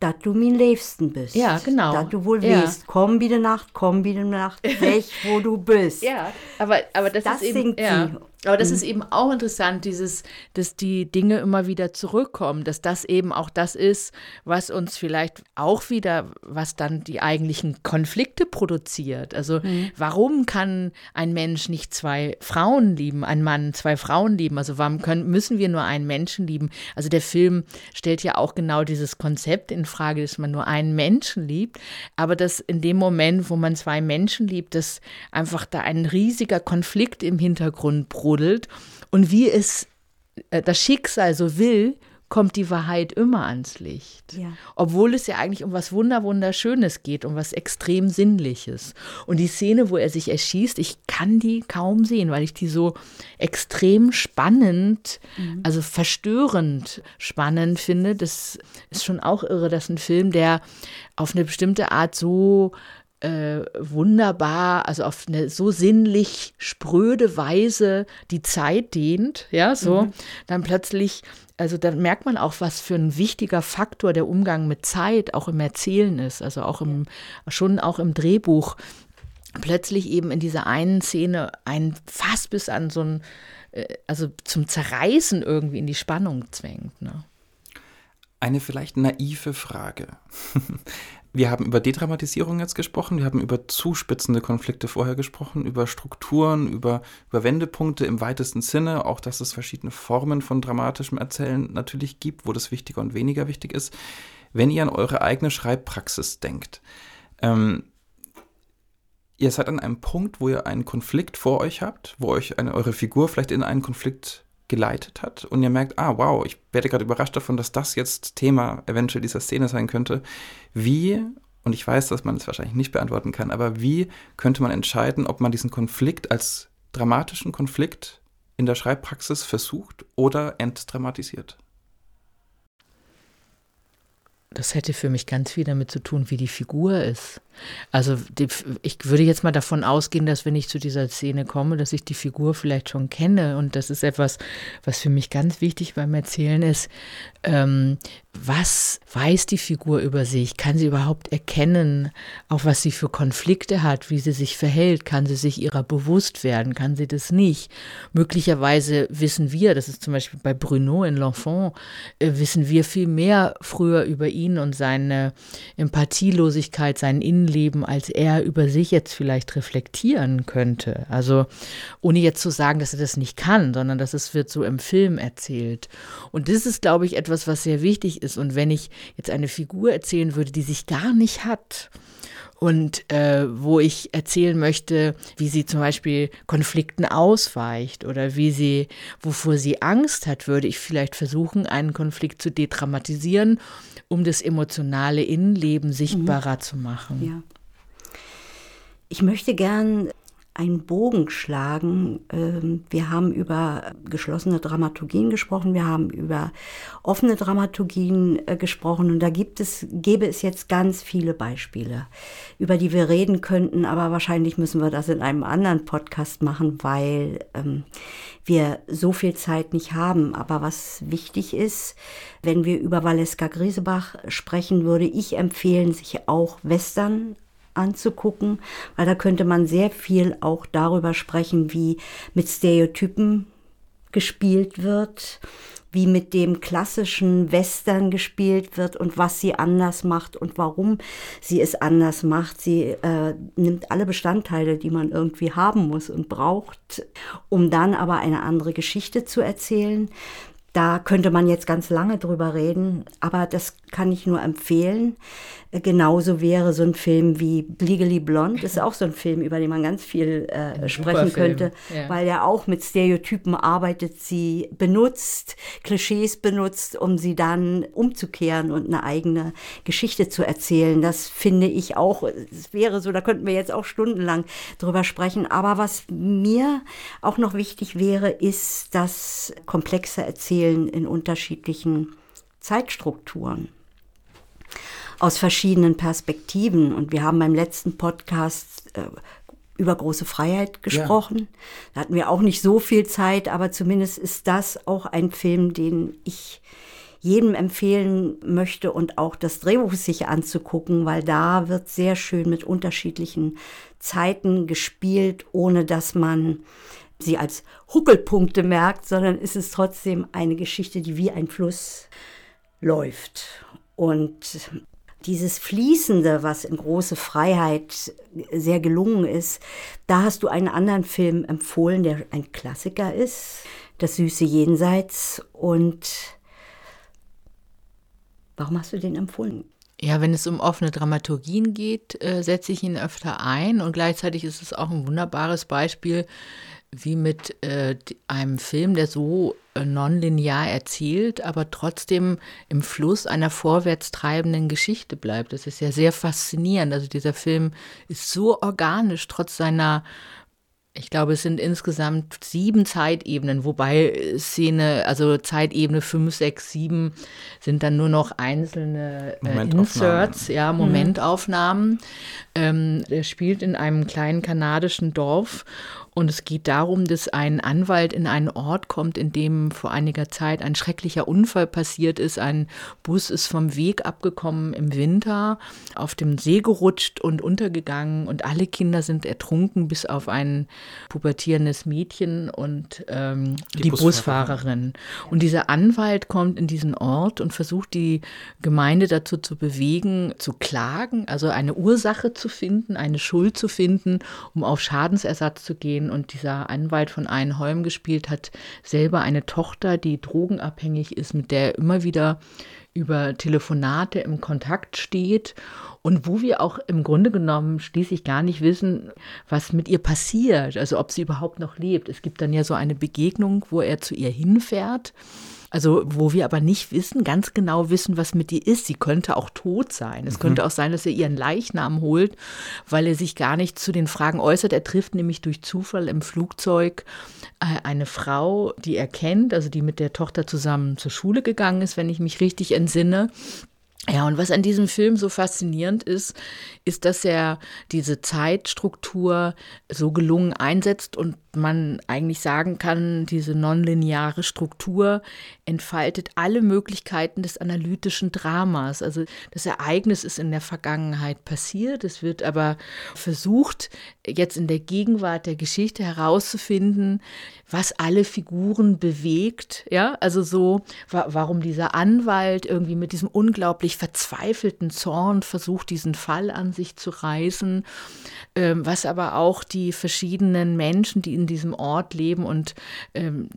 dass du mein Liebsten bist. Ja, genau. Dass du wohl ja. weißt, komm wieder Nacht, komm wieder Nacht, weg, wo du bist. Ja, aber, aber das, das ist eben, ja. Aber das mhm. ist eben auch interessant, dieses, dass die Dinge immer wieder zurückkommen, dass das eben auch das ist, was uns vielleicht auch wieder, was dann die eigentlichen Konflikte produziert. Also mhm. warum kann ein Mensch nicht zwei Frauen lieben, ein Mann zwei Frauen lieben? Also warum können, müssen wir nur einen Menschen lieben? Also der Film stellt ja auch genau dieses Konzept in Frage, dass man nur einen Menschen liebt, aber dass in dem Moment, wo man zwei Menschen liebt, dass einfach da ein riesiger Konflikt im Hintergrund brodelt brodelt. Und wie es äh, das Schicksal so will, kommt die Wahrheit immer ans Licht. Ja. Obwohl es ja eigentlich um was Wunderwunderschönes geht, um was extrem Sinnliches. Und die Szene, wo er sich erschießt, ich kann die kaum sehen, weil ich die so extrem spannend, mhm. also verstörend spannend finde. Das ist schon auch irre, dass ein Film, der auf eine bestimmte Art so äh, wunderbar, also auf eine so sinnlich spröde Weise die Zeit dehnt, ja, so, mhm. dann plötzlich, also dann merkt man auch, was für ein wichtiger Faktor der Umgang mit Zeit auch im Erzählen ist, also auch im, schon auch im Drehbuch, plötzlich eben in dieser einen Szene ein Fass bis an so ein, äh, also zum Zerreißen irgendwie in die Spannung zwängt, ne? Eine vielleicht naive Frage. Wir haben über Dedramatisierung jetzt gesprochen, wir haben über zuspitzende Konflikte vorher gesprochen, über Strukturen, über, über Wendepunkte im weitesten Sinne, auch dass es verschiedene Formen von dramatischem Erzählen natürlich gibt, wo das wichtiger und weniger wichtig ist. Wenn ihr an eure eigene Schreibpraxis denkt, ähm, ihr seid an einem Punkt, wo ihr einen Konflikt vor euch habt, wo euch eine, eure Figur vielleicht in einen Konflikt geleitet hat und ihr merkt, ah wow, ich werde gerade überrascht davon, dass das jetzt Thema eventuell dieser Szene sein könnte. Wie, und ich weiß, dass man es wahrscheinlich nicht beantworten kann, aber wie könnte man entscheiden, ob man diesen Konflikt als dramatischen Konflikt in der Schreibpraxis versucht oder entdramatisiert? Das hätte für mich ganz viel damit zu tun, wie die Figur ist. Also die, ich würde jetzt mal davon ausgehen, dass wenn ich zu dieser Szene komme, dass ich die Figur vielleicht schon kenne. Und das ist etwas, was für mich ganz wichtig beim Erzählen ist. Ähm, was weiß die Figur über sich? Kann sie überhaupt erkennen, auch was sie für Konflikte hat, wie sie sich verhält? Kann sie sich ihrer bewusst werden? Kann sie das nicht? Möglicherweise wissen wir, das ist zum Beispiel bei Bruno in L'Enfant, äh, wissen wir viel mehr früher über ihn und seine Empathielosigkeit, seinen Innenleben, als er über sich jetzt vielleicht reflektieren könnte. Also ohne jetzt zu sagen, dass er das nicht kann, sondern dass es wird so im Film erzählt. Und das ist, glaube ich, etwas, was sehr wichtig ist. Und wenn ich jetzt eine Figur erzählen würde, die sich gar nicht hat, und äh, wo ich erzählen möchte, wie sie zum Beispiel Konflikten ausweicht oder wie sie, wovor sie Angst hat, würde ich vielleicht versuchen, einen Konflikt zu dedramatisieren, um das emotionale Innenleben sichtbarer mhm. zu machen. Ja. Ich möchte gern einen Bogen schlagen. Ähm, wir haben über geschlossene Dramaturgien gesprochen, wir haben über offene Dramaturgien äh, gesprochen und da gibt es, gäbe es jetzt ganz viele Beispiele, über die wir reden könnten, aber wahrscheinlich müssen wir das in einem anderen Podcast machen, weil ähm, wir so viel Zeit nicht haben. Aber was wichtig ist, wenn wir über Valeska Griesebach sprechen, würde ich empfehlen, sich auch Western anzugucken, weil da könnte man sehr viel auch darüber sprechen, wie mit Stereotypen gespielt wird, wie mit dem klassischen Western gespielt wird und was sie anders macht und warum sie es anders macht. Sie äh, nimmt alle Bestandteile, die man irgendwie haben muss und braucht, um dann aber eine andere Geschichte zu erzählen. Da könnte man jetzt ganz lange drüber reden, aber das kann ich nur empfehlen. Genauso wäre so ein Film wie Legally Blonde, ist auch so ein Film, über den man ganz viel äh, sprechen könnte, ja. weil er auch mit Stereotypen arbeitet, sie benutzt, Klischees benutzt, um sie dann umzukehren und eine eigene Geschichte zu erzählen. Das finde ich auch, es wäre so, da könnten wir jetzt auch stundenlang drüber sprechen. Aber was mir auch noch wichtig wäre, ist das komplexe Erzählen in unterschiedlichen Zeitstrukturen aus verschiedenen Perspektiven. Und wir haben beim letzten Podcast äh, über große Freiheit gesprochen. Ja. Da hatten wir auch nicht so viel Zeit, aber zumindest ist das auch ein Film, den ich jedem empfehlen möchte und auch das Drehbuch sich anzugucken, weil da wird sehr schön mit unterschiedlichen Zeiten gespielt, ohne dass man sie als Huckelpunkte merkt, sondern ist es trotzdem eine Geschichte, die wie ein Fluss läuft. Und dieses Fließende, was in große Freiheit sehr gelungen ist, da hast du einen anderen Film empfohlen, der ein Klassiker ist, Das süße Jenseits. Und warum hast du den empfohlen? Ja, wenn es um offene Dramaturgien geht, äh, setze ich ihn öfter ein und gleichzeitig ist es auch ein wunderbares Beispiel, wie mit äh, einem Film, der so nonlinear erzählt, aber trotzdem im Fluss einer vorwärts treibenden Geschichte bleibt. Das ist ja sehr faszinierend. Also dieser Film ist so organisch, trotz seiner ich glaube, es sind insgesamt sieben Zeitebenen, wobei Szene, also Zeitebene 5, 6, 7 sind dann nur noch einzelne äh, Inserts, ja, mhm. Momentaufnahmen. Mhm. Ähm, er spielt in einem kleinen kanadischen Dorf und es geht darum, dass ein Anwalt in einen Ort kommt, in dem vor einiger Zeit ein schrecklicher Unfall passiert ist. Ein Bus ist vom Weg abgekommen im Winter, auf dem See gerutscht und untergegangen und alle Kinder sind ertrunken, bis auf ein pubertierendes Mädchen und ähm, die, die Busfahrerin. Busfahrerin. Und dieser Anwalt kommt in diesen Ort und versucht die Gemeinde dazu zu bewegen, zu klagen, also eine Ursache zu finden, eine Schuld zu finden, um auf Schadensersatz zu gehen und dieser Anwalt von Einholm gespielt hat selber eine Tochter, die drogenabhängig ist, mit der er immer wieder über Telefonate im Kontakt steht und wo wir auch im Grunde genommen schließlich gar nicht wissen, was mit ihr passiert, also ob sie überhaupt noch lebt. Es gibt dann ja so eine Begegnung, wo er zu ihr hinfährt also, wo wir aber nicht wissen, ganz genau wissen, was mit ihr ist. Sie könnte auch tot sein. Es mhm. könnte auch sein, dass er ihren Leichnam holt, weil er sich gar nicht zu den Fragen äußert. Er trifft nämlich durch Zufall im Flugzeug äh, eine Frau, die er kennt, also die mit der Tochter zusammen zur Schule gegangen ist, wenn ich mich richtig entsinne. Ja, und was an diesem Film so faszinierend ist, ist, dass er diese Zeitstruktur so gelungen einsetzt und man eigentlich sagen kann, diese nonlineare Struktur entfaltet alle Möglichkeiten des analytischen Dramas. Also das Ereignis ist in der Vergangenheit passiert, es wird aber versucht, jetzt in der Gegenwart der Geschichte herauszufinden, was alle Figuren bewegt. Ja, also so, warum dieser Anwalt irgendwie mit diesem unglaublich verzweifelten Zorn versucht, diesen Fall an sich zu reißen, ähm, was aber auch die verschiedenen Menschen, die in diesem Ort leben und ähm,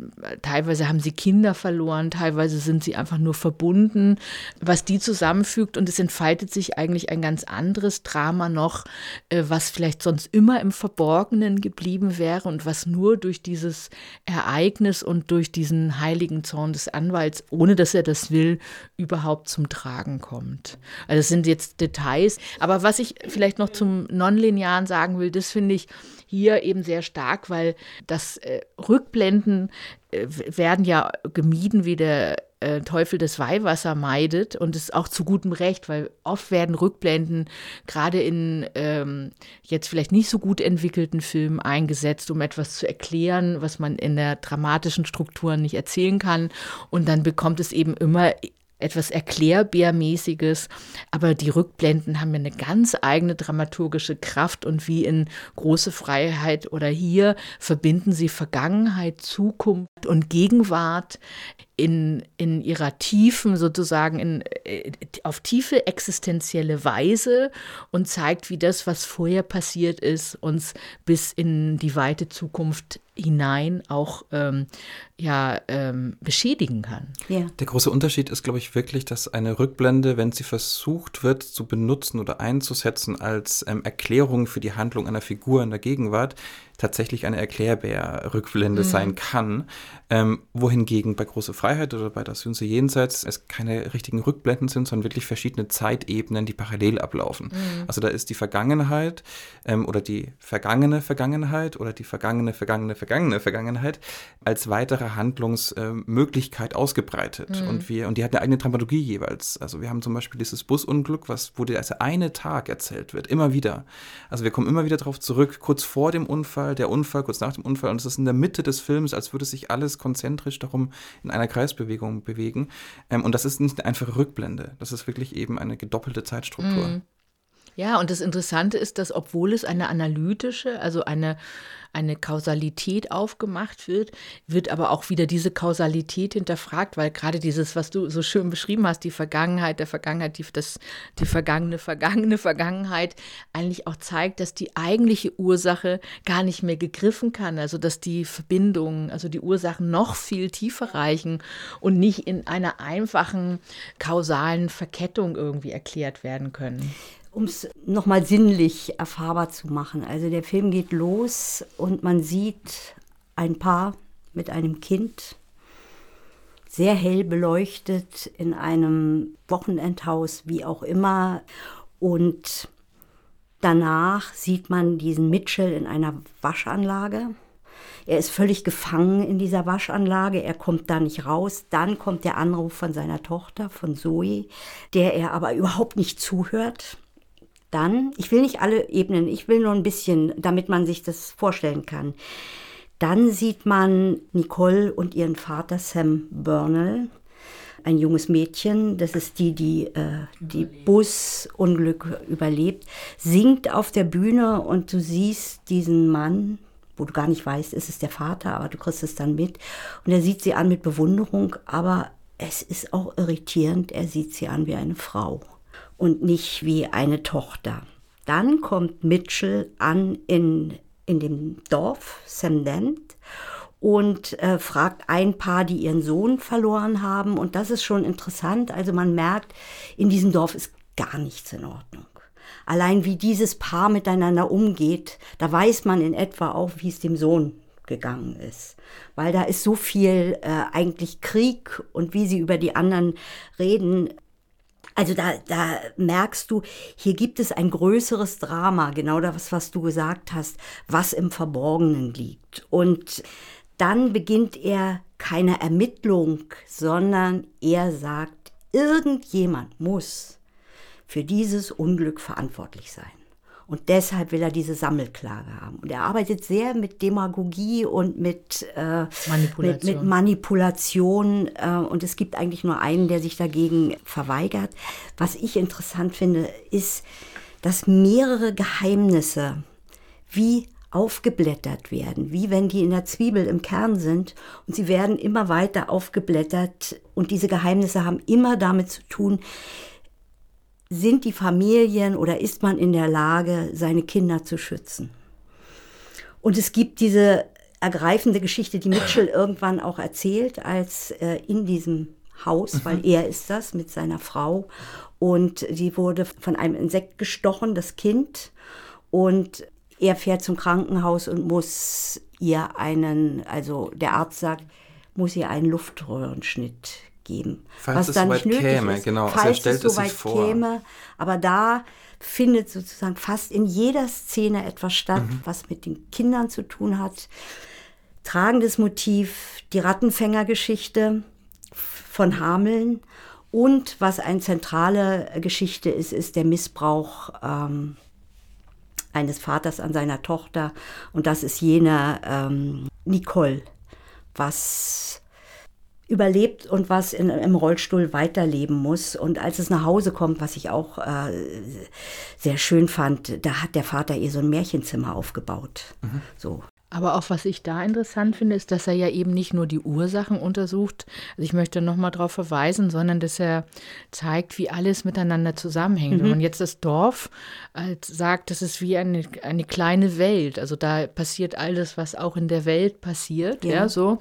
teilweise haben sie Kinder verloren, teilweise sind sie einfach nur verbunden, was die zusammenfügt und es entfaltet sich eigentlich ein ganz anderes Drama noch, äh, was vielleicht sonst immer im Verborgenen geblieben wäre und was nur durch dieses Ereignis und durch diesen heiligen Zorn des Anwalts, ohne dass er das will, überhaupt zum Tragen kommt. Also es sind jetzt Details, aber was ich vielleicht noch zum Nonlinearen sagen will, das finde ich hier eben sehr stark, weil das äh, Rückblenden äh, werden ja gemieden wie der äh, Teufel des Weihwasser meidet und es auch zu gutem Recht, weil oft werden Rückblenden gerade in ähm, jetzt vielleicht nicht so gut entwickelten Filmen eingesetzt, um etwas zu erklären, was man in der dramatischen Struktur nicht erzählen kann. Und dann bekommt es eben immer etwas Erklärbärmäßiges, aber die Rückblenden haben ja eine ganz eigene dramaturgische Kraft und wie in Große Freiheit oder hier verbinden sie Vergangenheit, Zukunft und Gegenwart in, in ihrer tiefen, sozusagen in, äh, auf tiefe existenzielle Weise und zeigt, wie das, was vorher passiert ist, uns bis in die weite Zukunft hinein auch ähm, ja, ähm, beschädigen kann. Ja. Der große Unterschied ist, glaube ich, wirklich, dass eine Rückblende, wenn sie versucht wird zu benutzen oder einzusetzen als ähm, Erklärung für die Handlung einer Figur in der Gegenwart, tatsächlich eine Erklärbär-Rückblende mhm. sein kann. Ähm, wohingegen bei Große Freiheit oder bei Das Jüngste Jenseits es keine richtigen Rückblenden sind, sondern wirklich verschiedene Zeitebenen, die parallel ablaufen. Mhm. Also da ist die Vergangenheit ähm, oder die vergangene Vergangenheit oder die vergangene, vergangene, vergangene Vergangenheit als weitere Handlungsmöglichkeit äh, ausgebreitet. Mhm. Und, wir, und die hat eine eigene Dramaturgie jeweils. Also wir haben zum Beispiel dieses Busunglück, was, wo der also eine Tag erzählt wird, immer wieder. Also wir kommen immer wieder darauf zurück, kurz vor dem Unfall Unfall, der Unfall, kurz nach dem Unfall. Und es ist in der Mitte des Films, als würde sich alles konzentrisch darum in einer Kreisbewegung bewegen. Ähm, und das ist nicht eine einfache Rückblende. Das ist wirklich eben eine gedoppelte Zeitstruktur. Mhm. Ja, und das Interessante ist, dass obwohl es eine analytische, also eine, eine Kausalität aufgemacht wird, wird aber auch wieder diese Kausalität hinterfragt, weil gerade dieses, was du so schön beschrieben hast, die Vergangenheit, der Vergangenheit, die, das, die vergangene, vergangene Vergangenheit, eigentlich auch zeigt, dass die eigentliche Ursache gar nicht mehr gegriffen kann, also dass die Verbindungen, also die Ursachen noch viel tiefer reichen und nicht in einer einfachen kausalen Verkettung irgendwie erklärt werden können um es nochmal sinnlich erfahrbar zu machen. Also der Film geht los und man sieht ein Paar mit einem Kind, sehr hell beleuchtet in einem Wochenendhaus, wie auch immer. Und danach sieht man diesen Mitchell in einer Waschanlage. Er ist völlig gefangen in dieser Waschanlage, er kommt da nicht raus. Dann kommt der Anruf von seiner Tochter, von Zoe, der er aber überhaupt nicht zuhört. Dann, ich will nicht alle Ebenen, ich will nur ein bisschen, damit man sich das vorstellen kann. Dann sieht man Nicole und ihren Vater Sam Burnell, ein junges Mädchen, das ist die, die äh, die Busunglück überlebt, singt auf der Bühne und du siehst diesen Mann, wo du gar nicht weißt, ist es der Vater, aber du kriegst es dann mit. Und er sieht sie an mit Bewunderung, aber es ist auch irritierend, er sieht sie an wie eine Frau und nicht wie eine Tochter. Dann kommt Mitchell an in, in dem Dorf, Semdent, und äh, fragt ein Paar, die ihren Sohn verloren haben. Und das ist schon interessant. Also man merkt, in diesem Dorf ist gar nichts in Ordnung. Allein wie dieses Paar miteinander umgeht, da weiß man in etwa auch, wie es dem Sohn gegangen ist. Weil da ist so viel äh, eigentlich Krieg und wie sie über die anderen reden, also da, da merkst du, hier gibt es ein größeres Drama, genau das, was du gesagt hast, was im Verborgenen liegt. Und dann beginnt er keine Ermittlung, sondern er sagt, irgendjemand muss für dieses Unglück verantwortlich sein. Und deshalb will er diese Sammelklage haben. Und er arbeitet sehr mit Demagogie und mit äh, Manipulation. Mit, mit Manipulation. Äh, und es gibt eigentlich nur einen, der sich dagegen verweigert. Was ich interessant finde, ist, dass mehrere Geheimnisse wie aufgeblättert werden, wie wenn die in der Zwiebel im Kern sind und sie werden immer weiter aufgeblättert und diese Geheimnisse haben immer damit zu tun, sind die Familien oder ist man in der Lage, seine Kinder zu schützen? Und es gibt diese ergreifende Geschichte, die Mitchell irgendwann auch erzählt, als äh, in diesem Haus, mhm. weil er ist das mit seiner Frau und sie wurde von einem Insekt gestochen, das Kind, und er fährt zum Krankenhaus und muss ihr einen, also der Arzt sagt, muss ihr einen Luftröhrenschnitt geben. Falls was es dann nicht nötig käme, ist, genau. falls also es soweit käme. Aber da findet sozusagen fast in jeder Szene etwas statt, mhm. was mit den Kindern zu tun hat. Tragendes Motiv, die Rattenfängergeschichte von Hameln und was eine zentrale Geschichte ist, ist der Missbrauch ähm, eines Vaters an seiner Tochter. Und das ist jene ähm, Nicole, was überlebt und was in, im Rollstuhl weiterleben muss. Und als es nach Hause kommt, was ich auch äh, sehr schön fand, da hat der Vater ihr so ein Märchenzimmer aufgebaut. Mhm. So. Aber auch was ich da interessant finde, ist, dass er ja eben nicht nur die Ursachen untersucht, also ich möchte nochmal darauf verweisen, sondern dass er zeigt, wie alles miteinander zusammenhängt. Mhm. Wenn man jetzt das Dorf als sagt, das ist wie eine, eine kleine Welt, also da passiert alles, was auch in der Welt passiert, ja, ja so,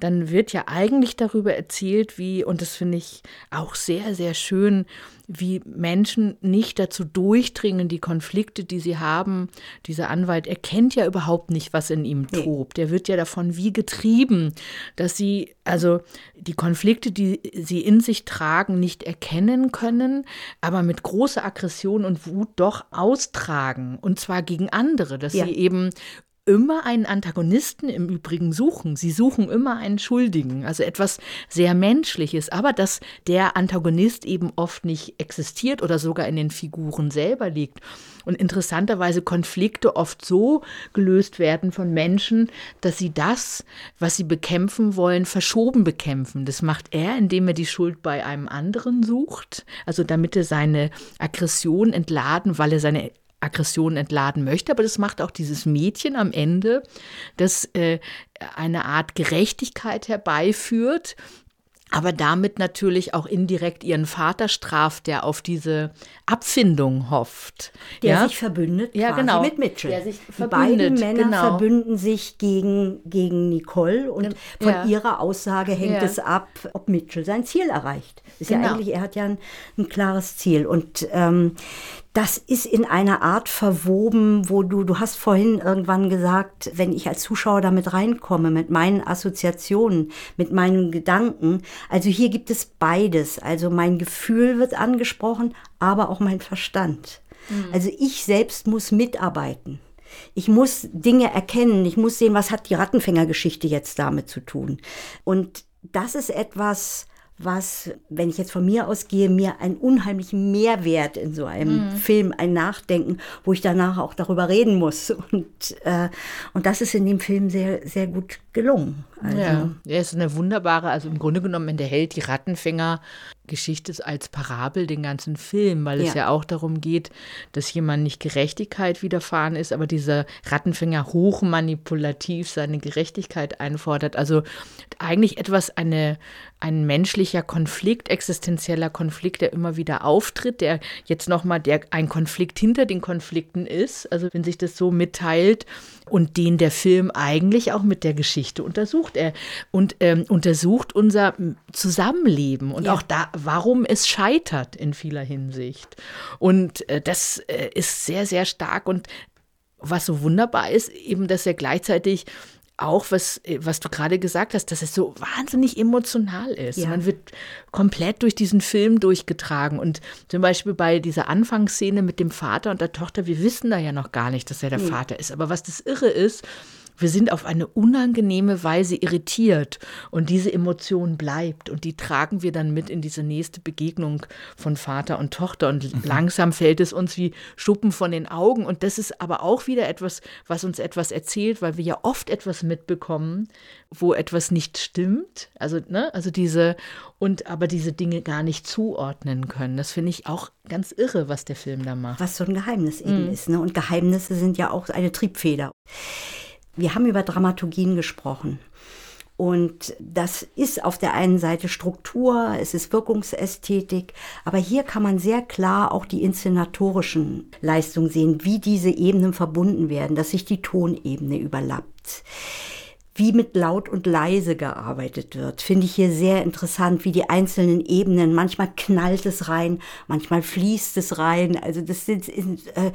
dann wird ja eigentlich darüber erzählt, wie, und das finde ich auch sehr, sehr schön, wie Menschen nicht dazu durchdringen, die Konflikte, die sie haben. Dieser Anwalt erkennt ja überhaupt nicht, was in ihm tobt. Der wird ja davon wie getrieben, dass sie also die Konflikte, die sie in sich tragen, nicht erkennen können, aber mit großer Aggression und Wut doch austragen. Und zwar gegen andere, dass ja. sie eben immer einen Antagonisten im Übrigen suchen. Sie suchen immer einen Schuldigen, also etwas sehr Menschliches, aber dass der Antagonist eben oft nicht existiert oder sogar in den Figuren selber liegt. Und interessanterweise Konflikte oft so gelöst werden von Menschen, dass sie das, was sie bekämpfen wollen, verschoben bekämpfen. Das macht er, indem er die Schuld bei einem anderen sucht, also damit er seine Aggression entladen, weil er seine Aggression entladen möchte, aber das macht auch dieses Mädchen am Ende, das äh, eine Art Gerechtigkeit herbeiführt, aber damit natürlich auch indirekt ihren Vater straft, der auf diese Abfindung hofft. Der ja? sich verbündet ja, genau. mit Mitchell. Der sich Die beiden Männer genau. verbünden sich gegen, gegen Nicole und von ja. ihrer Aussage hängt es ab, ob Mitchell sein Ziel erreicht. Ist genau. ja eigentlich, er hat ja ein, ein klares Ziel. Und ähm, das ist in einer Art verwoben, wo du, du hast vorhin irgendwann gesagt, wenn ich als Zuschauer damit reinkomme, mit meinen Assoziationen, mit meinen Gedanken. Also hier gibt es beides. Also mein Gefühl wird angesprochen, aber auch mein Verstand. Mhm. Also ich selbst muss mitarbeiten. Ich muss Dinge erkennen. Ich muss sehen, was hat die Rattenfängergeschichte jetzt damit zu tun. Und das ist etwas, was, wenn ich jetzt von mir ausgehe, mir einen unheimlichen Mehrwert in so einem mhm. Film, ein Nachdenken, wo ich danach auch darüber reden muss. Und, äh, und das ist in dem Film sehr, sehr gut gelungen. Also. Ja, er ist eine wunderbare, also im Grunde genommen enthält die Rattenfänger-Geschichte als Parabel den ganzen Film, weil es ja. ja auch darum geht, dass jemand nicht Gerechtigkeit widerfahren ist, aber dieser Rattenfänger hochmanipulativ seine Gerechtigkeit einfordert. Also eigentlich etwas, eine, ein menschlicher Konflikt, existenzieller Konflikt, der immer wieder auftritt, der jetzt nochmal der ein Konflikt hinter den Konflikten ist, also wenn sich das so mitteilt und den der Film eigentlich auch mit der Geschichte untersucht. Er und ähm, untersucht unser Zusammenleben und ja. auch da, warum es scheitert in vieler Hinsicht. Und äh, das äh, ist sehr, sehr stark und was so wunderbar ist, eben, dass er gleichzeitig auch, was, äh, was du gerade gesagt hast, dass es so wahnsinnig emotional ist. Ja. Man wird komplett durch diesen Film durchgetragen. Und zum Beispiel bei dieser Anfangsszene mit dem Vater und der Tochter, wir wissen da ja noch gar nicht, dass er der nee. Vater ist. Aber was das Irre ist, wir sind auf eine unangenehme Weise irritiert und diese Emotion bleibt und die tragen wir dann mit in diese nächste Begegnung von Vater und Tochter und mhm. langsam fällt es uns wie Schuppen von den Augen und das ist aber auch wieder etwas, was uns etwas erzählt, weil wir ja oft etwas mitbekommen, wo etwas nicht stimmt, also ne, also diese und aber diese Dinge gar nicht zuordnen können. Das finde ich auch ganz irre, was der Film da macht. Was so ein Geheimnis eben mhm. ist, ne? Und Geheimnisse sind ja auch eine Triebfeder. Wir haben über Dramaturgien gesprochen. Und das ist auf der einen Seite Struktur, es ist Wirkungsästhetik, aber hier kann man sehr klar auch die inszenatorischen Leistungen sehen, wie diese Ebenen verbunden werden, dass sich die Tonebene überlappt wie mit laut und leise gearbeitet wird. Finde ich hier sehr interessant, wie die einzelnen Ebenen, manchmal knallt es rein, manchmal fließt es rein. Also das sind, äh,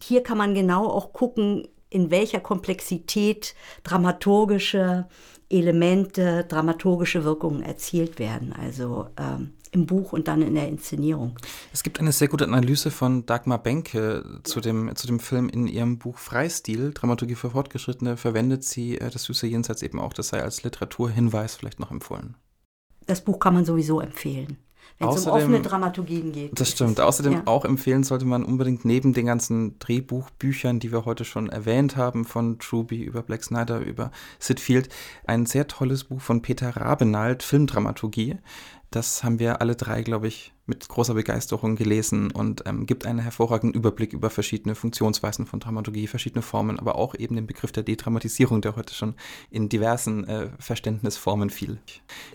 hier kann man genau auch gucken, in welcher Komplexität dramaturgische Elemente, dramaturgische Wirkungen erzielt werden. Also ähm, im Buch und dann in der Inszenierung. Es gibt eine sehr gute Analyse von Dagmar Benke zu dem, zu dem Film in ihrem Buch Freistil, Dramaturgie für Fortgeschrittene, verwendet sie äh, das süße Jenseits eben auch. Das sei als Literaturhinweis vielleicht noch empfohlen. Das Buch kann man sowieso empfehlen wenn es um offene Dramaturgien geht. Das stimmt. Außerdem ja. auch empfehlen sollte man unbedingt neben den ganzen Drehbuchbüchern, die wir heute schon erwähnt haben, von Truby über Black Snyder über Sid Field, ein sehr tolles Buch von Peter Rabenald, Filmdramaturgie. Das haben wir alle drei, glaube ich, mit großer Begeisterung gelesen und ähm, gibt einen hervorragenden Überblick über verschiedene Funktionsweisen von Dramaturgie, verschiedene Formen, aber auch eben den Begriff der Dedramatisierung, der heute schon in diversen äh, Verständnisformen fiel.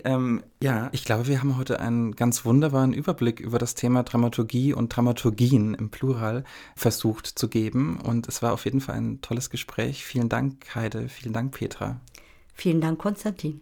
Ähm, ja, ich glaube, wir haben heute einen ganz wunderbaren Überblick über das Thema Dramaturgie und Dramaturgien im Plural versucht zu geben und es war auf jeden Fall ein tolles Gespräch. Vielen Dank, Heide. Vielen Dank, Petra. Vielen Dank, Konstantin.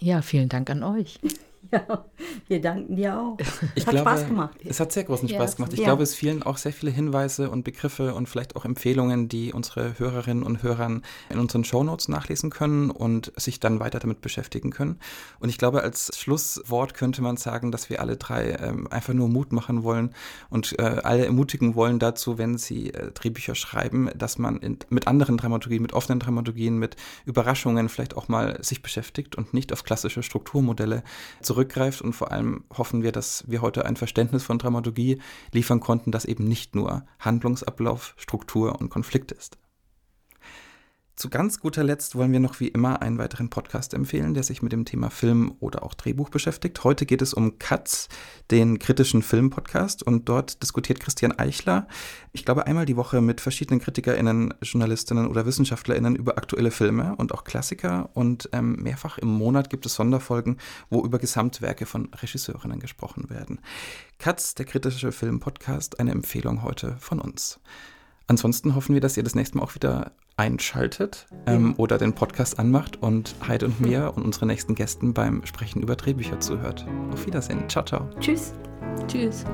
Ja, vielen Dank an euch. Ja, wir danken dir auch. Es hat glaube, Spaß gemacht. Es hat sehr großen Spaß ja, gemacht. Ich ja. glaube, es fielen auch sehr viele Hinweise und Begriffe und vielleicht auch Empfehlungen, die unsere Hörerinnen und Hörer in unseren Shownotes nachlesen können und sich dann weiter damit beschäftigen können. Und ich glaube, als Schlusswort könnte man sagen, dass wir alle drei ähm, einfach nur Mut machen wollen und äh, alle ermutigen wollen dazu, wenn sie äh, Drehbücher schreiben, dass man in, mit anderen Dramaturgien, mit offenen Dramaturgien, mit Überraschungen vielleicht auch mal sich beschäftigt und nicht auf klassische Strukturmodelle zurückgreift. Und vor allem hoffen wir, dass wir heute ein Verständnis von Dramaturgie liefern konnten, das eben nicht nur Handlungsablauf, Struktur und Konflikt ist. Zu ganz guter Letzt wollen wir noch wie immer einen weiteren Podcast empfehlen, der sich mit dem Thema Film oder auch Drehbuch beschäftigt. Heute geht es um Katz, den kritischen Filmpodcast. Und dort diskutiert Christian Eichler, ich glaube einmal die Woche mit verschiedenen KritikerInnen, JournalistInnen oder WissenschaftlerInnen über aktuelle Filme und auch Klassiker. Und ähm, mehrfach im Monat gibt es Sonderfolgen, wo über Gesamtwerke von Regisseurinnen gesprochen werden. Katz, der kritische Filmpodcast, eine Empfehlung heute von uns. Ansonsten hoffen wir, dass ihr das nächste Mal auch wieder einschaltet ähm, ja. oder den Podcast anmacht und Heid und mir und unsere nächsten Gästen beim Sprechen über Drehbücher zuhört. Auf Wiedersehen. Ciao, ciao. Tschüss. Tschüss.